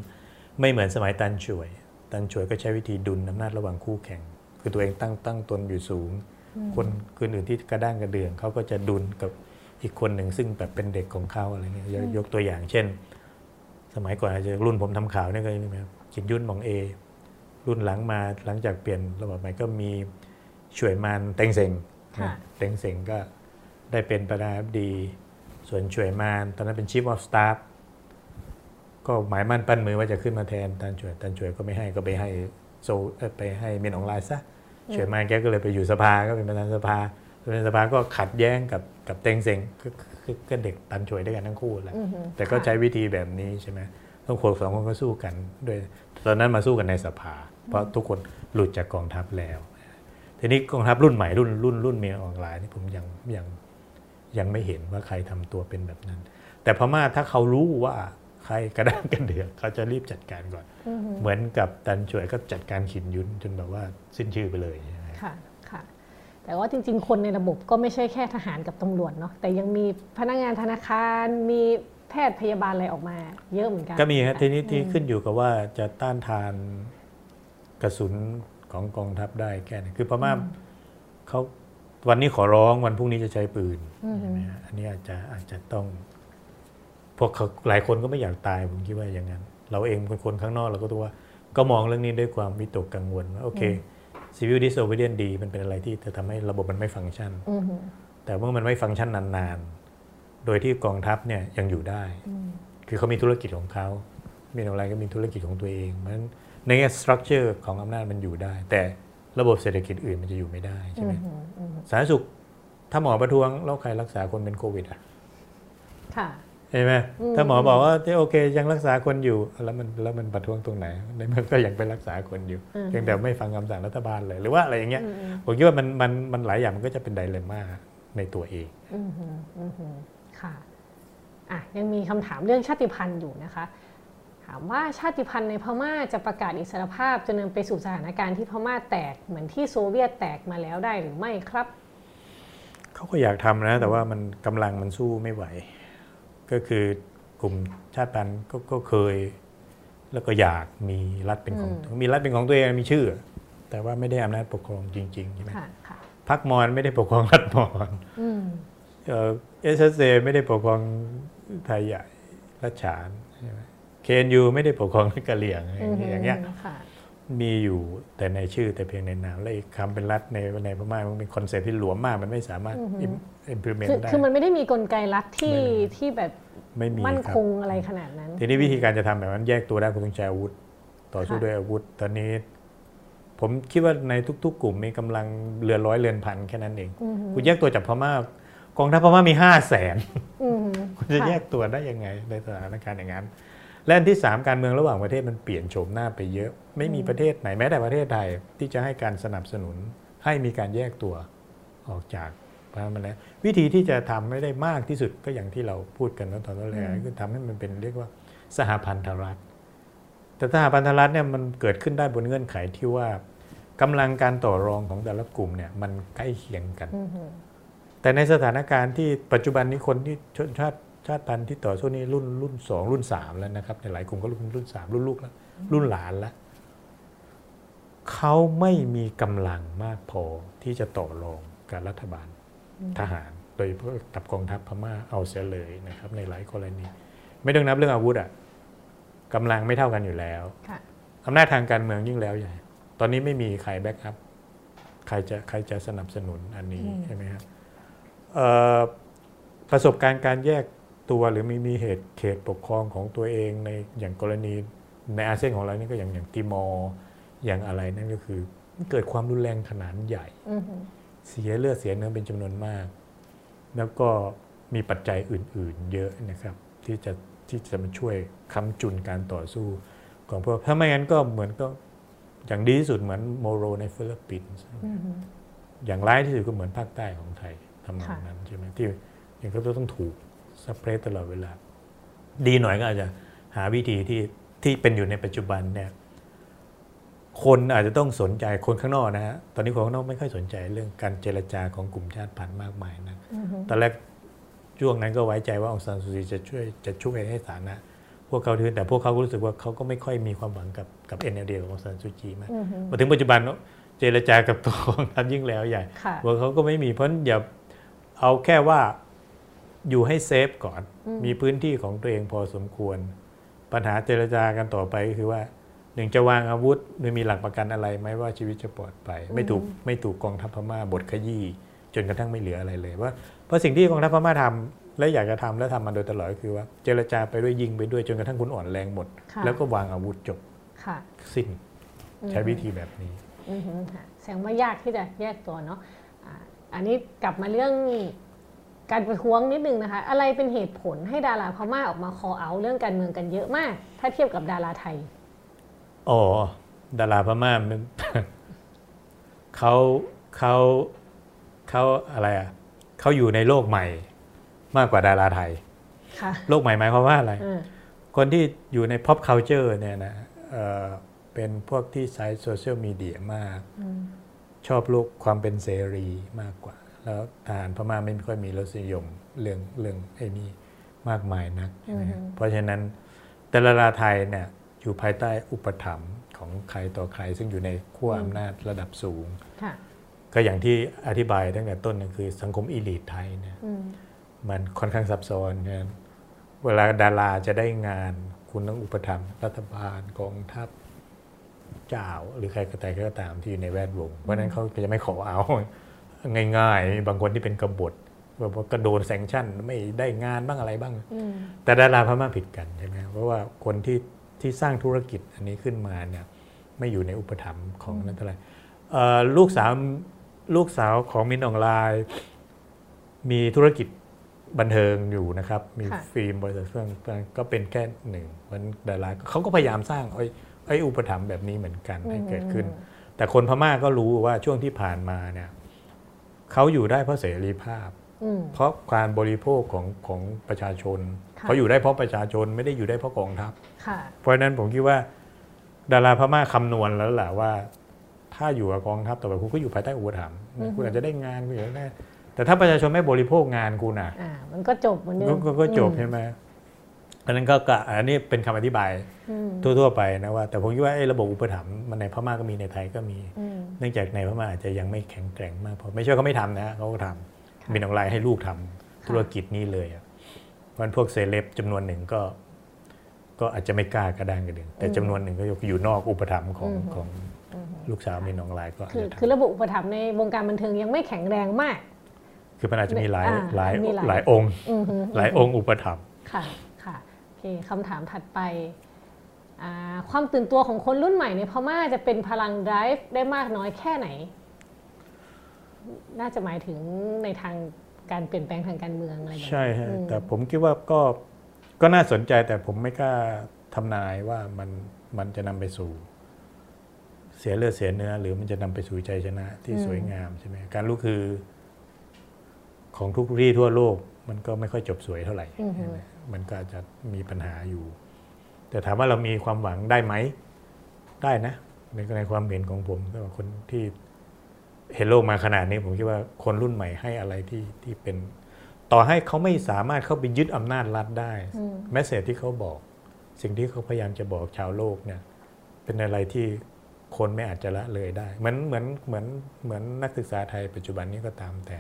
ไม่เหมือนสมัยตันช่วย ตันช่วยก็ใช้วิธีดุลอำนาจระหว่างคู่แข่ง คือตัวเองตั้งตั้งตนอยู่สูง คนคนอื่นที่กระด้างกระเดืองเขาก็จะดุลกับอีกคนหนึ่งซึ่งแบบเป็นเด็กของเขาอะไรเงี้ยยกยกตัวอย่างเช่น สมัยก่อนอาจจะรุ่นผมทำข่าวเนี่ยก็มีครับขินยุ่นหมองเอรุ่นหลังมาหลังจากเปลี่ยนระบบใหม่ก็มีช่วยมานเต็งเซ็งค่ะนะเต็งเซ็งก็ได้เป็นประธานาธิบดี ส่วนช่วยมานตอนนั้นเป็น Chief of Staff ก็หมายมั่นปั้นมือว่าจะขึ้นมาแทนตันช่วยตันช่วยก็ไม่ให้ก็ไปให้โซเอ่อไปให้เมียนออนไลน์ซะช่วยมานแกก็เลยไปอยู่สภาก็เป็นประธานสภาประธานสภาก็ขัดแย้งกับกับเต็งเซ็งก็ก็ก็เด็กตันช่วยด้วยกันทั้งคู่แหละอือฮึแต่ก็ใช้วิธีแบบนี้ใช่ไหมต้องคนสองคนก็สู้กันด้วยตอนนั้นมาสู้กันในสภา เพราะทุกคนหลุดจากกองทัพแล้ว ทีนี้กองทัพรุ่นใหม่รุ่นรุ่นรุ่นเมียออนไลน์นี่ผมยังยังยังไม่เห็นว่าใครทำตัวเป็นแบบนั้น แต่พม่าถ้าเขารู้ว่า ใครกระด้างกันเดือดเขาจะรีบจัดการก่อนอือฮึเหมือนกับตันช่วยก็จัดการขินยุนจนแบบว่าสิ้นชื่อไปเลยใช่ไหมค่ะค่ะแต่ว่าจริง ๆ คนในระบบก็ไม่ใช่แค่ทหารกับตำรวจเนาะแต่ยังมีพนักงานธนาคารมีแพทย์พยาบาลอะไรออกมา เยอะเหมือนกัน ก็มีครับทีนี้ที่ขึ้นอยู่กับว่าจะต้านทานกระสุนของกองทัพได้แค่ไหนคือพม่าเขาวันนี้ขอร้องวันพรุ่งนี้จะใช้ปืนอืมใช่ไหมฮะอันนี้อาจจะอาจจะต้อง พวกเขาหลายคนก็ไม่อยากตายผมคิดว่าอย่างนั้น เราเองเป็นคนข้างนอกเราก็ตัวว่าก็มองเรื่องนี้ด้วยความวิตกกังวลว่าโอเค civil disobedience ดีมันเป็นอะไรที่จะทำให้ระบบมันไม่ฟังก์ชันอือฮึแต่เมื่อมันไม่ฟังก์ชันนานๆ โดยที่กองทัพเนี่ยยังอยู่ได้ คือเขามีธุรกิจของเขามีอะไรก็มีธุรกิจของตัวเองเพราะฉะนั้นในแง่ structure ของอำนาจมันอยู่ได้ แต่ระบบเศรษฐกิจอื่นมันจะอยู่ไม่ได้ใช่ไหมอือฮึอือฮึสาธารณสุขถ้าหมอประท้วงแล้วใครรักษาคนเป็นโควิดอะ ค่ะ ใช่ไหมอืมถ้าหมอบอกว่าโอเคยังรักษาคนอยู่แล้วมันแล้วมันประท้วงตรงไหนในเมื่อก็ยังไปรักษาคนอยู่อืมเพียงแต่ไม่ฟังคำสั่งรัฐบาลเลยหรือว่าอะไรอย่างเงี้ยอืมอืมผมคิดว่ามันมันมันหลายอย่างมันก็จะเป็นไดเลม่าในตัวเองอือฮึอือฮึค่ะอะยังมีคำถามเรื่องชาติพันธุ์อยู่นะคะ ถามว่าชาติพันธุ์ในพม่าจะประกาศอิสรภาพจะนำไปสู่สถานการณ์ที่พม่าแตกเหมือนที่โซเวียตแตกมาแล้วได้หรือไม่ครับ เขาก็อยากทำนะ แต่ว่ามันกำลังมันสู้ไม่ไหว ก็คือกลุ่มชาติพันธุ์ก็ก็เคย แล้วก็อยากมีรัฐเป็นของอืมมีรัฐเป็นของตัวเองมีชื่อ แต่ว่าไม่ได้อำนาจปกครองจริงๆใช่ไหมค่ะค่ะพรรคมอญไม่ได้ปกครองรัฐมอญอืมSSA ไม่ได้ปกครองไทยใหญ่รัฐฉานใช่ไหม KNU ไม่ได้ปกครองกะเหรี่ยงอย่างเงี้ยค่ะ มีอยู่แต่ในชื่อแต่เพียงในนามและอีกคำเป็นรัฐในในพม่ามันเป็น concept ที่หลวมมากมันไม่สามารถ implement คือได้คือมันไม่ได้มีกลไกรัฐที่ไม่มีที่แบบไม่มีมั่นรับคงอะไรขนาดนั้น ทีนี้วิธีการจะทำแบบนั้นแยกตัวได้คุณต้องใช้อาวุธ ต่อสู้ค่ะด้วยอาวุธ ตอนนี้ ผมคิดว่าในทุก ๆ กลุ่มมีกำลังเรือนร้อยเรือนพันแค่นั้นเองอือฮึคุณแยกตัวจากพม่ากองทัพพม่ามีห้าแสนอือฮึคุณจะค่แยกตัวได้ยังไงในสถานการณ์อย่างนั้น และอันที่สามการเมืองระหว่างประเทศมันเปลี่ยนโฉมหน้าไปเยอะ ไม่มีประเทศไหนแม้แต่ประเทศไทยที่จะให้การสนับสนุนให้มีการแยกตัวออกจากพม่ามาแล้ววิธีที่จะทำไม่ได้มากที่สุดก็อย่างที่เราพูดกันตอนแรกคือทำให้มันเป็นเรียกว่าสหพันธรัฐ แต่สหพันธรัฐเนี่ยมันเกิดขึ้นได้บนเงื่อนไขที่ว่ากำลังการต่อรองของแต่ละกลุ่มเนี่ยมันใกล้เคียงกันอือฮึแต่ในสถานการณ์ที่ปัจจุบันนี้คนที่ชนชาติ ชาติพันธุ์ที่ต่อสู้นี่รุ่นรุ่นสองรุ่นสามแล้วนะครับในหลายกลุ่มก็รุ่นรุ่นสามรุ่นลูกแล้วรุ่นหลานแล้วเขาไม่มีกำลังมากพอที่จะต่อรองกับรัฐบาลทหาร โดยเฉพาะกับกองทัพพม่าเอาเสียเลยนะครับ ในหลายกรณีไม่ต้องนับเรื่องอาวุธอะกำลังไม่เท่ากันอยู่แล้วค่ะอำนาจทางการเมืองยิ่งแล้วใหญ่ตอนนี้ไม่มีใครแบ็กอัพใครจะใครจะสนับสนุนอันนี้อืมใช่ไหมครับเอ่อประสบการณ์การแยก ตัวหรือมีมีเหตุเขตปกครองของตัวเองในอย่างกรณีในอาเซียนของเรานี่ก็อย่างอย่างติมอร์อย่างอะไรนั่นก็คือมันเกิดความรุนแรงขนาดใหญ่อือฮึเสียเลือดเสียเนื้อเป็นจำนวนมาก แล้วก็มีปัจจัยอื่น ๆ เยอะนะครับ ที่จะที่จะมาช่วยค้ำจุนการต่อสู้ของพวกถ้าไม่งั้นก็เหมือนก็อย่างดีที่สุดเหมือนโมโรในฟิลิปปินส์อย่างร้ายที่สุดก็เหมือนภาคใต้ของไทยทำนองนั้นใช่ไหมที่อย่างก็ต้องถูก suppress ตลอดเวลา ดีหน่อยก็อาจจะหาวิธีที่ที่เป็นอยู่ในปัจจุบันเนี่ยคนอาจจะต้องสนใจคนข้างนอกนะฮะตอนนี้คนข้างนอกไม่ค่อยสนใจเรื่องการเจรจาของกลุ่มชาติพันธุ์มากมายนะตอนแรกช่วงนั้นก็ไว้ใจว่าองซานซูจีจะช่วยจะช่วยให้ฐานะ พวกเขาถือแต่พวกเขารู้สึกว่าเขาก็ไม่ค่อยมีความหวังกับกับเอ็นเอเดียขององซานซูจีมากมาถึงปัจจุบันเจรจากับตัวของทัพยิ่งแล้วใหญ่ว่าเขาก็ไม่มีเพราะอย่าเอาแค่ว่า อยู่ให้เซฟก่อน มีพื้นที่ของตัวเองพอสมควร ปัญหาเจรจากันต่อไปก็คือว่าหนึ่งจะวางอาวุธโดยมีหลักประกันอะไรไหมว่าชีวิตจะปลอดภัยไม่ถูกไม่ถูกกองทัพพม่าบดขยี้จนกระทั่งไม่เหลืออะไรเลยว่าเพราะสิ่งที่กองทัพพม่าทำและอยากจะทำและทำมาโดยตลอดก็คือว่า เจรจาไปด้วยยิงไปด้วยจนกระทั่งคุณอ่อนแรงหมด แล้วก็วางอาวุธจบสิ้นใช้วิธีแบบนี้แสดงว่ายากที่จะแยกตัวเนาะอันนี้กลับมาเรื่อง การประท้วงนิดนึงนะคะ อะไรเป็นเหตุผลให้ดาราพม่าออกมาคอเอาเรื่องการเมืองกันเยอะมาก ถ้าเทียบกับดาราไทย อ๋อ ดาราพม่ามันเขาเขาเขาอะไรอะเขาอยู่ในโลกใหม่มากกว่าดาราไทยโลกใหม่หมายความว่าอะไร คนที่อยู่ใน pop culture เนี่ยนะเเป็นพวกที่ใช้โซเชียลมีเดียมาก ชอบโลกความเป็นเสรีมากกว่า แล้วทหารพม่าไม่ค่อยมีรสนิยมเรื่องเรื่องไอ้นี่มากมายนักเพราะฉะนั้นแต่ดาราไทยเนี่ยอยู่ภายใต้อุปถัมภ์ของใครต่อใคร ซึ่งอยู่ในขั้วอำนาจระดับสูง ก็อย่างที่อธิบายตั้งแต่ต้นก็คือสังคมอีลิทไทยเนี่ยมันค่อนข้างซับซ้อนนะเวลาดาราจะได้งานคุณต้องอุปถัมภ์รัฐบาลกองทัพเจ้า หรือใครก็แต่ก็ตามที่อยู่ในแวดวง เพราะนั้นเขาจะไม่ขอเอา ง่าย ๆ บางคนที่เป็นกบฏแบบว่ากระโดนแซงชั่นไม่ได้งานบ้างอะไรบ้าง แต่ดาราพม่าผิดกันใช่ไหมเพราะว่าคนที่ที่สร้างธุรกิจอันนี้ขึ้นมาเนี่ยไม่อยู่ในอุปถัมภ์ของนั่นเท่าไหร่ลูกสาวลูกสาวของมินออนไลน์มีธุรกิจบันเทิงอยู่นะครับ มีฟิล์มบริษัทเครื่องก็เป็นแค่หนึ่งมันดาราเขาก็พยายามสร้างไอ้ไอ้อุปถัมภ์แบบนี้เหมือนกันให้เกิดขึ้น แต่คนพม่าก็รู้ว่าช่วงที่ผ่านมาเนี่ย เขาอยู่ได้เพราะเสรีภาพ เพราะการบริโภคของของประชาชน เขาอยู่ได้เพราะประชาชนไม่ได้อยู่ได้เพราะกองทัพเพราะฉะนั้นผมคิดว่า ดาราพม่าคำนวณแล้วแหละว่า ถ้าอยู่กับกองทัพต่อไปคุณก็อยู่ภายใต้อุปถัมภ์คุณอาจจะได้งานคุณอาจจะได้แต่ถ้าประชาชนไม่บริโภคงานคุณอะมันก็จบเหมือนเดิมก็จบใช่ไหม อันนั้นก็อันนี้เป็นคำอธิบายทั่ว ๆ ไปนะว่า แต่ผมคิดว่าระบบอุปถัมภ์มันในพม่าก็มีในไทยก็มี เนื่องจากในพม่าอาจจะยังไม่แข็งแกร่งมากพอไม่ใช่เขาไม่ทำนะเขาก็ทำมีนองไลน์ให้ลูกทำธุรกิจนี้เลยเพราะพวกเซเลบจำนวนหนึ่งก็ ก็อาจจะไม่กล้ากระด้างกระเดึงแต่จำนวนหนึ่งก็อยู่นอกอุปถัมภ์ของของลูกสาวมีน้องลายก็คือคือระบบอุปถัมภ์ในวงการบันเทิงยังไม่แข็งแรงมาก คือมันอาจจะมีหลายหลายหลายองค์ หลายองค์อุปถัมภ์ค่ะค่ะโอ เคคำถามถัดไป ความตื่นตัวของคนรุ่นใหม่ในพม่าจะเป็นพลัง drive ได้มากน้อยแค่ไหน น่าจะหมายถึงในทางการเปลี่ยนแปลงทางการเมืองอะไรใช่ฮะแต่ผมคิดว่าก็ก็น่าสนใจแต่ผมไม่กล้าทำนายว่ามันมันจะนำไปสู่ เสียเลือดเสียเนื้อ หรือมันจะนำไปสู่ใจชนะที่สวยงามใช่ไหมการรู้คือ ของทุกที่ทั่วโลก มันก็ไม่ค่อยจบสวยเท่าไหร่มั นก็จะมีปัญหาอยู่ แต่ถามว่าเรามีความหวังได้ไหม ได้นะ ในในความเห็นของผมก็คนที่เห็นโลกมาขนาดนี้ ผมคิดว่าคนรุ่นใหม่ให้อะไรที่ที่เป็น ต่อให้เขาไม่สามารถเข้าไปยึดอำนาจรัฐได้แมสเซจที่เขาบอก สิ่งที่เขาพยายามจะบอกชาวโลกเนี่ย เป็นอะไรที่คนไม่อาจจะละเลยได้ เหมือนเหมือนเหมือนเหมือนนักศึกษาไทยปัจจุบันนี้ก็ตามแต่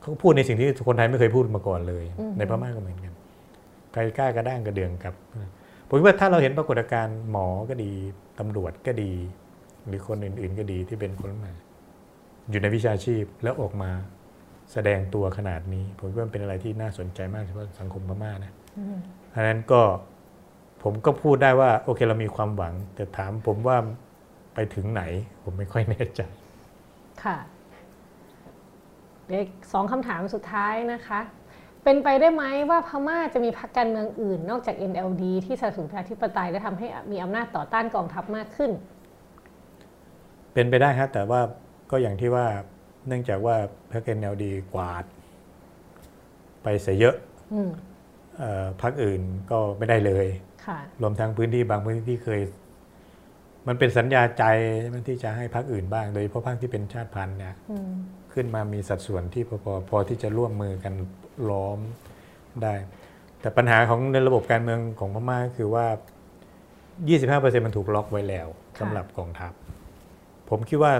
เขาพูดในสิ่งที่คนไทยไม่เคยพูดมาก่อนเลย ในพม่าก็เหมือนกัน ใครกล้ากระด้างกระเดืองกับ ผมว่าถ้าเราเห็นปรากฏการณ์หมอก็ดีตำรวจก็ดี หรือคนอื่น ๆ ก็ดีที่เป็นคนใหม่อยู่ในวิชาชีพแล้วออกมาแสดงตัวขนาดนี้ ผมว่าเป็นอะไรที่น่าสนใจมากเฉพาะสังคมพม่านะเพราะนั้นก็ผมก็พูดได้ว่า โอเคเรามีความหวัง แต่ถามผมว่าไปถึงไหน ผมไม่ค่อยแน่ใจ ค่ะเด็กสองคำถามสุดท้ายนะคะ เป็นไปได้ไหมว่าพม่าจะมีพรรคการเมืองอื่น นอกจาก NLD ที่สนับสนุนประชาธิปไตยและทำให้มีอำนาจต่อต้านกองทัพมากขึ้น เป็นไปได้ครับแต่ว่าก็อย่างที่ว่าเนื่องจากว่าพรรค NLD กวาด ไปเสียเยอะอืมเอ่อพรรคอื่นก็ไม่ได้เลยค่ะรวมทั้งพื้นที่บางพื้นที่ที่เคย มันเป็นสัญญาใจใช่ไหมที่จะให้พรรคอื่นบ้างโดยเฉพาะพรรคที่เป็นชาติพันธุ์เนี่ยอืมขึ้นมามีสัดส่วนที่พอพอพอที่จะร่วมมือกัน ล้อมได้ แต่ปัญหาของในระบบการเมืองของพม่าก็คือว่า 25%มันถูกล็อกไว้แล้วสำหรับกองทัพ ผมคิดว่า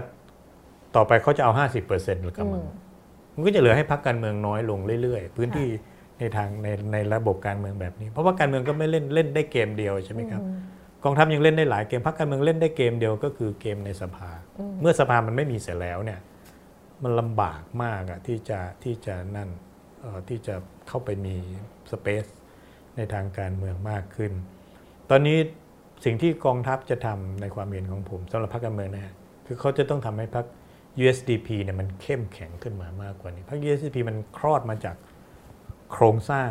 ต่อไปเขาจะเอา 50%หรือกับมันอืมมันก็จะเหลือให้พักการเมืองน้อยลงเรื่อยๆ พื้นที่ในทางในในระบบการเมืองแบบนี้ เพราะว่าการเมืองก็ไม่เล่นเล่นได้เกมเดียวใช่ไหมครับกองทัพยังเล่นได้หลายเกมพักการเมืองเล่นได้เกมเดียวก็คือเกมในสภา เมื่อสภามันไม่มีเสร็จแล้วเนี่ยมันลำบากมากอะที่จะที่จะนั่นเอ่อ ที่จะเข้าไปมีสเปซในทางการเมืองมากขึ้น ตอนนี้สิ่งที่กองทัพจะทำในความเห็นของผมสำหรับพรรคการเมืองนะฮะคือเขาจะต้องทำให้พรรค USDP เนี่ยมันเข้มแข็งขึ้นมามากกว่านี้พรรค USDP มันคลอดมาจากโครงสร้าง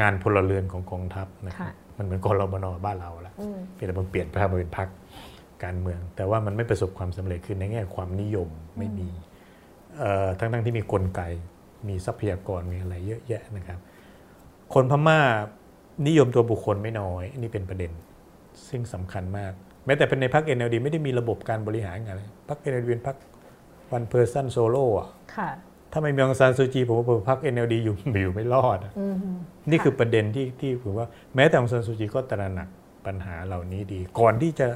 งานพลเรือนของกองทัพนะครับค่ะมันเหมือนกรมนบ้านเราละอืมเพียงแต่มันเปลี่ยนไปมาเป็นพรรคการเมือง แต่ว่ามันไม่ประสบความสำเร็จคือในแง่ความนิยมไม่มีเอ่อทั้งๆที่มีกลไก มีทรัพยากรมีอะไรเยอะแยะนะครับ คนพม่านิยมตัวบุคคลไม่น้อยอันนี่เป็นประเด็น ซึ่งสำคัญมาก แม้แต่เป็นในพรรค NLD ไม่ได้มีระบบการบริหารงานเลยพรรค NLD เป็นพรรค one person solo อะค่ะถ้าไม่มีองซานซูจีผมว่าพรรค NLD อยู่อยู่ไม่รอดอะอืมนี่คือประเด็นที่ที่ผมว่าแม้แต่องซานซูจีก็ตระหนักปัญหาเหล่านี้ดี ก่อนที่จะ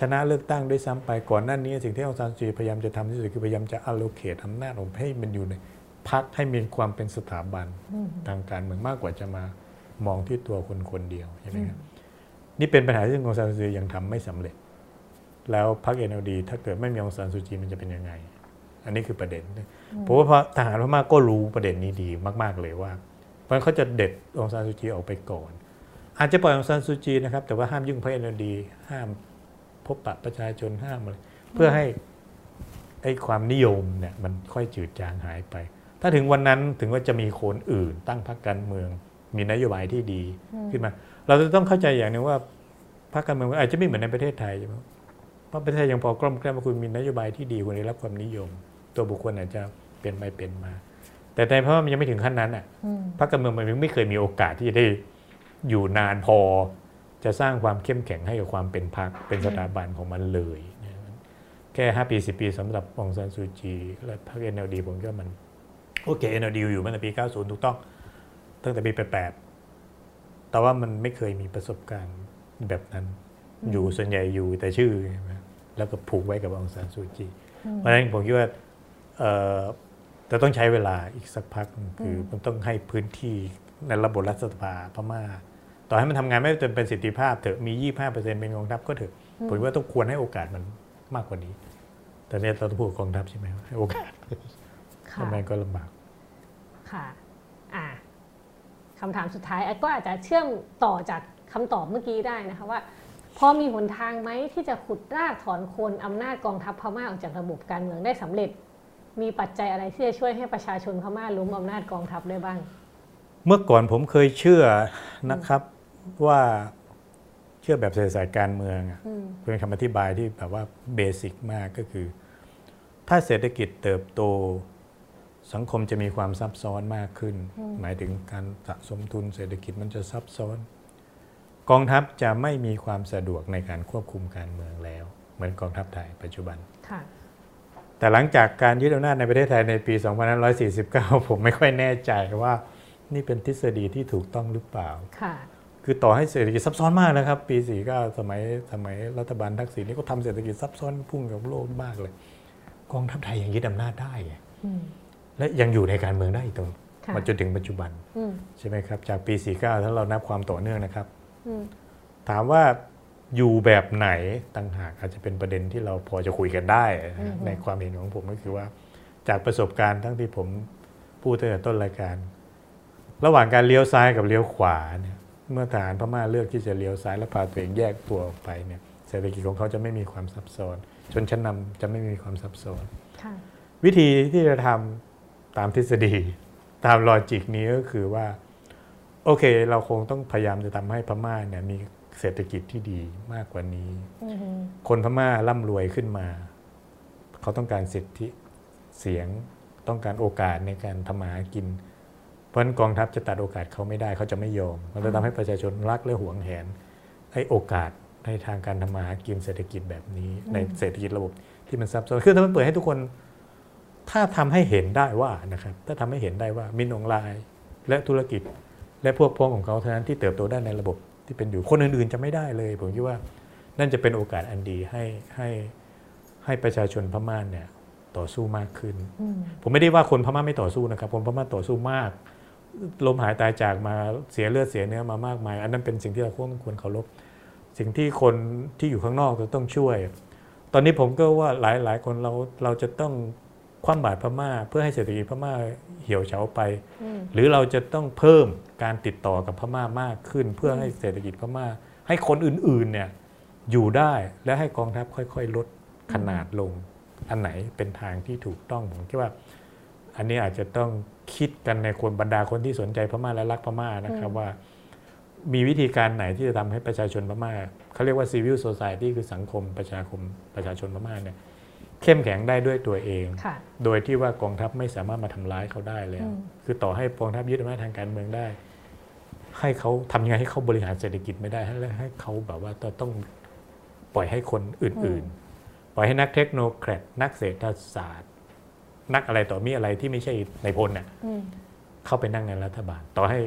ชนะเลือกตั้งด้วยซ้ำไปก่อนหน้านี้ สิ่งที่องซานซูจีพยายามจะทำที่สุดคือพยายามจะ allocate อำนาจของให้มันอยู่ใน พักให้มีความเป็นสถาบันทางการเมืองมากกว่าจะมามองที่ตัวคนคนเดียวใช่ไหมครับนี่เป็นปัญหาที่องซานซูจียังทำไม่สำเร็จ แล้วพรรค NLD ถ้าเกิดไม่มีองซานซูจีมันจะเป็นยังไง อันนี้คือประเด็นผมว่าทหารพม่าก็รู้ประเด็นนี้ดีมาก ๆเลยว่า เพราะฉะนั้นเขาจะเด็ดองซานซูจีออกไปก่อน อาจจะปล่อยองซานซูจีนะครับ แต่ว่าห้ามยุ่งพระเอ็นดีห้ามพบปะประชาชนห้ามอะไรเพื่อให้ไอ้ความนิยมเนี่ยมันค่อยจืดจางหายไป ถ้าถึงวันนั้นถึงว่าจะมีคนอื่น ตั้งพรรคการเมือง มีนโยบายที่ดีขึ้นมา เราจะต้องเข้าใจอย่างหนึงว่าพรรคการเมืองอาจจะไม่เหมือนในประเทศไทยใช่ไหมเพราะประเทศไทยยังพอกล้อมแกล้มว่าคุณมีนโยบายที่ดีคุณได้รับความนิยม ตัวบุคคลอาจจะเปลี่ยนไปเปลี่ยนมา แต่ในเพราะว่ามันยังไม่ถึงขั้นนั้นอะอืมพรรคการเมืองมันไม่เคยมีโอกาสที่จะได้อยู่นานพอ จะสร้างความเข้มแข็งให้กับความเป็นพรรคเป็นสถาบันของมันเลยนะแค่5ปี10ปีสำหรับองซานซูจีและพรรค NLD ผมก็มัน โอเค NLD อยู่มาตั้งแต่ปี 90 ถูกต้อง ตั้งแต่ปี 88 แต่ว่ามันไม่เคยมีประสบการณ์แบบนั้น อยู่ส่วนใหญ่อยู่แต่ชื่อใช่ไหมแล้วก็ผูกไว้กับองซานซูจี เพราะฉะนั้นผมคิดว่าเอ่อจะต้องใช้เวลาอีกสักพักหนึ่งคือมันต้องให้พื้นที่ในระบบรัฐสภาพม่า ต่อให้มันทำงานไม่จนเป็นสิทธิภาพเถอะมี 25%เป็นกองทัพก็เถอะผมว่าต้องควรให้โอกาสมันมากกว่านี้ แต่เนี่ยเราต้องพูดกับกองทัพใช่ไหมให้โอกาสค่ะทำไมก็ลำบาก ค่ะอ่าคำถามสุดท้ายแอดก็อาจจะเชื่อมต่อจากคำตอบเมื่อกี้ได้นะคะว่าพอมีหนทางไหมที่จะขุดรากถอนโคนอำนาจกองทัพพม่าออกจากระบบการเมืองได้สำเร็จ มีปัจจัยอะไรที่จะช่วยให้ประชาชนพม่าล้มอำนาจกองทัพได้บ้าง เมื่อก่อนผมเคยเชื่อนะครับว่าเชื่อแบบเศรษฐศาสตร์การเมืองอะอืมเป็นคำอธิบายที่แบบว่าเบสิกมากก็คือ ถ้าเศรษฐกิจเติบโต สังคมจะมีความซับซ้อนมากขึ้น หมายถึงการสะสมทุนเศรษฐกิจมันจะซับซ้อน กองทัพจะไม่มีความสะดวกในการควบคุมการเมืองแล้ว เหมือนกองทัพไทยปัจจุบันค่ะแต่หลังจากการยึดอำนาจในประเทศไทยในปี 2549 ผมไม่ค่อยแน่ใจว่านี่เป็นทฤษฎีที่ถูกต้องหรือเปล่าค่ะคือต่อให้เศรษฐกิจซับซ้อนมากนะครับ ปี 49 สมัยสมัยรัฐบาลทักษิณนี่ก็ทำเศรษฐกิจซับซ้อนพุ่งกับโลกมากเลย กองทัพไทยยังยึดอำนาจได้ไงอืม และยังอยู่ในการเมืองได้อีกตรงค่ะมาจนถึงปัจจุบันอืมใช่ไหมครับ จากปี 49 ถ้าเรานับความต่อเนื่องนะครับอืมถามว่าอยู่แบบไหนต่างหากอาจจะเป็นประเด็นที่เราพอจะคุยกันได้นะฮะในความเห็นของผมก็คือว่า จากประสบการณ์ทั้งที่ผมพูดตั้งแต่ต้นรายการ ระหว่างการเลี้ยวซ้ายกับเลี้ยวขวาเนี่ยเมื่อทหารพม่าเลือกที่จะเลี้ยวซ้ายและพาตัวเองแยกตัวออกไปเนี่ยเศรษฐกิจของเขาจะไม่มีความซับซ้อนชนชั้นนำจะไม่มีความซับซ้อนค่ะวิธีที่จะทำ ตามทฤษฎีทตามลอจิกนี้ก็คือว่า โอเค เราคงต้องพยายามจะทำให้พม่าเนี่ยมีเศรษฐกิจที่ดีมากกว่านี้ คนพม่าร่ำรวยขึ้นมา เขาต้องการสิทธิเสียงต้องการโอกาสในการทำมาหากิน เพราะฉะนั้นกองทัพจะตัดโอกาสเขาไม่ได้เขาจะไม่ยอมมันจะทำให้ประชาชนรักและหวงแหนให้โอกาสในทางการทำมาหากินเศรษฐกิจแบบนี้ ในเศรษฐกิจระบบที่มันซับซ้อนคือถ้ามันเปิดให้ทุกคน ถ้าทำให้เห็นได้ว่านะครับถ้าทำให้เห็นได้ว่ามินองไลน์และธุรกิจ และพวกพ้องของเขาเท่านั้นที่เติบโตได้ในระบบที่เป็นอยู่คนอื่นๆจะไม่ได้เลย ผมคิดว่านั่นจะเป็นโอกาสอันดีให้ให้ให้ประชาชนพม่าเนี่ยต่อสู้มากขึ้น ผมไม่ได้ว่าคนพม่าไม่ต่อสู้นะครับคนพม่าต่อสู้มากล้มหายตายจากมาเสียเลือดเสียเนื้อมามากมาย อันนั้นเป็นสิ่งที่เราควรเคารพสิ่งที่คนที่อยู่ข้างนอกจะต้องช่วย ตอนนี้ผมก็ว่าหลายหลายคนเราเราจะต้อง คว่ำบาตรพม่า เพื่อให้เศรษฐกิจพม่าเหี่ยวเฉาไป หรือเราจะต้องเพิ่มการติดต่อกับพม่ามากขึ้น เพื่อให้เศรษฐกิจพม่า ให้คนอื่นๆเนี่ยอยู่ได้และให้กองทัพค่อยๆ ลดขนาดลง อันไหนเป็นทางที่ถูกต้องผมคิดว่า อันนี้อาจจะต้องคิดกันในคนบรรดาคนที่สนใจพม่าและรักพม่านะครับว่า มีวิธีการไหนที่จะทำให้ประชาชนพม่าเขาเรียกว่า civil society คือสังคมประชาคมประชาชนพม่าเนี่ย เข้มแข็งได้ด้วยตัวเอง โดยที่ว่ากองทัพไม่สามารถมาทำร้ายเขาได้แล้ว คือต่อให้กองทัพยึดอำนาจทางการเมืองได้ ให้เขาทำยังไงให้เขาบริหารเศรษฐกิจไม่ได้ให้ให้เขาแบบว่าต้องปล่อยให้คนอื่นๆ ปล่อยให้นักเทคโนแครดนักเศรษฐศาสตร์ นักอะไรต่อมีอะไรที่ไม่ใช่ในพลเนี่ยเข้าไปนั่งในรัฐบาล ต่อให้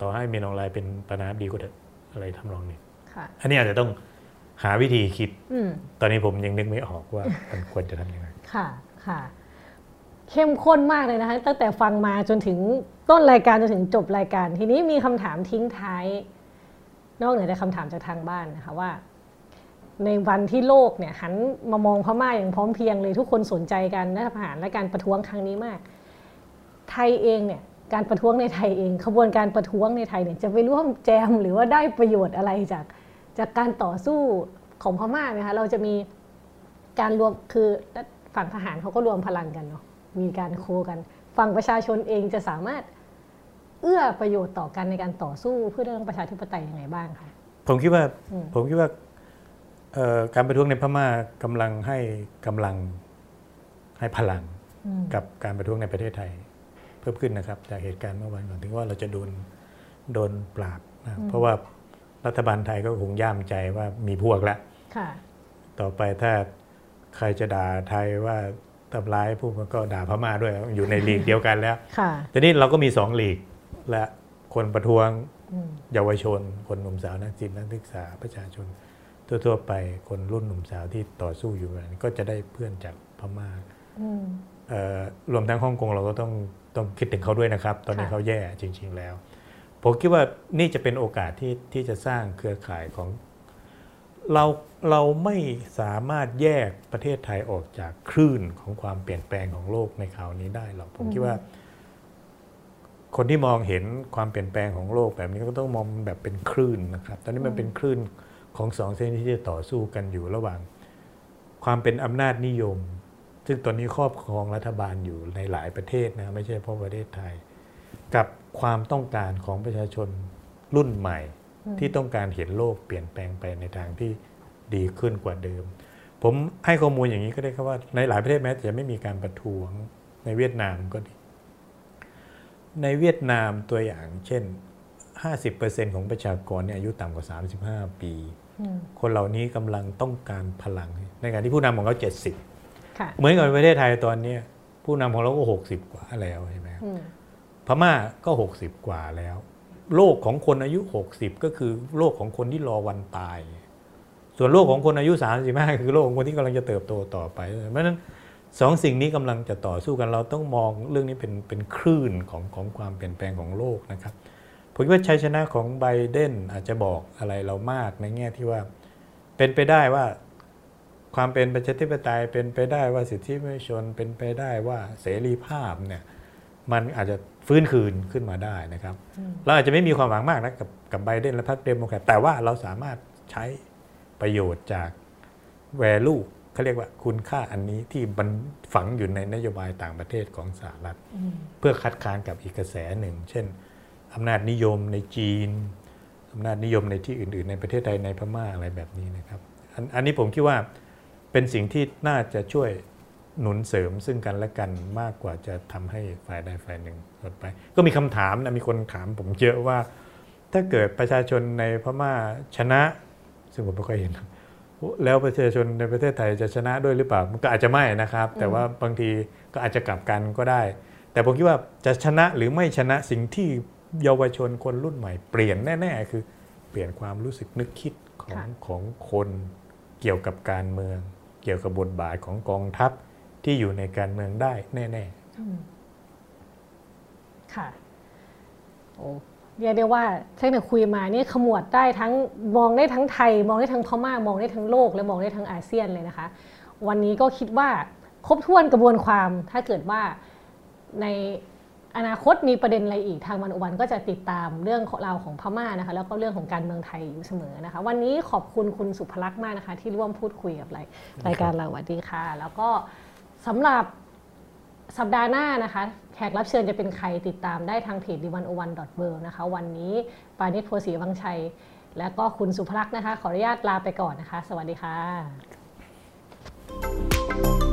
ต่อให้มีนองลายเป็นประธานาธิบดีก็เถอะอะไรทำนองนี้อันนี้อาจจะต้อง หาวิธีคิด ตอนนี้ผมยังนึกไม่ออกว่ามันควรจะทำยังไง ค่ะ ค่ะ เข้มข้นมากเลยนะคะ ตั้งแต่ฟังมาจนถึงต้นรายการจนถึงจบรายการ ทีนี้มีคำถามทิ้งท้าย นอกเหนือจากคำถามจากทางบ้านนะคะว่า ในวันที่โลกเนี่ยหันมามองพม่าอย่างพร้อมเพียงเลย ทุกคนสนใจการรัฐประหารและการประท้วงครั้งนี้มาก ไทยเองเนี่ยการประท้วงในไทยเอง ขบวนการประท้วงในไทยเนี่ยจะไปร่วมแจมหรือว่าได้ประโยชน์อะไรจาก จากการต่อสู้ของพม่านะคะเราจะมีการรวมคือฝั่งทหารเขาก็รวมพลังกันเนาะมีการโคกัน ฝั่งประชาชนเองจะสามารถเอื้อประโยชน์ต่อกันในการต่อสู้เพื่อเรื่องประชาธิปไตยยังไงบ้างคะผมคิดว่าผมคิดว่าการประท้วงในพม่ากำลังให้กำลังให้พลังกับการประท้วงในประเทศไทย เพิ่มขึ้นนะครับ จากเหตุการณ์เมื่อวานก่อนถึงว่าเราจะโดนโดนปราบนะเพราะว่า รัฐบาลไทยก็คงย่ามใจว่ามีพวกแล้วต่อไปถ้าใครจะด่าไทยว่าทำร้ายผู้มันก็ด่าพม่าด้วยอยู่ในลีกเดียวกันแล้วทีนี้เราก็มีสองลีกและคนประท้วงเยาวชน คนหนุ่มสาวนักจิตนักศึกษาประชาชน ทั่วๆไปคนรุ่นหนุ่มสาวที่ต่อสู้อยู่นก็จะได้เพื่อนจากพม่ารวมทั้งฮ่องกงเราก็ต้องต้องคิดถึงเขาด้วยนะครับ ตอนนี้เขาแย่จริง ๆ แล้ว ผมคิดว่านี่จะเป็นโอกาสที่ที่จะสร้างเครือข่ายของ เราเราไม่สามารถแยกประเทศไทยออกจากคลื่นของความเปลี่ยนแปลงของโลกในคราวนี้ได้หรอกผมคิดว่า คนที่มองเห็นความเปลี่ยนแปลงของโลกแบบนี้ก็ต้องมองแบบเป็นคลื่นนะครับ ตอนนี้มันเป็นคลื่นของสองเส้นที่จะต่อสู้กันอยู่ระหว่าง ความเป็นอำนาจนิยม ซึ่งตอนนี้ครอบครองรัฐบาลอยู่ในหลายประเทศนะไม่ใช่เพราะประเทศไทย กับความต้องการของประชาชนรุ่นใหม่ ที่ต้องการเห็นโลกเปลี่ยนแปลงไปในทางที่ดีขึ้นกว่าเดิม ผมให้ข้อมูลอย่างนี้ก็ได้ครับว่า ในหลายประเทศแม้จะไม่มีการประท้วงในเวียดนามก็ดี ในเวียดนามตัวอย่างเช่น 50%ของประชากรเนี่ยอายุต่ำกว่า 35 ปี คนเหล่านี้กำลังต้องการพลัง ในการที่ผู้นำของเขา 70 เหมือนกับประเทศไทยตอนนี้ผู้นำของเราก็ 60 กว่าแล้วใช่ไหม พม่าก็ 60 กว่าแล้วโลกของคนอายุ 60 ก็คือโลกของคนที่รอวันตาย ส่วนโลกของคนอายุ 35 คือโลกของคนที่กำลังจะเติบโตต่อไป เพราะฉะนั้นสองสิ่งนี้กำลังจะต่อสู้กันเราต้องมองเรื่องนี้เป็นเป็นคลื่นของของความเปลี่ยนแปลงของโลกนะครับผมว่าชัยชนะของไบเดนอาจจะบอกอะไรเรามากในแง่ที่ว่าเป็นไปได้ว่าความเป็นประชาธิปไตยเป็นไปได้ว่าสิทธิมนุษยชนเป็นไปได้ว่าเสรีภาพเนี่ย มันอาจจะฟื้นคืนขึ้นมาได้นะครับเราอาจจะไม่มีความหวังมากนะกับกับไบเดนและพรรคเดโมแครตแต่ว่าเราสามารถใช้ประโยชน์จาก value เขาเรียกว่าคุณค่าอันนี้ที่มันฝังอยู่ในนโยบายต่างประเทศของสหรัฐ เพื่อคัดค้านกับอีกกระแสหนึ่ง เช่นอำนาจนิยมในจีนอำนาจนิยมในที่อื่น ๆ ในประเทศใดในพม่าอะไรแบบนี้นะครับอันอันนี้ผมคิดว่าเป็นสิ่งที่น่าจะช่วย หนุนเสริมซึ่งกันและกันมากกว่าจะทำให้ฝ่ายใดฝ่ายหนึ่งลดไป ก็มีคำถามนะมีคนถามผมเยอะว่า ถ้าเกิดประชาชนในพม่าชนะ ซึ่งผมไม่ค่อยเห็น แล้วประชาชนในประเทศไทยจะชนะด้วยหรือเปล่ามันก็อาจจะไม่นะครับ แต่ว่าบางทีก็อาจจะกลับกันก็ได้ แต่ผมคิดว่าจะชนะหรือไม่ชนะสิ่งที่เยาวชนคนรุ่นใหม่เปลี่ยนแน่ ๆ คือเปลี่ยนความรู้สึกนึกคิดของของคนเกี่ยวกับการเมือง เกี่ยวกับบทบาทของกองทัพ ที่อยู่ในการเมืองได้แน่ๆ ค่ะ โอ้เรียกได้ว่าตั้งแต่คุยมานี่ขมวดได้ทั้งมองได้ทั้งไทย มองได้ทั้งพม่ามองได้ทั้งโลก และมองได้ทั้งอาเซียนเลยนะคะ วันนี้ก็คิดว่าครบถ้วนกระบวนความถ้าเกิดว่าในอนาคตมีประเด็นอะไรอีกทางวันอวันก็จะติดตามเรื่องราวของพม่านะคะ แล้วก็เรื่องของการเมืองไทยอยู่เสมอนะคะ วันนี้ขอบคุณคุณสุภลักษณ์มากนะคะ ที่ร่วมพูดคุยกับรารายการเราสวัสดีค่ะ แล้วก็ สำหรับสัปดาห์หน้านะคะ แขกรับเชิญจะเป็นใครติดตามได้ทางเพจดีวันโอวันดอทเนะคะ วันนี้ปานิชโพสีวังชัย และก็คุณสุพลักษณ์นะคะ ขออนุญาตลาไปก่อนนะคะ สวัสดีค่ะ